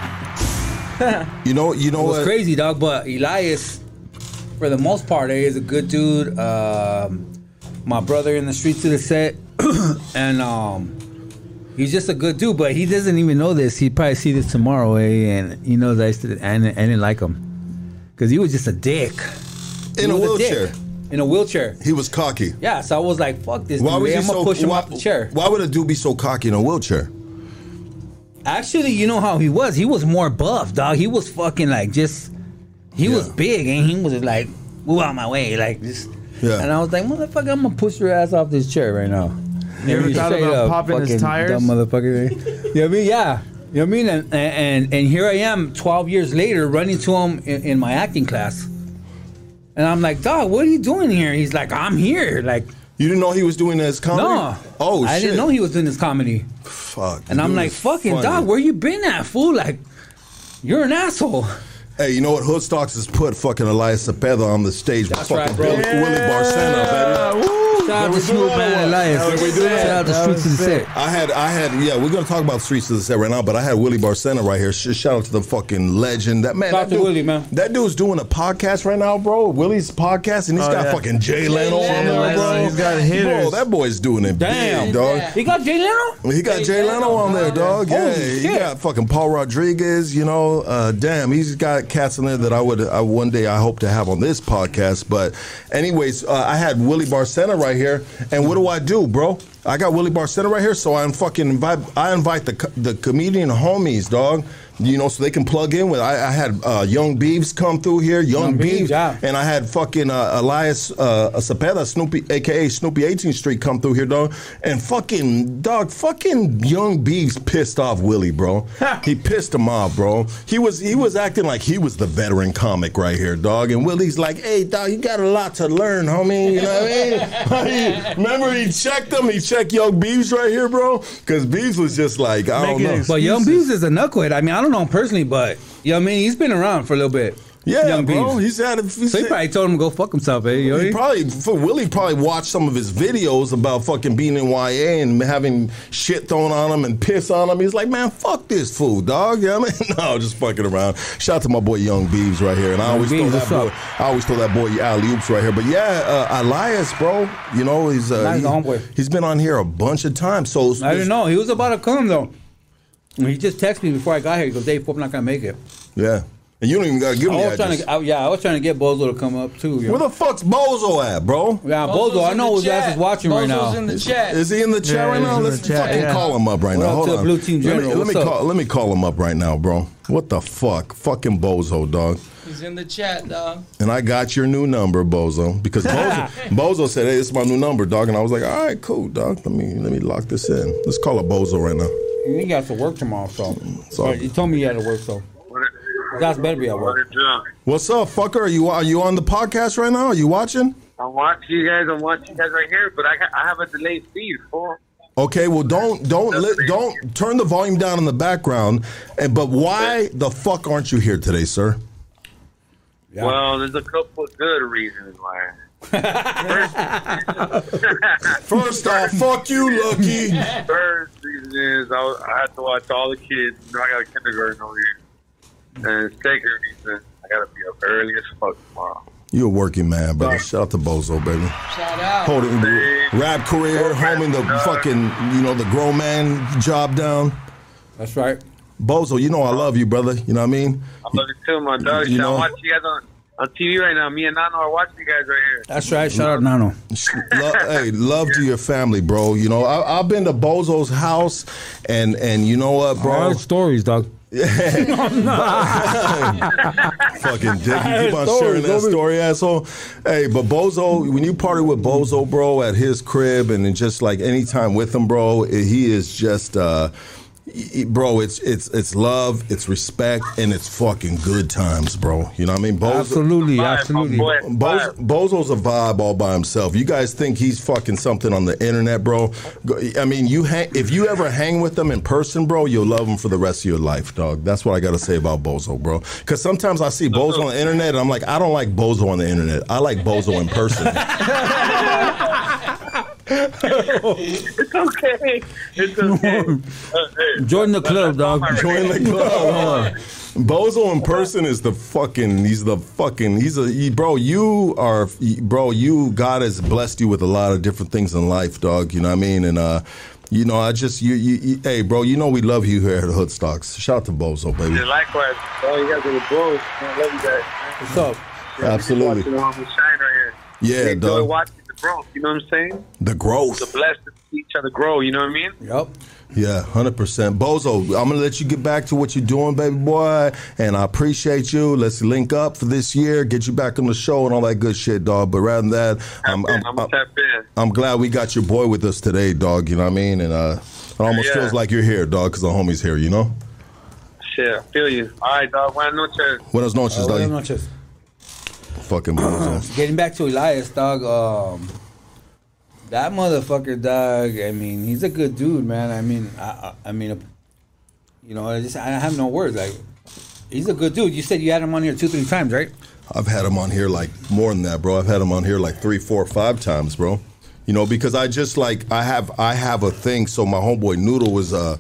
You know. You know it was what? crazy, dog. But Elias, for the most part, eh, is a good dude. Um, my brother in the streets of the set, <clears throat> and um, he's just a good dude. But he doesn't even know this. He'd probably see this tomorrow, eh? And he knows I used to, and I didn't like him because he was just a dick. In a was dick. wheelchair. In a wheelchair. He was cocky. Yeah, so I was like, "Fuck this Why dude! was he I'm gonna so? push him why, off the chair." why would a dude be so cocky in a wheelchair? Actually, you know how he was. He was more buff, dog. He was fucking like just. He was big, and he was like, "Move out my way!" Like this. Yeah. And I was like, "Motherfucker, I'm gonna push your ass off this chair right now." You ever And thought straight about up, popping his fucking tires? Dumb motherfucker. you know what I mean? Yeah. You know what I mean? And and and here I am, 12 years later, running to him in, in my acting class, and I'm like, "Dog, what are you doing here?" He's like, "I'm here." Like, You didn't know he was doing his comedy? no. Oh I shit. didn't know he was doing this comedy. Fuck. And I'm like, fucking funny. dog, where you been at, fool? Like, you're an asshole. Hey, you know what? Hoodstocks has put fucking Elias Cepeda on the stage with fucking right, bro. Willie, Willie Barcena, baby. Shout out to Smooth doing that Man one? Elias. How we doing Shout out to? Streets of the Set. I had, I had, yeah, we're gonna talk about streets of the set right now, but I had Willie Barcena right here. Sh- Shout out to the fucking legend. That man, Shout that to dude, Willie, man. That dude's doing a podcast right now, bro. Willie's podcast, and he's Oh, got yeah. fucking Jay Leno on there, bro. he's got hitters. Bro, that boy's doing it Damn. big, dog. He got Jay Leno? He got Jay Leno on there, dog. Yeah, he got fucking Paul Rodriguez. You know, uh, damn, he's got cats in there that I would I, one day I hope to have on this podcast. But, anyways, uh, I had Willie Barcena right here, and what do I do, bro? I got Willie Barcena right here, so I fucking invite I invite the the comedian homies, dog. You know, so they can plug in with. I, I had uh, Young Beeves come through here, Young, Young Beeves, Beeves, yeah. and I had fucking uh, Elias uh, Cepeda, Snoopy, aka Snoopy 18th Street, come through here, dog. And fucking dog, fucking Young Beeves pissed off Willie, bro. he pissed him off, bro. He was he was acting like he was the veteran comic right here, dog. And Willie's like, hey, dog, you got a lot to learn, homie. You know what I mean? <laughs> Remember he checked him. He checked Young Beeves right here, bro. Because Beeves was just like, I don't know. But Young Beeves is a knucklehead. I mean, I don't know him personally, but you know what I mean? He's been around for a little bit. Yeah, Young bro. Beeves. He's had. He's So he probably told him to go fuck himself, eh? You know He probably for Willie probably watched some of his videos about fucking being in YA and having shit thrown on him and piss on him. He's like, man, fuck this fool, dog. <laughs> You know what I mean? No, just fucking around. Shout out to my boy Young Beeves right here. And I always throw that boy up? I always throw that boy alley oops right here. But yeah, uh, Elias, bro, you know, he's uh, Nice he, homeboy. he's been on here a bunch of times. So I didn't know. He was about to come, though. And he just texted me before I got here. He goes, Dave, I'm not going to make it. Yeah. And you don't even gotta give me I the was trying address. to, I, yeah, I was trying to get Bozo to come up, too. You Where know? the fuck's Bozo at, bro? Yeah, Bozo's Bozo, I in know the his ass chat. is watching right now. Bozo's now. in the chat. Is he in the chat Yeah, right he's now? in the Let's chat, fucking yeah. call him up right What now. up Hold to the on. Blue Team let me, General? let me What's up? call. Let me call him up right now, bro. What the fuck, fucking bozo, dog. He's in the chat, dog. And I got your new number, bozo, because bozo, <laughs> bozo said, "Hey, it's my new number, dog." And I was like, "All right, cool, dog. Let me let me lock this in. Let's call up bozo right now." He got to work tomorrow, so. all But he told me he had to work, so. That's better be at work. What's up, fucker? Are you are you on the podcast right now? Are you watching? I'm watching you guys. I'm watching you guys right here, but I, I have a delayed feed. Fool. Okay, well, don't don't li- don't turn the volume down in the background. And but why the fuck aren't you here today, sir? Well, there's a couple of good reasons why. First off, fuck you, Lucky. First reason is I, was- I had to watch all the kids. You know, I got a kindergarten over here. And second reason, I gotta be up early as fuck tomorrow. You're a working man, brother. Shout out to Bozo, baby. Shout out. Holding rap career, homing the fucking, you know, the grown man job down. That's right. Bozo, you know I love you, brother. You know what I mean? I love you too, my dog. You know- I'm watching you guys on, on TV right now. Me and Nano are watching you guys right here. That's right. Shout out Nano. Lo- hey, love to your family, bro. You know, I, I've been to Bozo's house, and and you know what, bro? stories, dog. <laughs> <laughs> Fucking dick. You Hey, keep on sharing that story. story, asshole. Hey, but Bozo, when you party with Bozo, bro, at his crib and just like anytime with him, bro, he is just uh he- bro, it's it's it's love, it's respect, and it's fucking good times, bro. You know what I mean? Bozo, Absolutely, Vibe, absolutely. boy. Bozo, Bozo's a vibe all by himself. You guys think he's fucking something on the internet, bro? I mean, you hang, if you ever hang with him in person, bro, you'll love him for the rest of your life, dog. That's what I got to say about Bozo, bro. Because sometimes I see Bozo on the internet, and I'm like, I don't like Bozo on the internet. I like Bozo in person. <laughs> It's okay. It's okay. Uh, <laughs> hey, Join the club, dog. Join the club. huh? Bozo in person is the fucking. He's the fucking. He's a he, bro. You are, bro. You God has blessed you with a lot of different things in life, dog. You know what I mean? And uh, you know, I just you, you, you hey, bro. You know we love you here at Hoodstocks. Shout out to Bozo, baby. yeah, likewise. Oh, you guys are the bros. I love you guys. What's up? Absolutely. Watching the shine right here. Yeah, We enjoy dog. watching the growth. You know what I'm saying? The growth. The blessed to see each other grow. You know what I mean? Yep. Yeah, hundred percent. Bozo, I'm gonna let you get back to what you're doing, baby boy, and I appreciate you. Let's link up for this year, get you back on the show and all that good shit, dog. But rather than that, I'm, I'm, I'm, I'm. I'm glad we got your boy with us today, dog. You know what I mean? And uh, it almost Yeah. feels like you're here, dog, because the homie's here. You know? Shit, I feel you. All right, dog. Buenas noches. Buenas noches, Buenas dog. noches. Fucking. <clears throat> Getting back to Elias, dog. Um, that motherfucker, dog. I mean, he's a good dude, man. I mean, I, I, I mean, you know, I just I have no words. Like, he's a good dude. You said you had him on here two, three times, right? I've had him on here like more than that, bro. I've had him on here like three, four, five times, bro. You know, because I just like I have I have a thing. So my homeboy Noodle was uh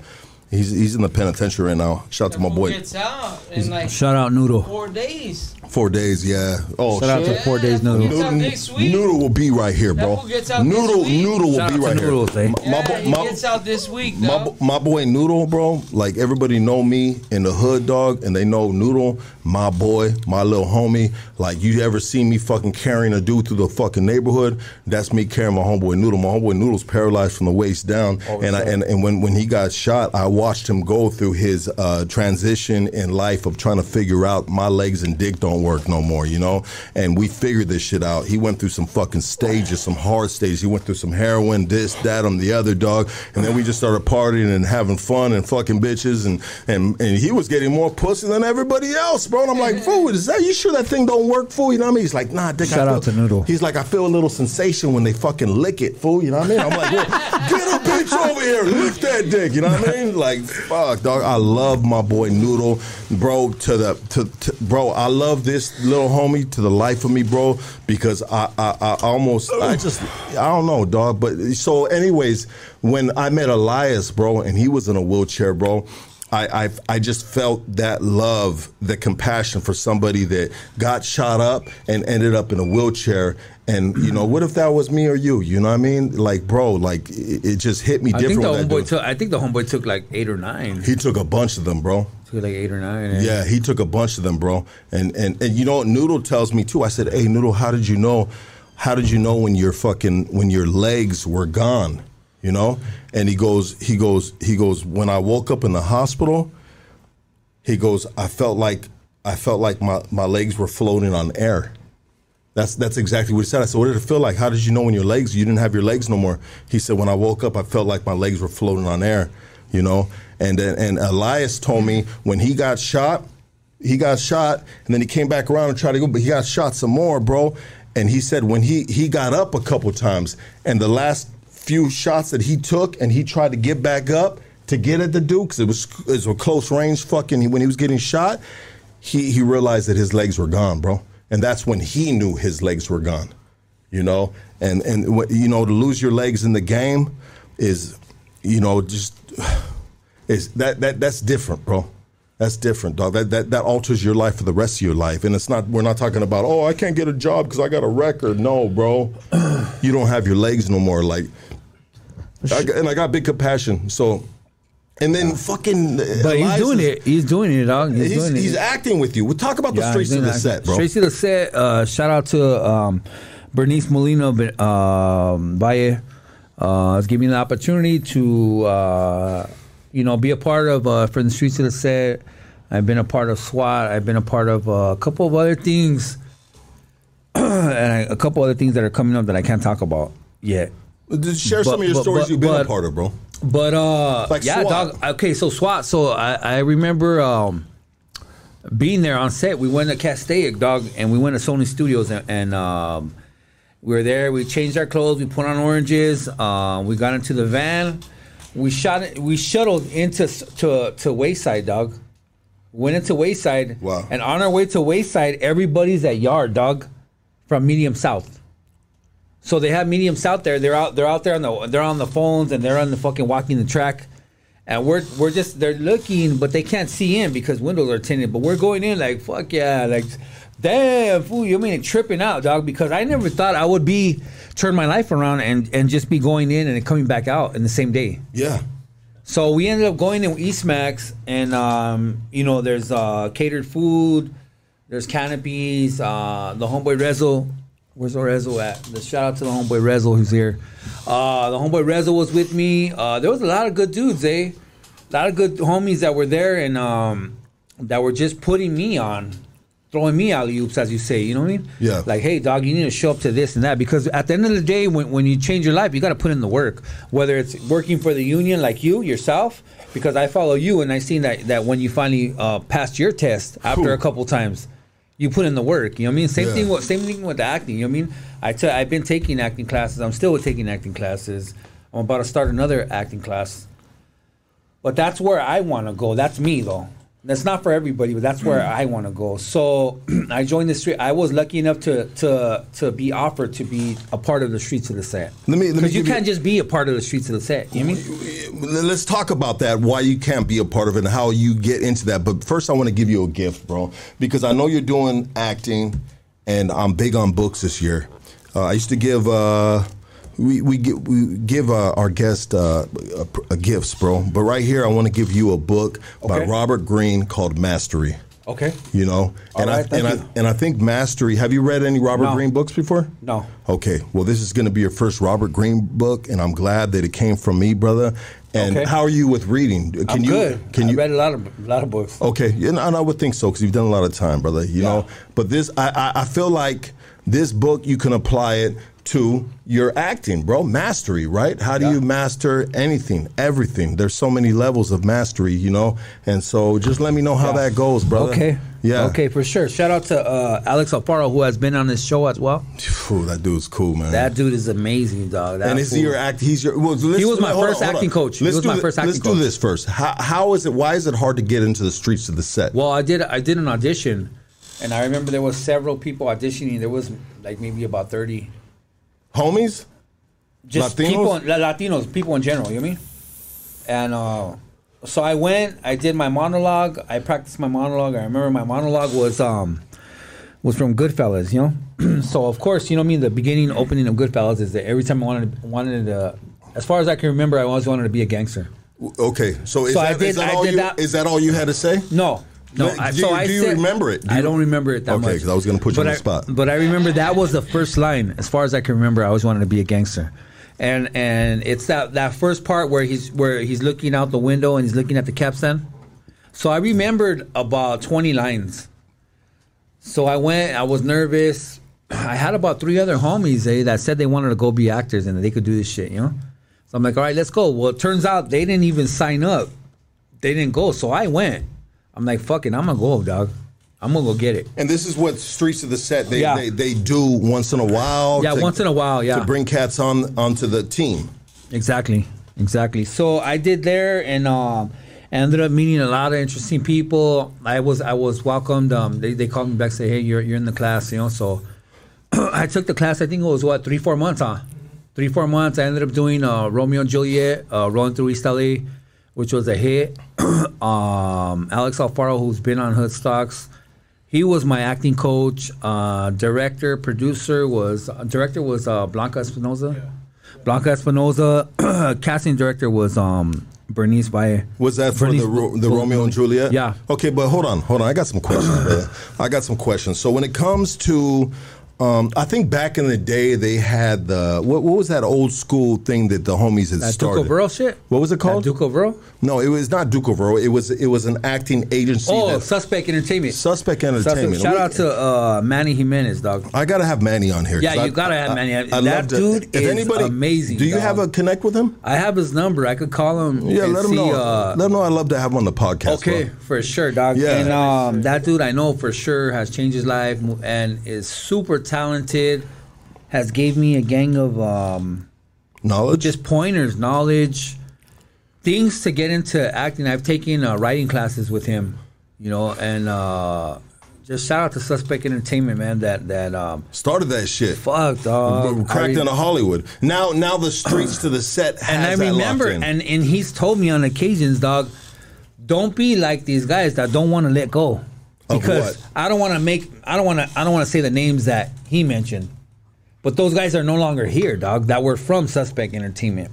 he's he's in the penitentiary right now. Shout out to my boy. gets out in like Shout out Noodle. four days. Four days, yeah. Oh, Shout out shit. to Four Days that Noodle. Gets out this week. Noodle will be right here, bro. Fool gets out this Noodle, week. Noodle will Shout be out to right Noodle, here. eh? My, Yeah, my, he my, gets out this week, my, dog. my boy Noodle, bro. Like everybody know me in the hood, dog, and they know Noodle, my boy, my little homie. Like you ever see me fucking carrying a dude through the fucking neighborhood? That's me carrying my homeboy Noodle. My homeboy Noodle's paralyzed from the waist down, and I, and and when when he got shot, I watched him go through his uh, transition in life of trying to figure out my legs and dick don't work no more, you know. And we figured this shit out. He went through some fucking stages, some hard stages. He went through some heroin, this, that, on the other dog, and then we just started partying and having fun and fucking bitches, and and and he was getting more pussy than everybody else, bro. And I'm like, fool, is that you sure that thing don't work, fool? You know what I mean? He's like, nah, dick. I Shout feel-" out to Noodle. He's like, I feel a little sensation when they fucking lick it, fool. You know what I mean? I'm like, well, get a bitch over here, lick that dick. You know what I mean? Like, fuck, dog. I love my boy Noodle, bro. To the to, to bro, I love this little homie to the life of me, bro. Because I I, I almost I just I don't know, dog. But so, anyways, when I met Elias, bro, and he was in a wheelchair, bro. I, I I just felt that love, the compassion for somebody that got shot up and ended up in a wheelchair. And you know, what if that was me or you? You know what I mean? Like, bro, like it, it just hit me I think different. the that homeboy dude- took. I think the homeboy took like eight or nine. he took a bunch of them, bro. Took like eight or nine. Yeah, he took a bunch of them, bro. And and and you know, what Noodle tells me too. I said, "Hey, Noodle, how did you know? How did you know when your fucking when your legs were gone? You know?" And he goes, he goes, he goes. When I woke up in the hospital, he goes, I felt like I felt like my my legs were floating on air. That's that's exactly what he said. I said, "What did it feel like? How did you know when your legs? You didn't have your legs no more." He said, "When I woke up, I felt like my legs were floating on air." You know, and and Elias told me when he got shot, he got shot, and then he came back around and tried to go, but he got shot some more, bro. And he said when he he got up a couple times, and the last few shots that he took, and he tried to get back up to get at the Dukes, it was it was a close range. Fucking when he was getting shot, he he realized that his legs were gone, bro, and that's when he knew his legs were gone. You know, and and you know to lose your legs in the game is, you know, just <sighs> is that that that's different, bro. That's different, dog. That, that that alters your life for the rest of your life. And it's not we're not talking about, oh, I can't get a job because I got a record. No, bro. you don't have your legs no more. Like I, and I got big compassion. So and then fucking But he's doing it. He's doing it, dog. He's, He's, doing it. he's acting with you. We'll talk about the Yeah, streets of the set, bro. Straight to the set. Uh, shout out to um, Bernice Molina um, Valle. Uh, has given me the opportunity to, uh, you know, be a part of uh, from the streets of the set. I've been a part of SWAT. I've been a part of uh, a couple of other things, <clears throat> and I, a couple other things that are coming up that I can't talk about yet. Just share some of your but- stories but- you've been but- a part of, bro. But uh, Like yeah, SWAT. dog. Okay, so SWAT. So I, I remember um, being there on set. We went to Castaic, dog, and we went to Sony Studios, and, and um, we were there. We changed our clothes. We put on oranges. Uh, we got into the van. We shot it. We shuttled into to to Wayside, dog. Went into Wayside. Wow. And on our way to Wayside, everybody's at Yard, dog, from Medium South. So they have mediums out there. They're out. They're out there on the. They're on the phones and they're on the fucking walking the track, and we're we're just they're looking, but they can't see in because windows are tinted. But we're going in like fuck yeah, like damn fool. You mean tripping out, dog? Because I never thought I would be turn my life around and and just be going in and coming back out in the same day. Yeah. So we ended up going to East Max, and um, you know, there's uh, catered food, there's canopies, uh, the homeboy Rezo. Where's our Rezo at? The shout out to the homeboy Rezo who's here. Uh, the homeboy Rezo was with me. Uh, there was a lot of good dudes, eh? A lot of good homies that were there and um, that were just putting me on, throwing me alley oops, as you say. You know what I mean? Yeah. Like, hey, dog, you need to show up to this and that because at the end of the day, when, when you change your life, you got to put in the work. Whether it's working for the union, like you yourself, because I follow you and I seen that that when you finally uh, passed your test after a couple times, you put in the work. You know what I mean? Same Yeah. thing. With, same thing with the acting. You know what I mean? I I've been taking acting classes. I'm still taking acting classes. I'm about to start another acting class. But that's where I want to go. That's me though. That's not for everybody, but that's where I want to go. So <clears throat> I joined the street. I was lucky enough to to to be offered to be a part of the streets of the set. Let me- because you can't just be a part of the streets of the set. You know I mean? Let's talk about that. Why you can't be a part of it and how you get into that. But first, I want to give you a gift, bro, because I know you're doing acting, and I'm big on books this year. Uh, I used to give. Uh, we we give, we give uh, our guest uh, a, a gifts, bro. But right here, I want to give you a book by Robert Greene called Mastery. Okay. You know, and All I right, and you. I and I think Mastery. Have you read any Robert No. Greene books before? No. Okay, well, this is going to be your first Robert Greene book, and I'm glad that it came from me, brother. And Okay. how are you with reading? Can I'm you? good. Can I you? read a lot of a lot of books. Okay, and I, and I would think so because you've done a lot of time, brother. You Yeah. know, but this, I, I, I feel like this book you can apply it to your acting, bro. Mastery, right? How do Yeah. you master anything, everything? There's so many levels of mastery, you know. And so, just let me know how Yeah. that goes, brother. Okay. Yeah. Okay, for sure. Shout out to uh, Alex Alfaro who has been on this show as well. Phew, that dude's cool, man. That dude is amazing, dog. That and is he your act? He's your. Well, He was my hold first on. acting coach. He Let's was do my thi- first Let's acting do this first. How, how is it? Why is it hard to get into the streets of the set? Well, I did. I did an audition, and I remember there was several people auditioning. There was like maybe about thirty, Homies, just Latinos? people, La- Latinos, people in general. You know what I mean? And uh, so I went. I did my monologue. I practiced my monologue. I remember my monologue was um was from Goodfellas. You know, <clears throat> so of course you know what I mean. The beginning opening of Goodfellas is that every time I wanted wanted to, as far as I can remember, I always wanted to be a gangster. okay. So is So that, is did- that all did you? that- Is that all you had to say? No, no. I, do so you- I do you said- remember it? Do I don't remember it that much. Okay, because I was gonna put you But on I- the spot. But I remember that was the first line. As far as I can remember, I always wanted to be a gangster. And and it's that that first part where he's where he's looking out the window and he's looking at the capstan. So I remembered about twenty lines. So I went. I was nervous. <clears throat> I had about three other homies eh, that said they wanted to go be actors and that they could do this shit. You know. So I'm like, all right, let's go. Well, it turns out they didn't even sign up. They didn't go. So I went. I'm like, fucking, I'm gonna go, dog. I'm gonna go get it. And this is what streets of the set they Yeah. they, they do once in a while. Yeah, once in a while, yeah. to bring cats on onto the team. Exactly, exactly. So I did there, and um, I ended up meeting a lot of interesting people. I was I was welcomed. Um, they, they called me back, say, hey, you're you're in the class, you know. So <clears throat> I took the class. I think it was what three four months, huh? Three four months. I ended up doing uh, Romeo and Juliet, uh, rolling through East LA. Which was a hit. <clears throat> um, Alex Alfaro, who's been on Hood Stocks, he was my acting coach. Uh, director, producer was director was uh, Blanca Espinoza. Blanca Espinoza. <clears throat> casting director was um, Bernice Valle. Was that for the Ro- the Romeo and Juliet? Yeah. Okay, but hold on, hold on. I got some questions. I got some questions. So when it comes to, um, I think back in the day they had the what, what was that old school thing that the homies had That started? Duke Overall shit. What was it called? That Duke Overall? No, it was not Duke Overall. It was it was an acting agency. Oh, that- Suspect Entertainment. Suspect Entertainment. Shout We- out to uh, Manny Jimenez, dog. I gotta have Manny on here. Yeah, I- you gotta have I- Manny. I That love to- dude if is anybody, amazing, Do you dog. have a connect with him? I have his number. I could call him. Yeah, let him see, know. Uh, let him know. I'd love to have him on the podcast. okay, bro. for sure, dog. Yeah. And um, that dude, I know for sure, has changed his life and is super talented. Has gave me a gang of um, Knowledge. just pointers, knowledge, things to get into acting. I've taken uh, writing classes with him, you know, and uh, just shout out to Suspect Entertainment, man. That that um, Started that shit. fuck, dog. cracked I- into Hollywood. Now, now the streets to the set has and I remember, and and he's told me on occasions, dog, don't be like these guys that don't want to let go. Because? I don't want to make, I don't want to, I don't want to say the names that he mentioned, but those guys are no longer here, dog. That were from Suspect Entertainment.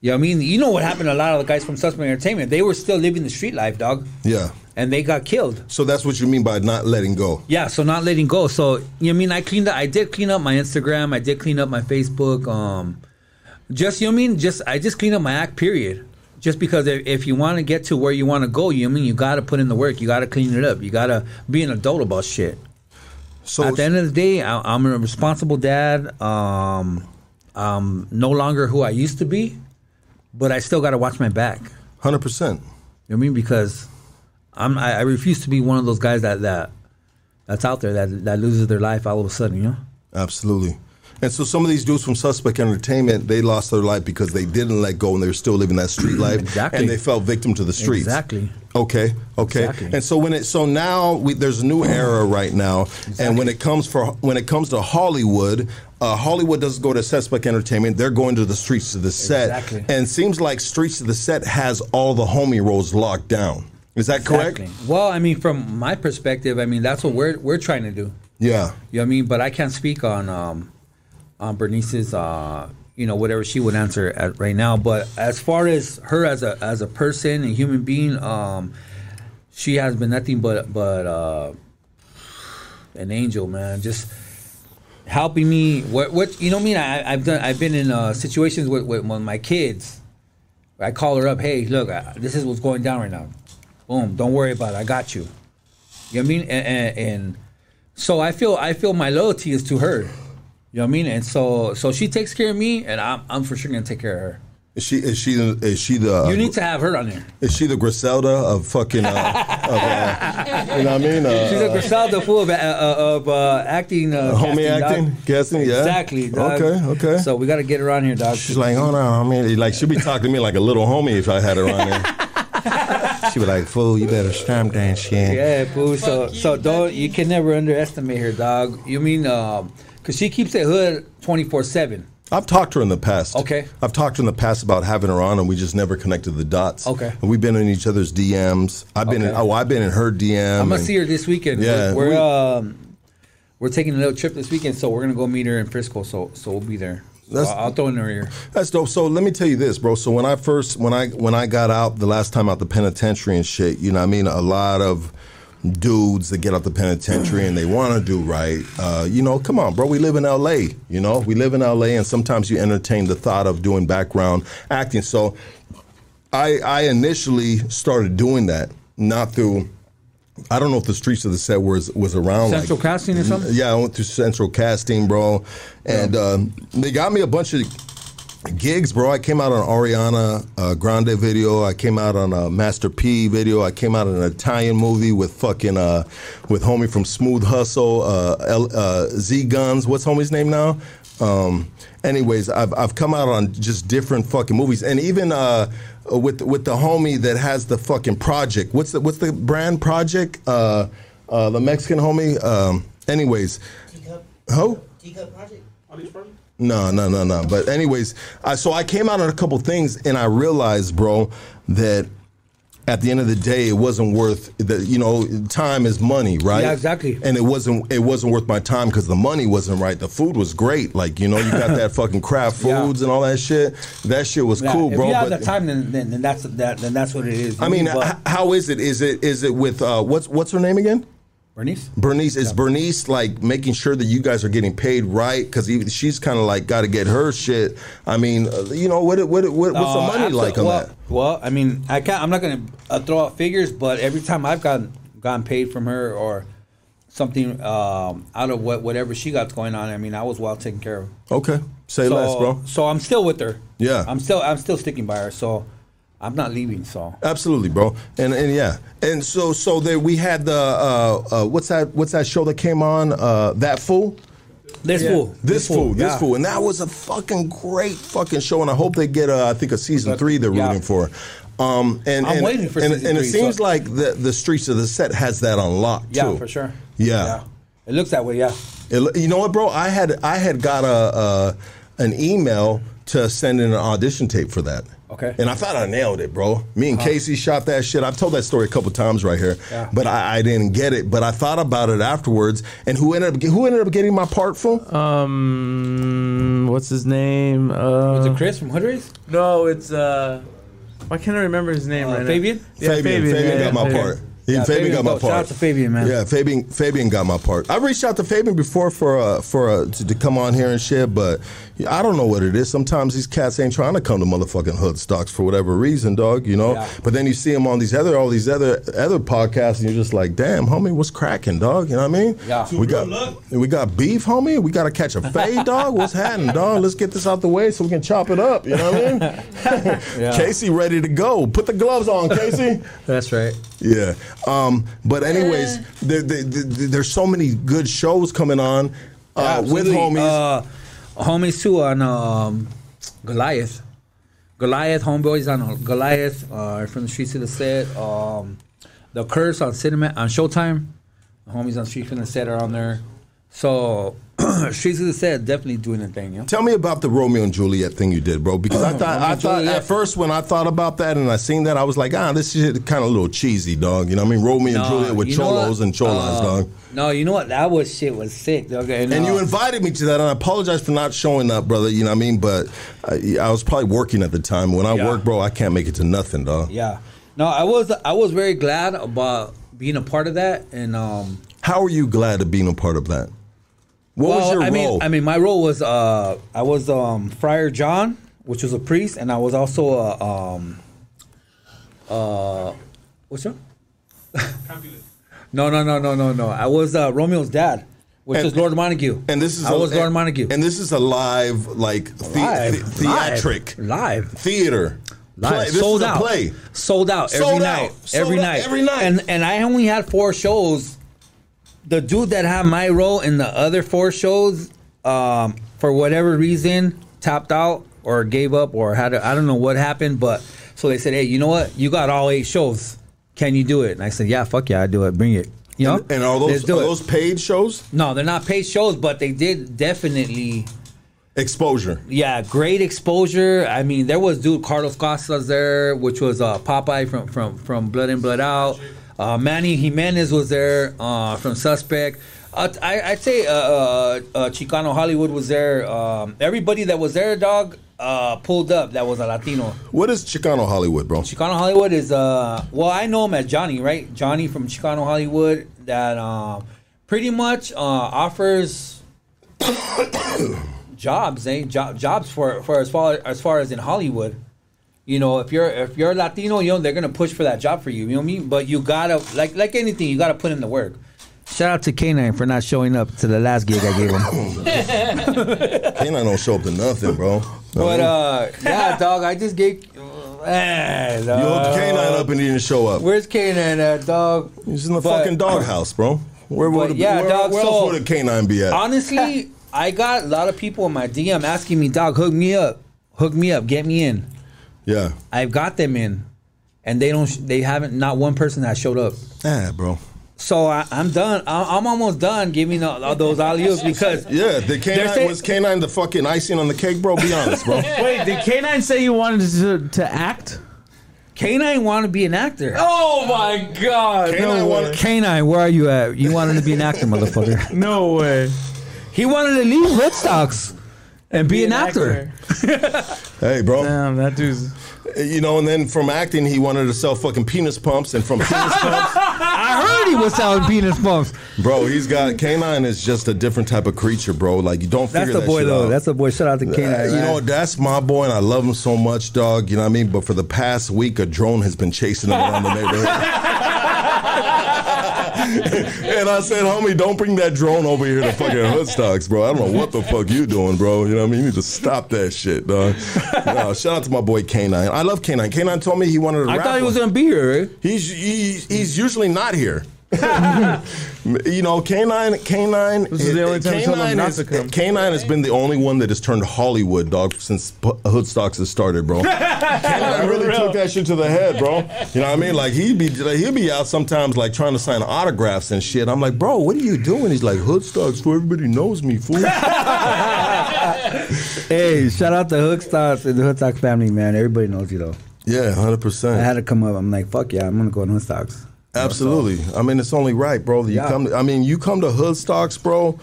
You know what I mean? You know what happened to a lot of the guys from Suspect Entertainment? They were still living the street life, dog, yeah. and they got killed. So that's what you mean by not letting go. Yeah, so not letting go. So you know what I mean I cleaned up I did clean up my Instagram, I did clean up my Facebook, um just you know what I mean? Just I just cleaned up my act period. Just because if, you want to get to where you want to go, you I mean you gotta put in the work, you gotta clean it up, you gotta be an adult about shit. So At the end of the day, I, I'm a responsible dad. Um, I'm no longer who I used to be, but I still got to watch my back. Hundred percent. You know what I mean? Because I'm I, I refuse to be one of those guys that that that's out there that that loses their life all of a sudden. You know? Absolutely. And so some of these dudes from Suspect Entertainment, they lost their life because they didn't let go and they were still living that street <clears throat> life. Exactly. And they fell victim to the streets. Exactly. Okay. Okay. Exactly. And so when it so now we, there's a new era right now, and when it comes for when it comes to Hollywood, uh, Hollywood doesn't go to Suspect Entertainment; they're going to the streets to the set. Exactly. And it seems like Streets to the Set has all the homie roles locked down. Is that correct? Well, I mean, from my perspective, I mean that's what we're we're trying to do. Yeah. You know what I mean? But I can't speak on um, on Bernice's uh, you know whatever she would answer at right now. But as far as her as a as a person and human being, um, she has been nothing but but uh, an angel, man. Just helping me. What what you know? I mean, I, I've done. I've been in uh, situations with, with with my kids. I call her up. Hey, look, I, this is what's going down right now. Boom. Don't worry about it. I got you. You know what I mean? And, and, and so I feel I feel my loyalty is to her. You know what I mean? And so so she takes care of me, and I'm I'm for sure gonna take care of her. Is she is she is she the You need to have her on there. is she the Griselda of fucking uh, of, uh, you know what I mean? Uh, She's a Griselda fool of, uh, uh, of uh, acting. Uh, homie casting, dog. acting, casting, yeah. Exactly. Dog. Okay, okay. So we got to get her on here, dog. She's like, oh no, I mean, like she'd be talking to me like a little homie if I had her on there. She'd be like, fool, you better strum that shit. Yeah, boo. So Fuck you, so don't Becky. you can never underestimate her, dog. You mean um, cause she keeps it hood twenty four seven. I've talked to her in the past. Okay. I've talked to her in the past about having her on, and we just never connected the dots. Okay. And we've been in each other's DMs. I've been in, Okay. oh, I've been in her DM. I'm gonna and- see her this weekend. Yeah, we're we- we're, um, we're taking a little trip this weekend, so we're gonna go meet her in Frisco. So so we'll be there. That's- I'll, I'll throw in her ear. That's dope. So let me tell you this, bro. So when I first when I when I got out the last time out the penitentiary and shit, you know, what I mean, a lot of dudes that get out the penitentiary and they want to do right. Uh, you know, come on, bro. We live in L.A. You know, we live in L.A. and sometimes you entertain the thought of doing background acting. So I I initially started doing that, not through. I don't know if the streets of the set was was around. Central like, Casting or something? Yeah, I went through Central Casting, bro, and um, they got me a bunch of gigs, bro. I came out on Ariana uh, Grande video. I came out on a Master P video. I came out in an Italian movie with fucking uh, with homie from Smooth Hustle, uh, L, uh, Z Guns. What's homie's name now? Um, anyways, I've I've come out on just different fucking movies, and even uh, with with the homie that has the fucking project. What's the what's the brand project? Uh, uh, the Mexican homie. Um, anyways, Teacup. who? Teacup project. No, no, no, no. But anyways, I, so I came out on a couple things, and I realized, bro, that at the end of the day, it wasn't worth the. You know, time is money, right? Yeah, exactly. And it wasn't. It wasn't worth my time because the money wasn't right. The food was great. Like you know, you got that <laughs> fucking craft Yeah. foods and all that shit. That shit was Yeah, cool, if bro. you have but- the time, then, then, then that's that, then that's what it is. I mean, But- how is it? Is it is it with uh, what's what's her name again? Bernice. Bernice is Bernice like making sure that you guys are getting paid right because she's kind of like got to get her shit. I mean, uh, you know what? What, what what's the Uh, money absolute- like on well, that? Well, I mean, I can't. I'm not gonna uh, throw out figures, but every time I've gotten gotten paid from her or something um, out of what whatever she got going on, I mean, I was well taken care of. Okay, say so, less, bro. So I'm still with her. Yeah. I'm still I'm still sticking by her. So I'm not leaving. So Absolutely, bro. And and yeah, and so so there we had the uh, uh, what's that what's that show that came on uh, that fool. this fool, This fool, this yeah. fool, and that was a fucking great fucking show, and I hope they get a, I think a season three they're Yeah. rooting for. Um, and I'm and, waiting for and, season and it three, seems so- like the the streets of the set has that unlocked Yeah, for sure. Yeah. It looks that way. Yeah. It- you know what, bro? I had I had got a, a an email to send in an audition tape for that. Okay. And I thought I nailed it, bro. Me and Casey shot that shit. I've told that story a couple times right here, Yeah. but I, I didn't get it. But I thought about it afterwards. And who ended up who ended up getting my part for? Um, what's his name? Uh, Was it Chris from Hood Race? No, it's uh. Why can't I remember his name Uh, right Fabian? now? Yeah, Fabian. Fabian, yeah, got my Fabian. part. He, Yeah, Fabian, Fabian got my part. Shout out to Fabian, man. Yeah, Fabian. Fabian got my part. I reached out to Fabian before for uh, for uh, to, to come on here and shit, but I don't know what it is. Sometimes these cats ain't trying to come to motherfucking hood stocks for whatever reason, dog. You know. Yeah. But then you see them on these other all these other other podcasts, and you're just like, damn, homie, what's cracking, dog? You know what I mean? Yeah. We got we got beef, homie. We got to catch a fade, dog. What's happening, dog? Let's get this out the way so we can chop it up. You know what I mean? <laughs> yeah. Casey, ready to go. Put the gloves on, Casey. That's right. Yeah. Um, but anyways, there, there, there- there's so many good shows coming on uh, with homies. Uh, homies too on um, Goliath. Goliath, homeboys on Goliath uh, from the streets of the set. Um, the Curse on cinema on Showtime. The homies on Streets from the set are on there. So <clears throat> streets of the set definitely doing a thing. You? Tell me about the Romeo and Juliet thing you did, bro. Because I <clears throat> thought, I thought Juliet. at first when I thought about that and I seen that, I was like, ah, this shit kind of a little cheesy, dog. You know what I mean? Romeo and Juliet with you know what? cholos and cholas, Uh, dog. No, you know what? That was shit was sick. dog. And, And uh, you invited me to that, and I apologize for not showing up, brother. You know what I mean? But I, I was probably working at the time. When I Yeah. work, bro, I can't make it to nothing, dog. Yeah. No, I was I was very glad about being a part of that and um How are you glad of being a part of that? What was well, your I role? mean I mean my role was uh I was um Friar John, which was a priest, and I was also a um uh what's your <laughs> No no no no no no. I was uh Romeo's dad, which And- was Lord Montague. and this is I a- was Lord and- Montague. And this is a live, like the, live, the- theatric, live, live. theater, Live, Play. This sold is out. play. Sold out every Sold night. out. Sold every out night. every night. And and I only had four shows. The dude that had my role in the other four shows, um, for whatever reason, tapped out or gave up or had I I don't know what happened, but so they said, hey, you know what? You got all eight shows. Can you do it? And I said, yeah, fuck yeah, I do it. Bring it. You know. And, and are those are it. those paid shows? No, they're not paid shows, but they did definitely Exposure. yeah, great exposure. I mean, there was dude Carlos Costas there, which was uh, Popeye from from from Blood In Blood Out. Uh, Manny Jimenez was there uh, from Suspect. Uh, I, I'd say uh, uh, uh, Chicano Hollywood was there. Um, everybody that was there, dog, uh, pulled up. That was a Latino. What is Chicano Hollywood, bro? Chicano Hollywood is uh well I know him as Johnny, right? Johnny from Chicano Hollywood that um pretty much uh offers <coughs> jobs, eh? Jo- jobs for for as far as far as in Hollywood. You know, if you're if you're Latino, you know they're gonna push for that job for you. You know what I mean? But you gotta like like anything, you gotta put in the work. Shout out to K9 for not showing up to the last gig I gave him. <laughs> Canine don't show up to nothing, bro. but uh, yeah, dog, I just gave. Man, you hooked the canine up and he didn't show up. Where's K9 at, dog? He's in the But- fucking doghouse, bro. Where would But yeah, where, dog, where so- else would a canine be at? Honestly, I got a lot of people in my DM asking me, dog, hook me up, hook me up, get me in. Yeah. I've got them in, and they don't. They haven't. Not one person has showed up. Ah, bro. So I, I'm done. I, I'm almost done giving all, all those alley oops <laughs> because Yeah, the They're canine say- was canine the fucking icing on the cake, bro. Be honest, bro. <laughs> Wait, did K9 say you wanted to, to act? K9 wanted to be an actor. Oh my god. K9 No way. wanted- K9, where are you at? You wanted to be an actor, motherfucker. <laughs> No way. He wanted to leave Hoodstocks and be, an, actor. <laughs> Hey, bro. Damn, that dude's. You know, and then from acting, he wanted to sell fucking penis pumps, and from penis <laughs> pumps, I heard he was selling penis pumps. bro, he's got canine is just a different type of creature, bro. Like you don't figure That's the that boy shit though. out. That's the boy. Shout out to Uh, K9. you know? That's my boy, and I love him so much, dog. You know what I mean? But for the past week, a drone has been chasing him around the neighborhood. <laughs> <laughs> and I said, homie, don't bring that drone over here to fucking Hoodstocks, bro. I don't know what the fuck you doing, bro. You know what I mean? You need to stop that shit, dog. no, shout out to my boy K9. I love K9. K9 told me he wanted to I thought he was gonna be here. He's he's, he's usually not here. <laughs> you know, Canine, Canine. This is the only time told not has, to come. Canine has been the only one that has turned Hollywood, dog, since P- Hoodstocks has started, bro. <laughs> Canine really took that shit to the head, bro. You know what I mean? Like he'd be he'd be out sometimes like trying to sign autographs and shit. I'm like, bro, what are you doing? He's like, Hoodstocks, so everybody knows me, fool. <laughs> Hey, shout out to Hoodstocks and the Hoodstocks family, man. Everybody knows you though. yeah, hundred percent. I had to come up. I'm like, fuck yeah, I'm gonna go on Hoodstocks. Absolutely. I mean, it's only right, bro. that You Yeah. come. To, I mean, you come to Hood Stocks, bro.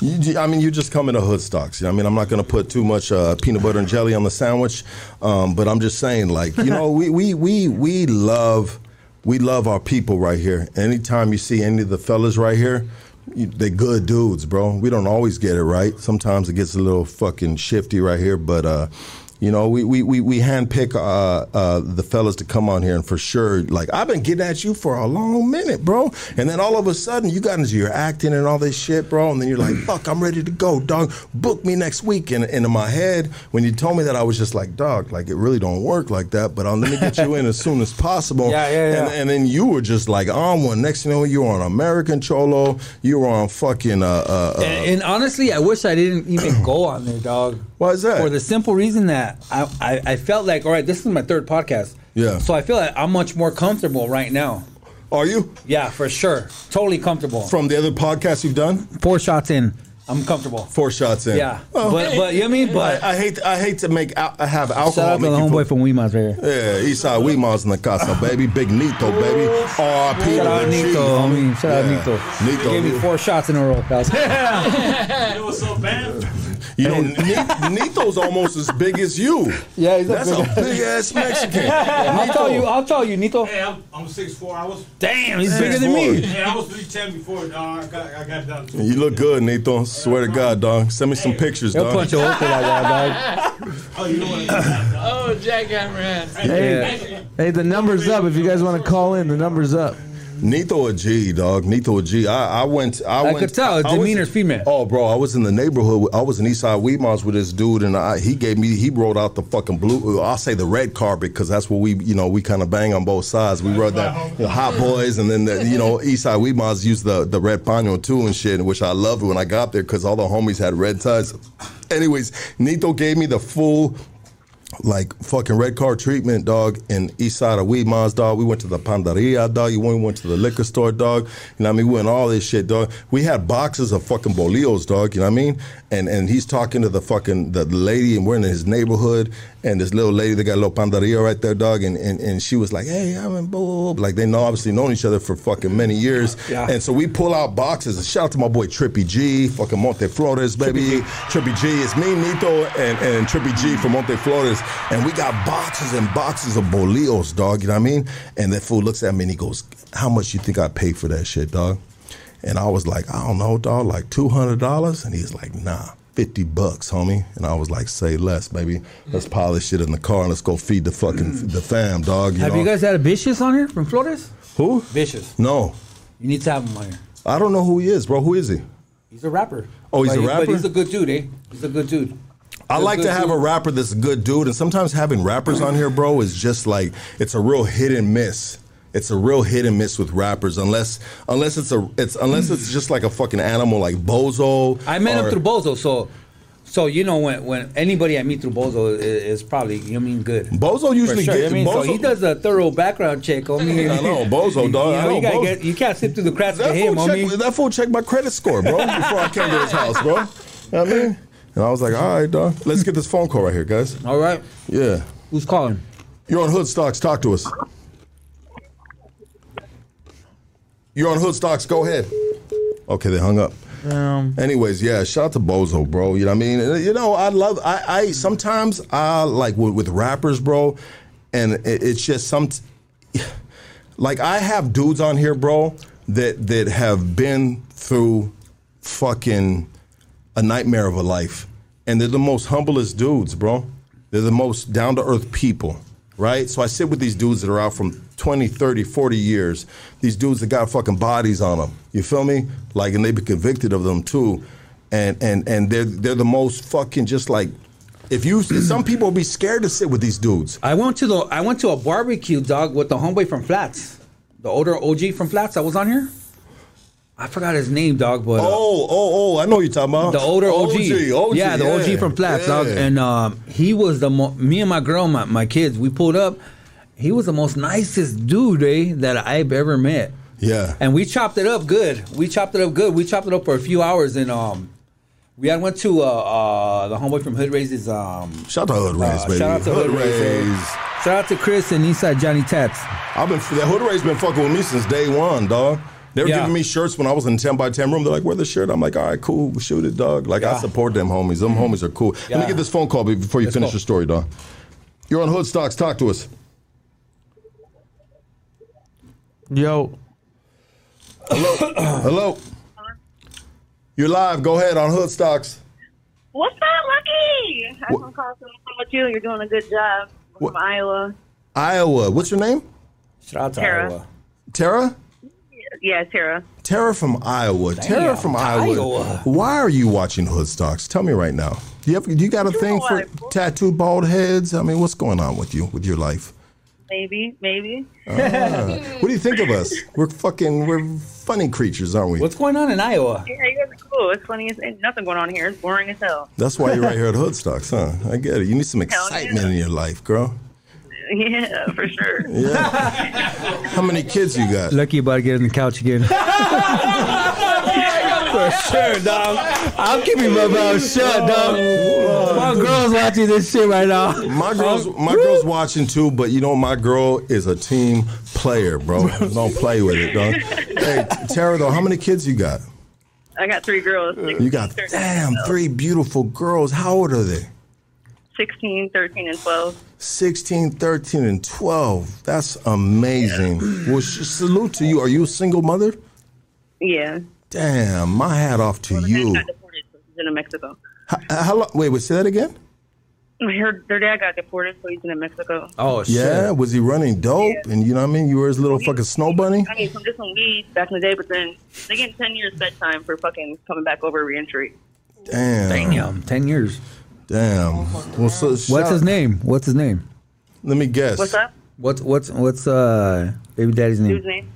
You, I mean, you just come into Hood Stocks. I mean, I'm not going to put too much uh, peanut butter and jelly on the sandwich, um, but I'm just saying, like, you know, we we we we love we love our people right here. Anytime you see any of the fellas right here. You, they good dudes, bro. We don't always get it right. Sometimes it gets a little fucking shifty right here, but uh, you know, we we we, we handpick uh, uh, the fellas to come on here, and for sure, like I've been getting at you for a long minute, bro. And then all of a sudden, you got into your acting and all this shit, bro. And then you're like, "Fuck, I'm ready to go, dog. Book me next week." And, and in my head, when you told me that, I was just like, "Dog, like it really don't work like that." But um, let me get you in as soon as possible. Yeah, <laughs> yeah, yeah. And, and then you were just like on one. Next thing you know, you were on American Cholo. You were on fucking. Uh, uh, uh, And, and honestly, I wish I didn't even go on there, dog. why is that? For the simple reason that I, I, I felt like, all right, this is my third podcast. Yeah. So I feel like I'm much more comfortable right now. Are you Yeah, for sure. Totally comfortable. from the other podcasts you've done? Four shots in, I'm comfortable. Four shots in. Yeah. Well, but, but, you know what I mean? But I, I hate I hate to make al- have alcohol. shout out to make the you homeboy feel- from Wilmas right here. Yeah, Eastside Wilmas in the casa, baby. Big Nito, baby. R.I.P. Shout out to the G, Nito, homie. Shout out Yeah. Nito. Nito, He gave me four shots in a row, pal. <laughs> It was so bad. You know, Ni- Nito's almost as big as you. Yeah, he's a That's big a <laughs> big ass Mexican. I'll tell you, I'll tell you, Nito. Hey, I'm, I'm 6'4". I was Damn, he's bigger than me. yeah, I was 310 before. Dog. I got I got down to You look good, Nito. Swear to God, dog. Send me some pictures, He'll dog. punch a hole for that guy, dog. <laughs> Oh, you know what? Oh, jackhammer hands. Hey, hey, the number's up. If you guys want to call in, the number's up. Nito a G, dog. Nito a G. I, I went. I, I went. could tell, I was- female. Oh, bro, I was in the neighborhood. I was in Eastside Wilmas with this dude, and I, he gave me. He rolled out the fucking blue. Uh, I'll say the red carpet because that's what we, you know, we kind of bang on both sides. We rode that you know, Hot Boys, and then the, you know Eastside Wilmas used the the red paño too and shit, which I loved when I got there because all the homies had red ties. Anyways, Nito gave me the full like fucking red car treatment, dog, in east side of Weedmonds, dog. We went to the panadería, dog. You went, we went to the liquor store, dog. You know what I mean? We went all this shit, dog. We had boxes of fucking bolillos, dog. You know what I mean? And and he's talking to the fucking the lady, and we're in his neighborhood, and this little lady, they got a little panadería right there, dog. And and, and she was like, hey, I'm in blah. Like they know obviously known each other for fucking many years. Yeah. And so we pull out boxes. Shout out to my boy Trippy G, fucking Monte Flores, baby. Trippy G. It's me, Nito, and, and Trippy G from Monte Flores. And we got boxes and boxes of bolillos, dog. You know what I mean? And that fool looks at me and he goes, How much you think I paid for that shit, dog? And I was like, I don't know, dog, like $200? And he's like, Nah. 50 bucks, homie. And I was like, say less, baby. Let's pile this shit in the car and let's go feed the fucking the fam, dog. You Have know? you guys had a Vicious on here from Flores? Who? Vicious. No. You need to have him on here. I don't know who he is, bro. Who is he? He's a rapper. Oh, he's But a rapper? But he's a good dude, eh? He's a good dude. I like to have a rapper that's a good dude, and sometimes having rappers on here, bro, is just like it's a real hit and miss. It's a real hit and miss with rappers, unless unless it's a it's unless it's just like a fucking animal like Bozo. I met or- him through Bozo, so So you know when when anybody I meet through Bozo is, is probably you know what I mean good. Bozo usually sure. gets. I mean, so Bozo, he does a thorough background check on me. <laughs> I know, Bozo, dog. You, I know, know, you, Bozo. get, you can't slip through the cracks that with him, fool, check, that fool checked my credit score, bro, before I came to his house, bro. You know what I mean? And I was like, all right, dog. Let's get this phone call right here, guys. All right, Yeah. who's calling? You're on Hood Stocks. Talk to us. You're on Hood Stocks. Go ahead. Okay, they hung up. Um, Anyways, yeah, shout out to Bozo, bro. You know what I mean? You know, I love. I, I sometimes I like with, with rappers, bro, and it, it's just some. Like I have dudes on here, bro, that that have been through fucking a nightmare of a life, and they're the most humblest dudes, bro. They're the most down to earth people, right? So I sit with these dudes that are out from 20, 30, 40 years. These dudes that got fucking bodies on them. You feel me? Like, and they've been convicted of them too. And and and they're they're the most fucking just like if you <clears throat> some people be scared to sit with these dudes. I went to the I went to a barbecue dog with the homeboy from Flats, the older OG from Flats. that was on here. I forgot his name, dog, but uh, Oh, oh, oh! I know you're talking about the older OG, OG, OG, yeah, the OG from Flats, dog, and um, he was the mo- me and my girl, my, my kids, we pulled up. He was the most nicest dude, eh, that I've ever met. yeah. and we chopped it up good. We chopped it up good. We chopped it up for a few hours, and um, we had went to uh, uh the homeboy from Hood Rais's um. Shout out to Hood Rays, uh, baby. Shout out to Hood, Rays. Rays. Shout out to Chris and Eastside Johnny Tats. I've been that Hood Rays been fucking with me since day one, dog. They were Yeah. giving me shirts when I was in the 10 by 10 room. They're like, wear the shirt. I'm like, all right, cool, shoot it, dog. Like, I support them homies. Them mm-hmm. homies are cool. Let me get this phone call before you Let's finish go. your story, dog. You're on Hood Stocks. Talk to us. yo, Hello. <coughs> Hello. You're live. Go ahead on Hood Stocks. What's up, Lucky? I just want to call with you. You're doing a good job. I'm from Iowa. Iowa. What's your name? Shout out to Tara. Iowa. Tara? Yeah, Tara. Tara from Iowa. Tara from Iowa. Iowa. Why are you watching Hoodstocks? Tell me right now. Do you have, do you got a thing for why, bro. tattooed bald heads? I mean, what's going on with you, with your life? Maybe, maybe. Ah. What do you think of us? We're fucking, we're funny creatures, aren't we? What's going on in Iowa? Yeah, you guys are cool. It's funny. It's ain't nothing going on here. It's boring as hell. That's why you're right here at Hoodstocks, huh? I get it. You need some excitement yeah. in your life, girl. <laughs> Yeah, for sure. How many kids you got? Lucky about to get on the couch again. <laughs> For sure, dog. I'm keeping my mouth shut, dog. My girl's watching this shit right now. My girl's my girl's watching too, but you know my girl is a team player, bro. Don't play with it, dog. Hey, Tara, though, how many kids you got? I got three girls. 16, You got damn three beautiful girls. How old are they? 16, 13, and 12. 16, 13, and 12. That's amazing. Well, sh- salute to you. Are you a single mother? Yeah. Damn, my hat off to Well, the you. got deported, so he's in Mexico. Uh, how, how long? Wait, wait, say that again? Her, their dad got deported, so he's in Mexico. Oh shit. Yeah, was he running dope? And you know what I mean? You were his little fucking snow bunny? I mean, from just some weed back in the day, but then they get 10 years bedtime for fucking coming back over reentry. Damn. Damn, ten years. Damn. Well, so What's shout- his name? What's his name? Let me guess. What's up? What's what's what's uh baby daddy's name? Dude's name?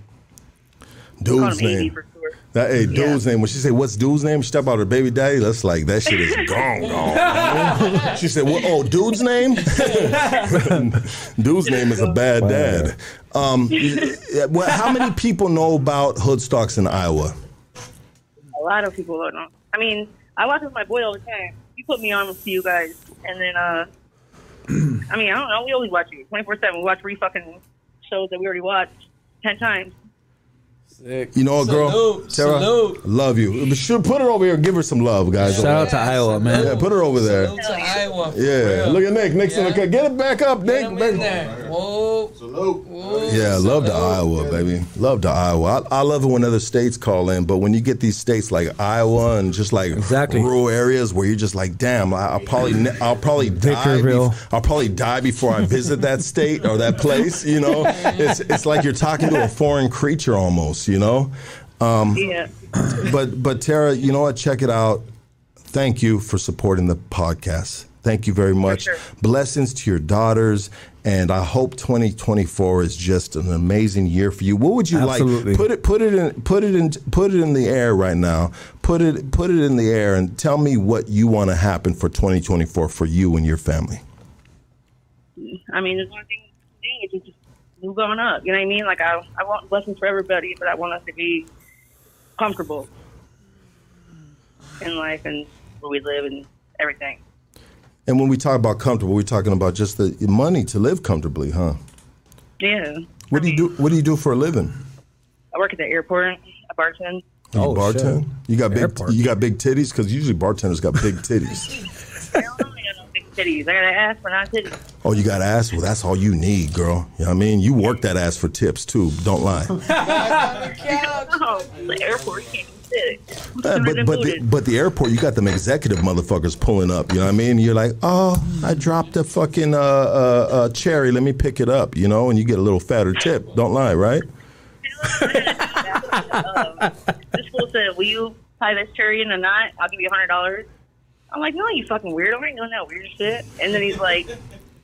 Dude's Call AD name. for sure. That hey, Yeah. dude's name. When she say what's dude's name, she talk about her baby daddy. That's like that shit is <laughs> gone, gone. she said, "What? Oh, dude's name? <laughs> dude's name is a bad dad." Um, yeah, well, how many people know about Hoodstocks in Iowa? A lot of people don't know. I mean, I watch with my boy all the time. He put me on with you guys, and then uh, <clears throat> I mean, I don't know. We always watch you twenty four seven. We watch three fucking shows that we already watched ten times. You know, a girl, Salute, Tara, salute. love you. Should put her over here. Give her some love, guys. Shout out to Iowa, man. Yeah, put her over there. Salute to Iowa. for Yeah, real. look at Nick. Nick's in the Yeah. cut. Get it back up, Nick. Get 'em in there. Whoa. Salute. Whoa. Yeah, love to Iowa, baby. Love to Iowa. I, I love it when other states call in, but when you get these states like Iowa and just like Exactly. rural areas where you're just like, damn, I, I'll probably, ne- I'll probably die. Victorville. bef- I'll probably die before I visit that state or that place. You know, <laughs> it's it's like you're talking to a foreign creature almost. You know, um, Yeah. but but Tara, you know what? Check it out. Thank you for supporting the podcast. Thank you very much. sure. Blessings to your daughters and I hope 2024 is just an amazing year for you. What would you Absolutely. like? Put it put it in put it in put it in the air right now. Put it put it in the air and tell me what you want to happen for 2024 for you and your family. I mean, there's one thing to do, which is just move on up. You know what I mean? Like, I, I want blessings for everybody, but I want us to be comfortable in life and where we live and everything. And when we talk about comfortable, we're talking about just the money to live comfortably, huh? Yeah. What do you do? What do you do for a living? I work at the airport. I bartend. You Oh, bartend? shit. You got big Airport. you got big titties because usually bartenders got big titties. <laughs> I don't know, I got no big titties. I got an ass, but not titties. Oh, you got ass? Well, that's all you need, girl. You know what I mean? You work that ass for tips too. Don't lie. Oh, <laughs> the airport can't even sit. Yeah, but but the, but the airport, you got them executive motherfuckers pulling up. You know what I mean? You're like, oh, I dropped a fucking uh, uh, uh, cherry. Let me pick it up. You know, and you get a little fatter tip. Don't lie, right? um, this fool said, "Will you tie this cherry in a knot? I'll give you a hundred dollars." I'm like, "No, you fucking weirdo! I ain't doing that weird shit." And then he's like,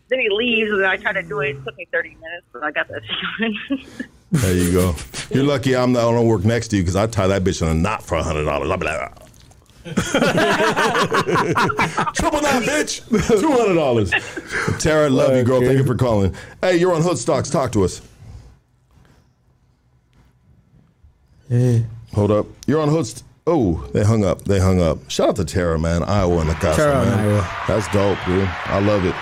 then he leaves, and then I try to do it. It took me 30 minutes, but I got that shit. <laughs> There you go. You're lucky I'm not, I don't work next to you because I tie that bitch in a knot for a hundred dollars. I'll be like, "Ah." <laughs> triple knot, bitch, two hundred dollars. Tara, I love you, girl. Thank you for calling. Hey, you're on Hood Stocks. Talk to us. Hey. Hold up. You're on Hood. St- oh, they hung up. They hung up. Shout out to Tara, man. Iowa in the casa, Tara man. Iowa. That's dope, dude. I love it.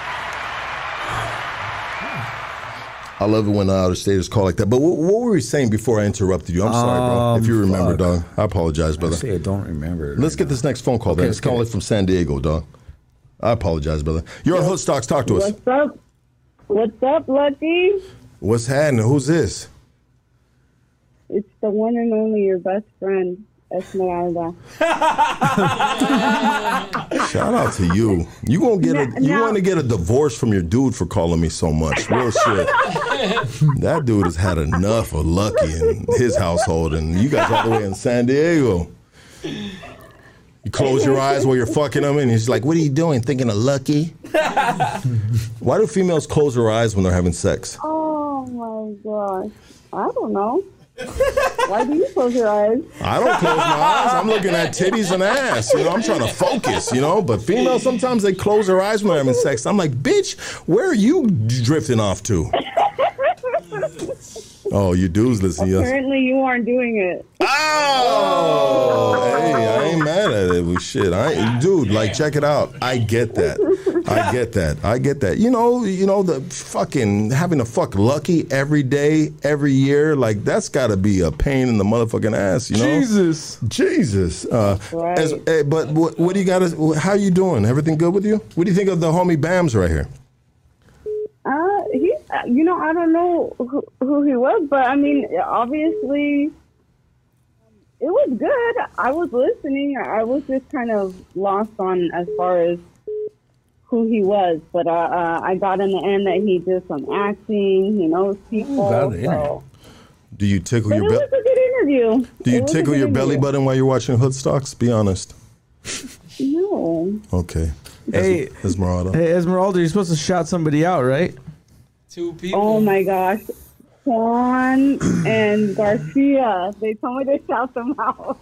I love it when uh, outer staters call like that. But what, what were we saying before I interrupted you? I'm sorry, bro. If you Um, remember, fuck. dog. I apologize, brother. Actually, I don't remember. Let's get this next phone call, then. Okay, It's let's get calling it. from San Diego, dog. I apologize, brother. You're on Hood Stocks. Talk to us. What's up? What's up, Lucky? What's happening? Who's this? It's the one and only your best friend, Esmeralda. <laughs> Shout out to you. You gonna get a you want to get a divorce from your dude for calling me so much. Real shit. <laughs> that dude has had enough of Lucky and his household, and you guys all the way in San Diego. You close your eyes while you're fucking him, and he's like, "What are you doing? Thinking of Lucky?" Why do females close their eyes when they're having sex? Oh my gosh. I don't know. Why do you close your eyes? I don't close my eyes. I'm looking at titties and ass. You know, I'm trying to focus. You know, but females sometimes they close their eyes when they're having sex. I'm like, bitch, where are you drifting off to? Oh, you dudes listen. Yes. Apparently, you aren't doing it. Oh, hey, I ain't mad at it. Shit, I dude. Like, check it out. I get that. I get that. I get that. You know, you know the fucking having to fuck lucky every day, every year. Like, that's got to be a pain in the motherfucking ass. You know, Jesus. Jesus. Uh, Right. as, eh, but what, what do you got? to How you doing? Everything good with you? What do you think of the homie BAMZ right here? Uh, he, uh, you know, I don't know who, who he was, but I mean, obviously, it was good. I was listening. I was just kind of lost on as far as who he was, but uh, uh, I got in the end that he did some acting. He knows people. got so. Do you tickle But it your was a good interview. Do you was tickle good your belly button while you're watching Hoodstocks? Be honest. No. Okay. Hey, Esmeralda. hey, Esmeralda, you're supposed to shout somebody out, right? Two people. Oh my gosh. Juan and Garcia. They told me to shout them out.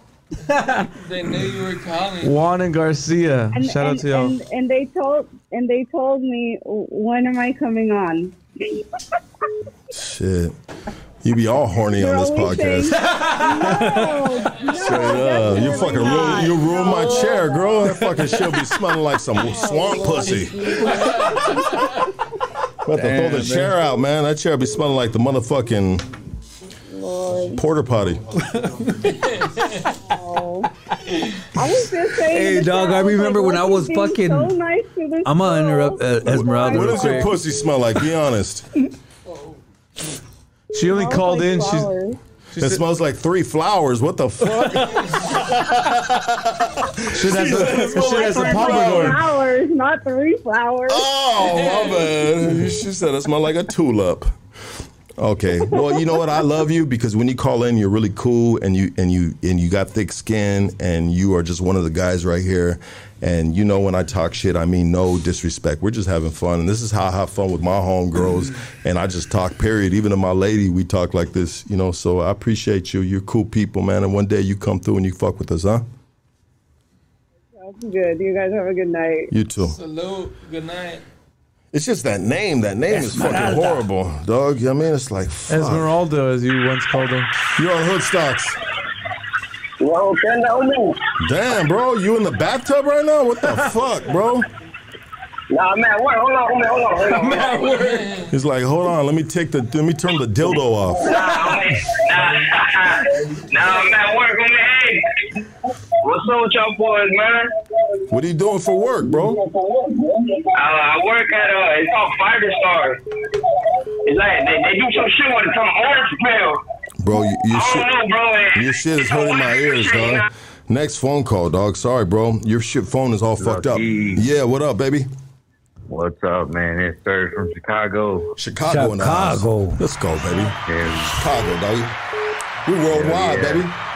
<laughs> They knew you were calling. Juan and Garcia. And, shout and, out to y'all. And, and they told and they told me when am I coming on? Shit. You be all horny on this You're always podcast. saying, <laughs> no, no, Straight up. You definitely fucking ruin, not. you ruin my chair, girl. That fucking shit be smelling like some <laughs> swamp pussy. About to throw the chair out, man. That chair be smelling like the motherfucking porter potty. <laughs> Oh. I was just saying. Hey, dog, I remember like, when I was fucking- So nice to this I'm gonna interrupt uh, Esmeralda What does your pussy smell like? Be honest. <laughs> She only Smells called like in. She's flowers. It smells like three flowers. What the fuck? <laughs> shit has a, shit has a Three pompadour. flowers, not three flowers. Oh, my bad. She said it smelled like a tulip. Okay. Well, you know what? I love you because when you call in, you're really cool and you and you and you got thick skin and you are just one of the guys right here. And you know when I talk shit, I mean no disrespect. We're just having fun, and this is how I have fun with my homegirls. <laughs> and I just talk. Period. Even to my lady, we talk like this. You know. So I appreciate you. You're cool people, man. And one day you come through and you fuck with us, huh? That's good. You guys have a good night. You too. Salute. Good night. It's just that name. That name is fucking horrible, dog. You know what I mean, it's like fuck. Esmeralda, as you once called her. You're on hood stocks. Yo, send that me. Damn, bro, you in the bathtub right now? What the <laughs> fuck, bro? Nah, man, wait, hold on, hold on, hold on, hold on. Hold on. He's like, hold on, let me take the, let me turn the dildo off. Nah, man, nah, nah, man, work on the hey. What's up with y'all boys, man? What are you doing for work, bro? Uh, I work at uh, it's called Fighter Star. It's like they, they do some shit with some orange pill. Bro, you, your I shit, don't know, bro. Your shit is hurting my ears, dog. Next phone call, dog. Sorry, bro. Your shit phone is all fucked up. Yeah, what up, baby? What's up, man? It's Serge from Chicago. Chicago in the house. Let's go, baby. Chicago, doggy. We worldwide, Yeah, yeah. baby.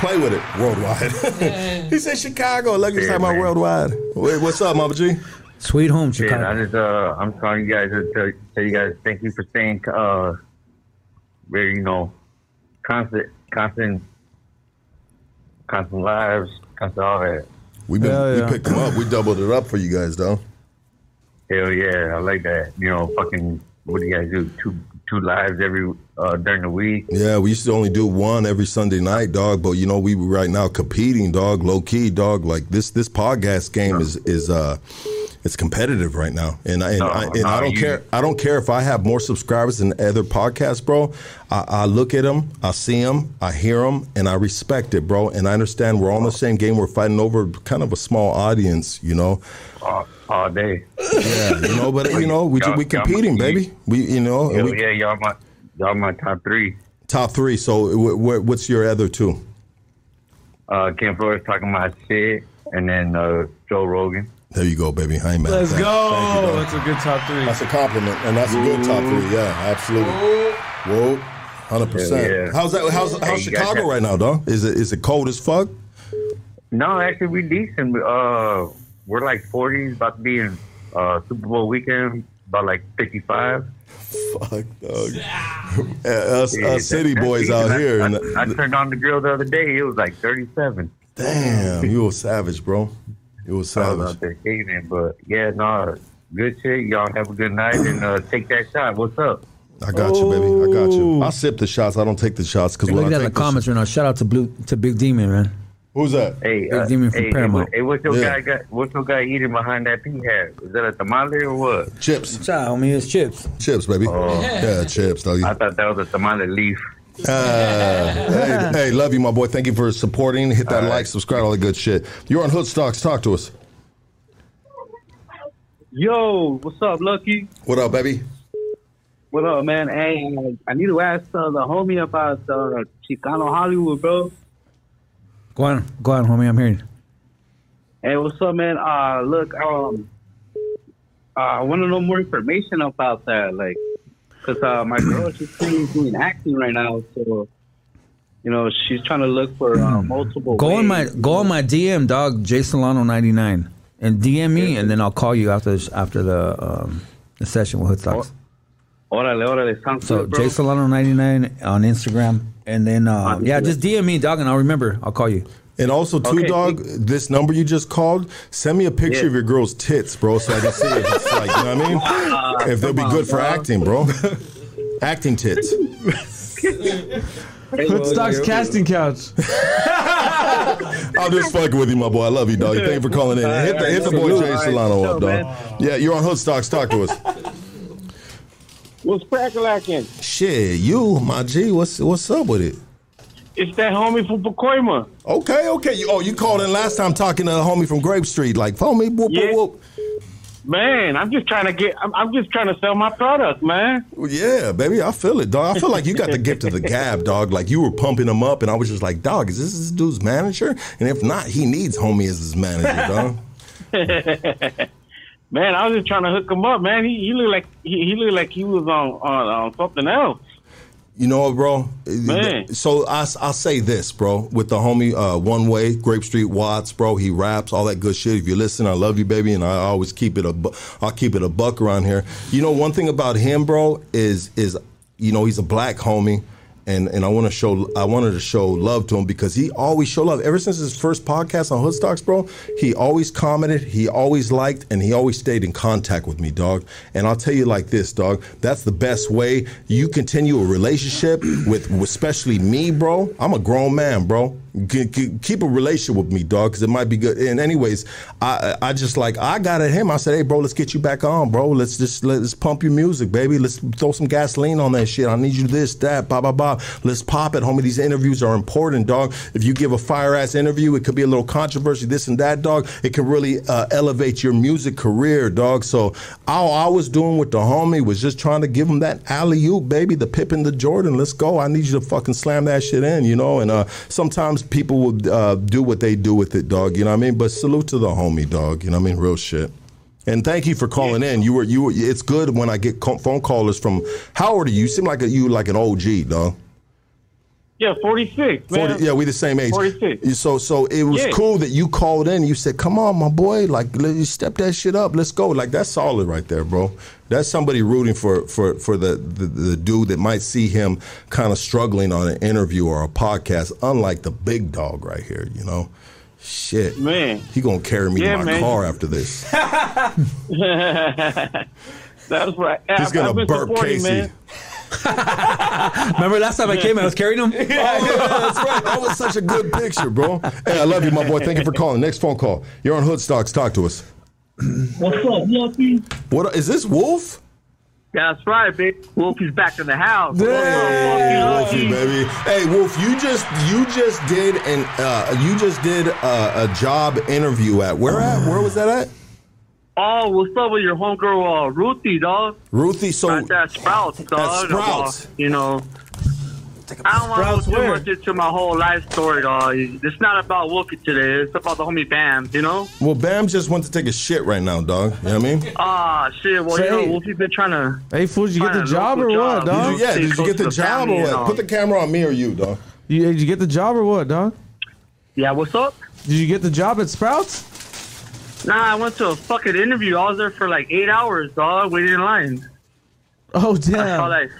Play with it, worldwide. <laughs> he said Chicago. Like he's Yeah, talking about worldwide. Wait, what's up, Mama G? Sweet home, Shit, I just uh, I'm calling you guys to tell, tell you guys thank you for staying uh, very you know, constant, constant, constant lives, constant all that. We've been, Hell we picked them up. We doubled it up for you guys, though. Hell yeah, I like that. You know, fucking, what do you guys do? Two two lives every uh, during the week. Yeah, we used to only do one every Sunday night, dog. But you know, we right now competing, dog, low key, dog. Like this, this podcast game is is uh, it's competitive right now, and I and, No, I, and no, I don't you- care. I don't care if I have more subscribers than other podcasts, bro. I, I look at them, I see them, I hear them, and I respect it, bro. And I understand we're all in the same game. We're fighting over kind of a small audience, you know. all, all day. Yeah, you know, but you know, we Y'all- we y'all- competing, baby. We, you know, and Hell we, yeah, y'all my y'all my top three. top three. So, wh- wh- what's your other two? Uh, Ken Flores talking about shit, and then uh, Joe Rogan. There you go, baby. I ain't mad. Let's that. go. You. That's a good top three. That's a compliment, and that's a good top three. Yeah, absolutely. Whoa, hundred percent. Yeah, yeah. How's that? How's, how's you guys Chicago right now, dog? Is it is it cold as fuck? No, actually, we decent. Uh, we're like 40s, about to be in uh, Super Bowl weekend, about like 55. Fuck, dog. Yeah, <laughs> us, Yeah, us city that's boys out I- here. I, and I turned on the grill the other day. It was like 37. damn, you were savage, bro. You a I was savage. out there hating it, but yeah, no, good shit. Y'all have a good night and uh, take that shot. What's up? I got you, baby. I got you. I sip the shots. I don't take the shots because when Look I at that in the comments right now. Shout out to Blue to Big Demon, man. Who's that? Hey, Big uh, Demon from hey, hey, what- hey, what's your Yeah. guy got? What's your guy eating behind that pea hat? Is that a tamale or what? Chips. Child, homie, it's chips. Chips, baby. Oh. Yeah, chips, doggy. I thought that was a tamale leaf. Uh, hey, hey, love you, my boy. Thank you for supporting. Hit that like, subscribe, all the good shit. You're on Hood Stocks. Talk to us. Yo, what's up, Lucky? What up, baby? What up, man? Hey, I need to ask uh, the homie about uh, Chicano Hollywood, bro. Go on, go on, homie. I'm hearing. Hey, what's up, man? Uh, look, um, uh, I want to know more information about that, like, cause uh, my girl she's doing acting right now, so you know she's trying to look for uh, multiple. Go on my go on my DM, dog. J Solano ninety nine, and DM me, and then I'll call you after this, after the um, the session with Hood Stocks. Orale, orale, sounds So good, bro. J Solano ninety nine on Instagram, and then uh, yeah, just DM me, dog, and I'll remember. I'll call you. And also, too, Okay. dog, this number you just called, send me a picture Yeah. of your girl's tits, bro, so I can see if it's like, you know what I mean? <laughs> If they'll be good for acting, bro. <laughs> acting tits. Hood Stocks casting couch. <laughs> I'm just fucking with you, my boy. I love you, dog. Thank you for calling in. Hit the, hit the boy Jay Solano up, dog. Yeah, you're on Hoodstock's. Talk to us. What's crack-a-lacking? Shit, you, my G, what's what's up with it? It's that homie from Pacoima. Okay, okay. You, oh, you called in last time talking to a homie from Grape Street, like, homie, whoop, Yeah. whoop, whoop. Man, I'm just trying to get. I'm, I'm just trying to sell my product, man. Well, Yeah, baby, I feel it, dog. I feel like you got the gift of the <laughs> gab, dog. Like you were pumping him up, and I was just like, dog, is this this dude's manager? And if not, he needs homie as his manager, dog. <laughs> Man, I was just trying to hook him up, man. He, he looked like he, he looked like he was on, on on something else. You know what, bro? Man. So I, I'll say this, bro. With the homie uh, One Way, Grape Street Watts, bro. He raps, all that good shit. If you listen, I love you, baby, and I always keep it a, bu- I'll keep it a buck around here. You know, one thing about him, bro, is is you know he's a black homie. And, and I want to show I wanted to show love to him because he always show love ever since his first podcast on Hoodstocks, bro. He always commented, he always liked, and he always stayed in contact with me, dog. And I'll tell you like this, dog. That's the best way you continue a relationship with, especially me, bro. I'm a grown man, bro. Keep a relationship with me, dog, because it might be good. And anyways, I I just like I got at him. I said, hey, bro, let's get you back on, bro. Let's just let's pump your music, baby. Let's throw some gasoline on that shit. I need you this, that, blah blah blah. Let's pop it, homie. These interviews are important, dog. If you give a fire ass interview, it could be a little controversy, this and that, dog. It can really uh, elevate your music career, dog. So all I was doing with the homie was just trying to give him that alley oop, baby, the Pippen, the Jordan. Let's go. I need you to fucking slam that shit in, you know. And uh, sometimes people will uh, do what they do with it, dog. You know what I mean? But salute to the homie, dog. You know what I mean? Real shit. And thank you for calling in. You were you. Were, it's good when I get phone callers from. How old are you? You seem like a, you like an OG, dog. Yeah, forty six, man. 40, yeah, we the same age. 46. So so it was Yeah. cool that you called in. You said, "Come on, my boy, like let you step that shit up. Let's go." Like that's solid right there, bro. That's somebody rooting for for for the the, the dude that might see him kind of struggling on an interview or a podcast, unlike the big dog right here. You know, shit, Man. he gonna carry me Yeah, to my man. car after this. <laughs> That's right. He's I've- gonna burp supporting, Casey. man. <laughs> Remember last time I came, I was carrying him. <laughs> Oh, yeah, that's right. That was such a good picture, bro. Hey, I love you, my boy. Thank you for calling. Next phone call. You're on Hoodstocks. Talk to us. What's up, Wolfie? What is this, Wolf? Yeah, that's right, big Wolfie's back in the house. Hey, Wolfie, baby. Hey, Wolf, you just you just did an uh, you just did a, a job interview at where at? Where was that at? Oh, what's up with your homegirl, uh, Ruthie, dog? Ruthie, so At that Sprouts, dog. Sprouts. Uh, you know. I don't want to go too where? much into my whole life story, dog. It's not about Wolfie today. It's about the homie BAMZ, you know? Well, Bam just went to take a shit right now, dog. You know what I mean? Ah, shit. Well, Say- you know, Wolfie's been trying to. Hey, fool, did you get the job or local what, job. dog? Did you, yeah, did you get the to job family or what? all. Put the camera on me or you, dog. You, did you get the job or what, dog? Yeah, what's up? Did you get the job at Sprouts? Nah, I went to a fucking interview. I was there for like eight hours, dog, waiting in line. Oh, I saw damn. that.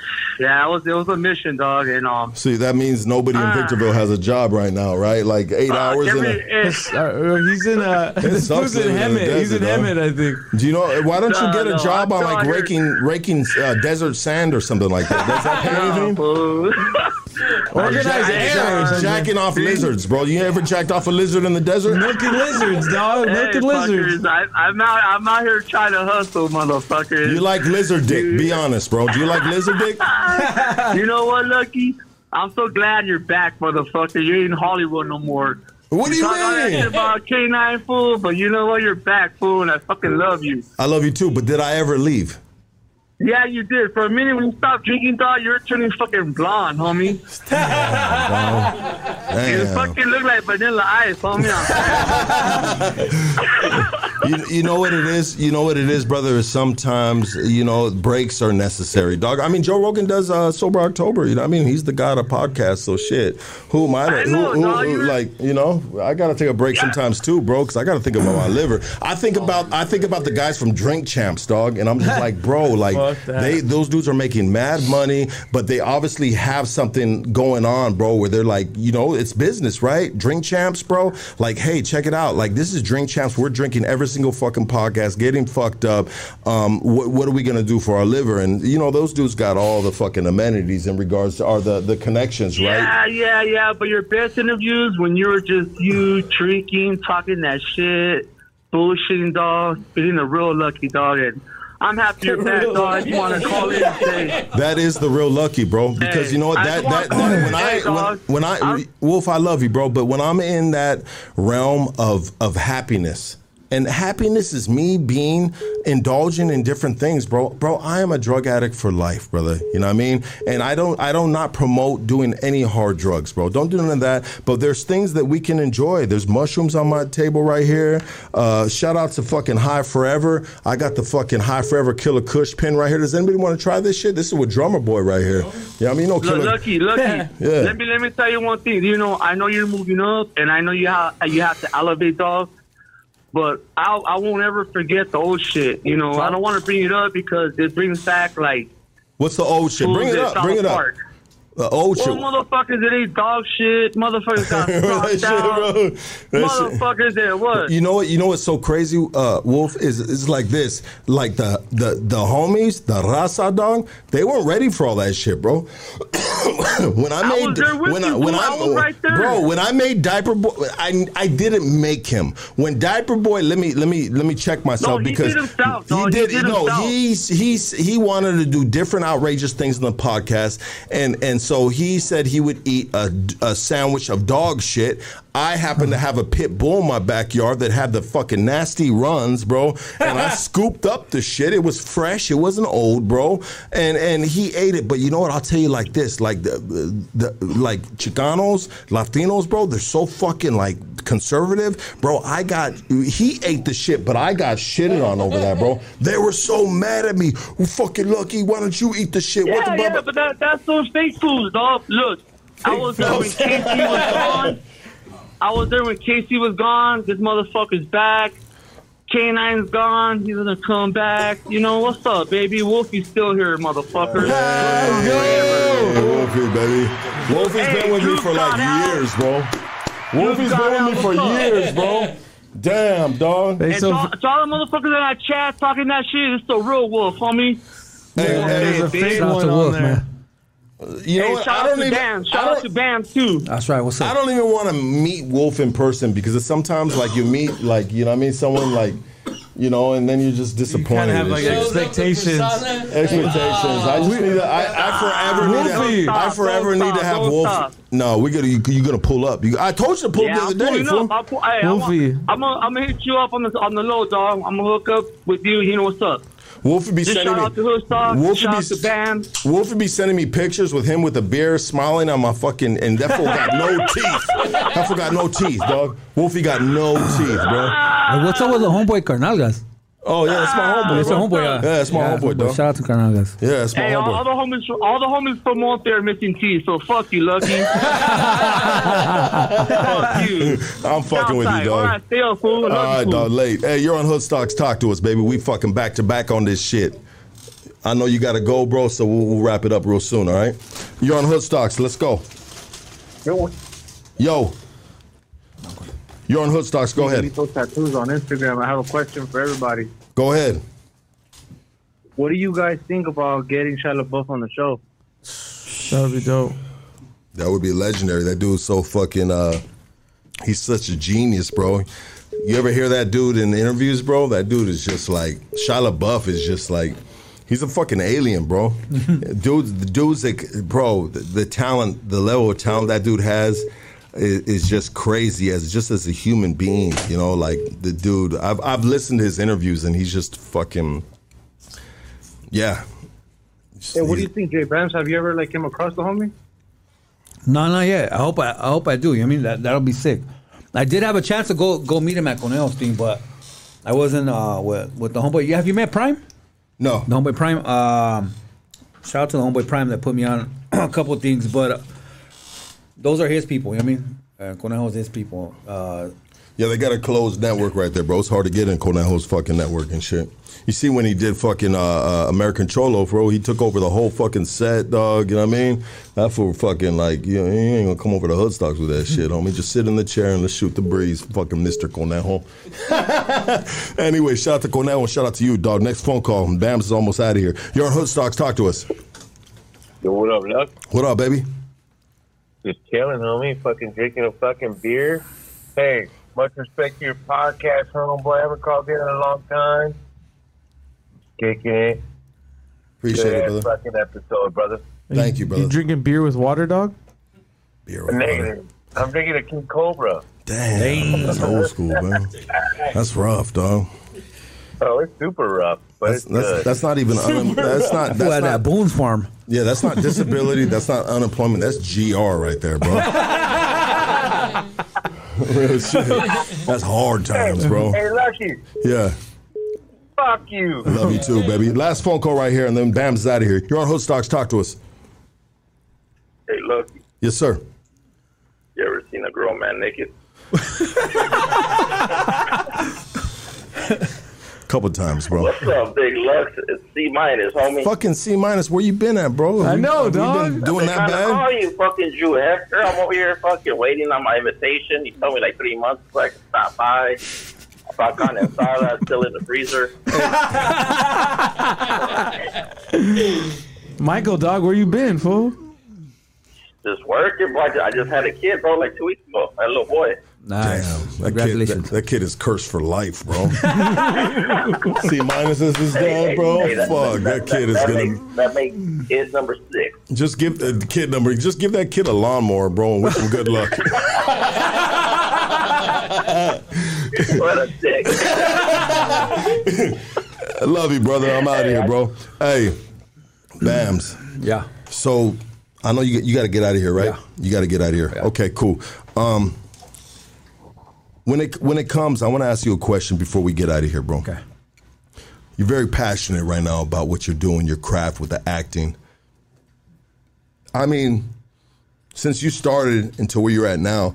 Yeah, it was it was a mission, dog, and um. See, that means nobody in Ah. Victorville has a job right now, right? Like eight hours in a. <laughs> eh, Uh, he's in uh, <laughs> It this sucks in living in the Hemet. He's in desert, Hemet. I think. Do you know? Why don't you No, get a no, job I'm on like still raking raking uh, desert sand or something like that? Does that <laughs> pay anything? fool. Organized Jack- jacking off lizards, bro. You ever jacked off a lizard in the desert? Milking lizards, dog. Hey, Milking lizards. I, I'm out. I'm out here trying to hustle, motherfuckers. You like lizard dick? Be honest, bro. Do you like lizard dick? <laughs> you know what, Lucky? I'm so glad you're back, motherfucker. You ain't in Hollywood no more. What do you mean? about K9 fool, but you know what? You're back, fool, and I fucking love you. I love you too, but did I ever leave? Yeah, you did. For a minute when you stopped drinking, dog, you were turning fucking blonde, homie. <laughs> You Damn. fucking look like vanilla ice, homie. <laughs> you, you know what it is? You know what it is, brother? Is sometimes, you know, breaks are necessary, dog. I mean, Joe Rogan does uh, Sober October. You know what I mean? He's the god of podcasts, so shit. Who am I? to- I know, who, who- dog, who- you- like, you know, I got to take a break sometimes too, bro, because I got to think about my liver. I think about I think about the guys from Drink Champs, dog, and I'm just like, bro, like Fuck that. they those dudes are making mad money, but they obviously have something going on, bro, where they're like, you know, it's business, right? Drink Champs, bro. Like, hey, check it out. Like, this is Drink Champs. We're drinking every single fucking podcast, getting fucked up. Um, what, what are we gonna do for our liver? And you know, those dudes got all the fucking amenities in regards to are the the connections, right? Yeah, yeah, yeah. But your best interviews when you were just you drinking, talking that shit, bullshitting, dog, being a real lucky dog. And I'm happy you're back, dog. You want to call in and That is the real lucky, bro. Because Hey, you know what? That that, that when I hey, dog. when, when I I'm- Wolf, I love you, bro. But when I'm in that realm of of happiness, And happiness is me being indulging in different things, bro. Bro, I am a drug addict for life, brother. You know what I mean? And I don't I don't not promote doing any hard drugs, bro. Don't do none of that. But there's things that we can enjoy. There's mushrooms on my table right here. Uh, shout out to fucking High Forever. I got the fucking High Forever Killa Kush pin right here. Does anybody want to try this shit? This is with Drummer Boy right here. Yeah, I mean, no Look, killer. lucky, lucky. <laughs> Yeah. Let me let me tell you one thing. You know, I know you're moving up, and I know you have you have to elevate, dog. But I I won't ever forget the old shit. You know, I don't want to bring it up because it brings back like What's the old shit? Bring it up. Bring it up. Park. The old Well, shit. motherfuckers, it ain't dog shit. Motherfuckers got <laughs> That shit, out. Motherfuckers, that what? You know what? You know what's so crazy, uh, Wolf is is like this. Like the the the homies, the Raza dog, they weren't ready for all that shit, bro. <coughs> when I made when you, I when. I, I right bro when I made diaper boy, I I didn't make him. When diaper boy, let me let me let me check myself No, he because did himself, he dog. He did did no himself. he's he's he wanted to do different outrageous things in the podcast and and so he said he would eat a, a sandwich of dog shit. I happen to have a pit bull in my backyard that had the fucking nasty runs bro. And i <laughs> scooped up the shit. It was fresh. It wasn't old bro. And and he ate it. But you know what? I'll tell you like this. Like the, the like chicanos latinos bro they're so fucking like conservative. Bro i got he ate the shit but i got shitted on over that bro. They were so mad at me. Well, fucking lucky why don't you eat the shit? What Yeah, the yeah, but that, that's those fake foods, dog. Look, I was there when. Casey was gone. <laughs> I was there when Casey was gone. This motherfucker's back. K9's gone. He's gonna come back. You know what's up, baby? Wolfie's still here, motherfucker. Hey, Wolfie, baby. Wolfie's been with me for like years, bro. Wolfie's been with me for years, bro. Damn, dog. And to, all- to all the motherfuckers in that chat talking that shit, it's the real Wolf, homie. Hey, There's a fake one on there. You know hey, what? shout I out don't to even- Bam. Shout out to Bam too. That's right. What's up? I don't even want to meet Wolf in person because it's sometimes like you meet like you know what I mean someone like you know and then you're just disappointed. have, like, shit. expectations. Expectations. I just need to. I, I forever need Wolfie. to. I forever Don't need to have Wolf. stop. No, we gonna you, you gonna pull up. You, I told you to pull Yeah, up I'm the other day. pulling fool. up. Pull, hey, I'm, Wolfie. gonna, I'm, gonna, I'm gonna hit you up on the on the low, dog. I'm gonna hook up with you. You know what's up? Wolf be Just sending shout me. out to Hood Stock. Wolf shout be, out to Bam. Wolf be sending me pictures with him with a beer, smiling on my fucking, and that fool got no <laughs> teeth. That fool got no teeth, dog. Wolfie got no teeth, bro. Hey, what's up with the homeboy Carnalgas? Oh yeah, that's my ah. homeboy. That's your bro. homeboy. Yeah, that's my homeboy, dog. Shout out to Carnalgas. Yeah, that's my Hey, all, all homeboy. the homies, all the homies from out there missing teeth. So fuck you, Lucky. <laughs> fuck you. <laughs> I'm fucking with you, dog. All right, stay fool. Love All you, right, fool. dog. Late. Hey, you're on Hood Stocks. Talk to us, baby. We fucking back to back on this shit. I know you got to go, bro. So we'll, we'll wrap it up real soon. All right. You're on Hood Stocks. Let's go. Yo. You're on Hood Stocks. Go ahead. Those tattoos on Instagram. I have a question for everybody. Go ahead. What do you guys think about getting Shia LaBeouf on the show? That would be dope. That would be legendary. That dude's so fucking. uh He's such a genius, bro. You ever hear that dude in interviews, bro? That dude is just like Shia LaBeouf is just like. He's a fucking alien, bro. dude, <laughs> the dude's like, bro, the, the talent, the level of talent that dude has is, is just crazy as just as a human being, you know, like the dude. I've I've listened to his interviews and he's just fucking, yeah. Hey, what do you think, Jay BAMZ? Have you ever like came across the homie? No, not yet. I hope I, I hope I do. I mean that that'll be sick. I did have a chance to go go meet him at Cornell's thing, but I wasn't uh, with with the homeboy. Yeah, have you met Prime? No. The homeboy Prime. Um, shout out to the homeboy Prime that put me on <clears throat> a couple of things, but uh, those are his people. You know what I mean? Uh, Cornell's his people. Uh, Yeah, they got a closed network right there, bro. It's hard to get in Cornello's fucking network and shit. You see when he did fucking uh, uh, American Cholo, bro, he took over the whole fucking set, dog. You know what I mean? That for fucking like, you know, he ain't gonna come over to Hoodstocks with that shit, homie. Just sit in the chair and let's shoot the breeze, fucking Mr. Cornello. <laughs> anyway, shout out to Cornello and shout out to you, dog. Next phone call. BAMZ is almost out of here. You're on Hoodstocks. Talk to us. Yo, what up, Luck? What up, baby? Just chilling, homie. Fucking drinking a fucking beer. Hey, much respect to your podcast, homeboy. I haven't called in in a long time. Kicking it. Appreciate Good it, ass brother. Fucking episode, brother. Thank you, brother. You drinking beer with water, dog? Beer with Negative. Water. I'm drinking a King Cobra. Damn, that's old school, man. That's rough, dog. Oh, it's super rough, but That's it's that's, good. that's not even un, that's not that's Well, not that Boone's Farm. yeah that's not disability. That's not unemployment. That's GR right there, bro. <laughs> Real shit. That's hard times, bro. Hey, Lucky, Yeah. fuck you. I love you too, baby. Last phone call right here, and then Bam's out of here. You're on Hood Stocks. Talk to us. Hey, Lucky, Yes, sir. you ever seen a grown man naked? <laughs> Couple times, bro. What's up, Big Lux? It's C minus, homie. Fucking C minus. Where you been at, bro? I know, Have you dog. been doing that trying to bad? call you, fucking Drew Hector. I'm over here fucking waiting on my invitation. You told me like three months so I could stop by. I bought carne asada still in the freezer. <laughs> Michael, dog, where you been, fool? Just working, bro. I I just had a kid, bro, like two weeks ago. I had a little boy. Nice. Damn, that kid, that, Congratulations. that kid is cursed for life, bro. <laughs> C minus is his dad, bro. Hey, that- Fuck, that kid is that gonna Makes, that makes kid number six. just give the kid number. Just give that kid a lawnmower, bro, and wish him good luck. <laughs> what a dick. I <laughs> love you, brother. I'm out of here, bro. Hey, BAMZ. Yeah. So I know you you got to get out of here, right? Yeah. You got to get out of here. Okay, cool. Um, when it when it comes, I want to ask you a question before we get out of here, bro. Okay. You're very passionate right now about what you're doing, your craft with the acting. I mean, since you started until where you're at now,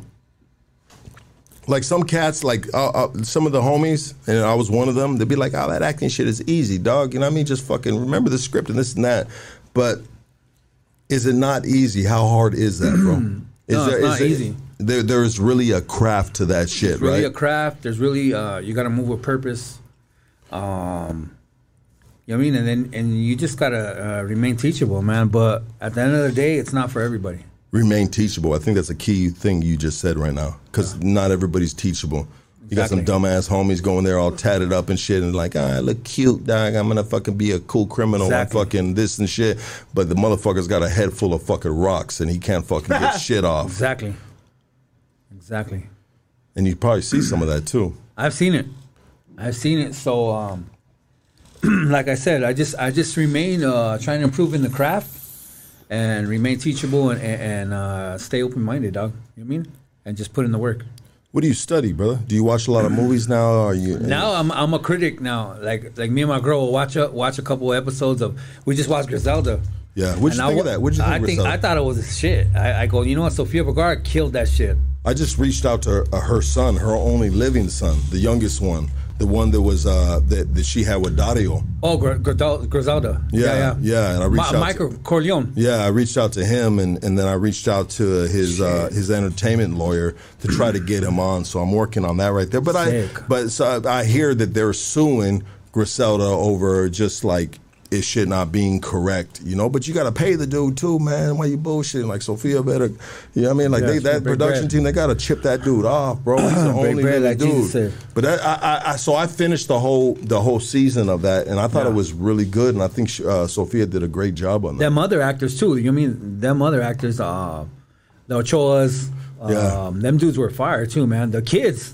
like some cats, like uh, uh, some of the homies, and I was one of them. They'd be like, "Oh, that acting shit is easy, dog." You know what I mean? Just fucking remember the script and this and that. But is it not easy? How hard is that, bro? <clears throat> Is No, it's not is easy. There, there is really a craft to that shit, It's really right? a craft. There's really uh, you got to move with purpose. Um, you know what I mean, and then and you just gotta uh, remain teachable, man. But at the end of the day, it's not for everybody. Remain teachable. I think that's a key thing you just said right now, because not everybody's teachable. You got some Exactly. dumbass homies going there all tatted up and shit, and like, ah, I look cute, dog. I'm gonna fucking be a cool criminal Exactly. and fucking this and shit. But the motherfucker's got a head full of fucking rocks, and he can't fucking get <laughs> shit off. Exactly. Exactly. And you probably see some of that too. I've seen it. I've seen it. So, um, <clears throat> like I said, I just I just remain uh, trying to improve in the craft and remain teachable and and uh, stay open minded, dog. You know what I mean? And just put in the work. What do you study, brother? Do you watch a lot of movies now? Or are you Now I'm I'm a critic now. Like like me and my girl will watch a watch a couple of episodes of. We just watched Griselda. Yeah, what'd you And I think of that? What'd you think I think Griselda? I thought it was shit. I, I go, you know what? Sofia Vergara killed that shit. I just reached out to her, uh, her son, her only living son, the youngest one, the one that was uh, that, that she had with Dario. Oh, Gr- Gr- Griselda. Yeah, yeah, yeah, and I reached Ma- out Michael Corleone. Yeah, I reached out to him, and, and then I reached out to his uh, his entertainment lawyer to try to get him on. So I'm working on that right there. But Sick. I but so I hear that they're suing Griselda over just like his shit not being correct, you know. But you got to pay the dude too, man. Why you bullshitting? Like Sofia better, you know what I mean? Like Yeah, they, that production bread. team, they got to chip that dude off, bro. He's the <clears throat> only bread, like dude. But that, I, I, I, so I finished the whole the whole season of that, and I thought it was really good, and I think she- uh, Sofia did a great job on that. Them other actors too. You know I mean them other actors? Uh, the Ochoas. Um, Yeah. Them dudes were fire too, man. The kids,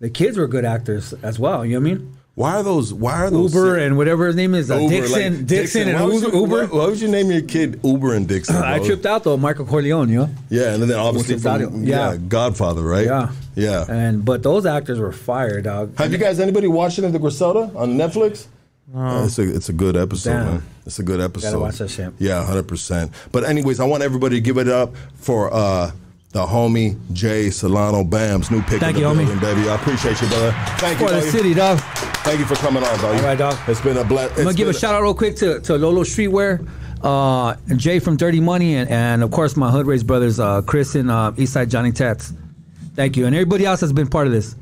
the kids were good actors as well. You know what I mean? Why are those? Why are those? Uber and whatever his name is, uh, Uber, Dixon, like Dixon, and Uber. you- Uber. Why, why would you name your kid Uber and Dixon? I tripped out though, Michael Corleone. You know. Yeah, and then obviously from, yeah. Yeah. Godfather, right? Yeah. yeah. And but those actors were fire, dog. Have you guys anybody watching the Griselda on Netflix? Uh, it's a it's a good episode, Damn. man. It's a good episode. Gotta watch that shit. Yeah, hundred percent. But anyways, I want everybody to give it up for uh, the homie Jay Solano BAMZ, new pick Thank in the you, homie. baby. I appreciate you, brother. Thank you, For the city, dog. Thank you for coming on, dog. All right, dog. It's been a bless. I'm gonna give a shout out real quick to, to Lolo Streetwear, uh, Jay from Dirty Money, and, and of course my Hood Raised brothers, uh, Chris and uh, Eastside Johnny Tats. Thank you, and everybody else has been part of this.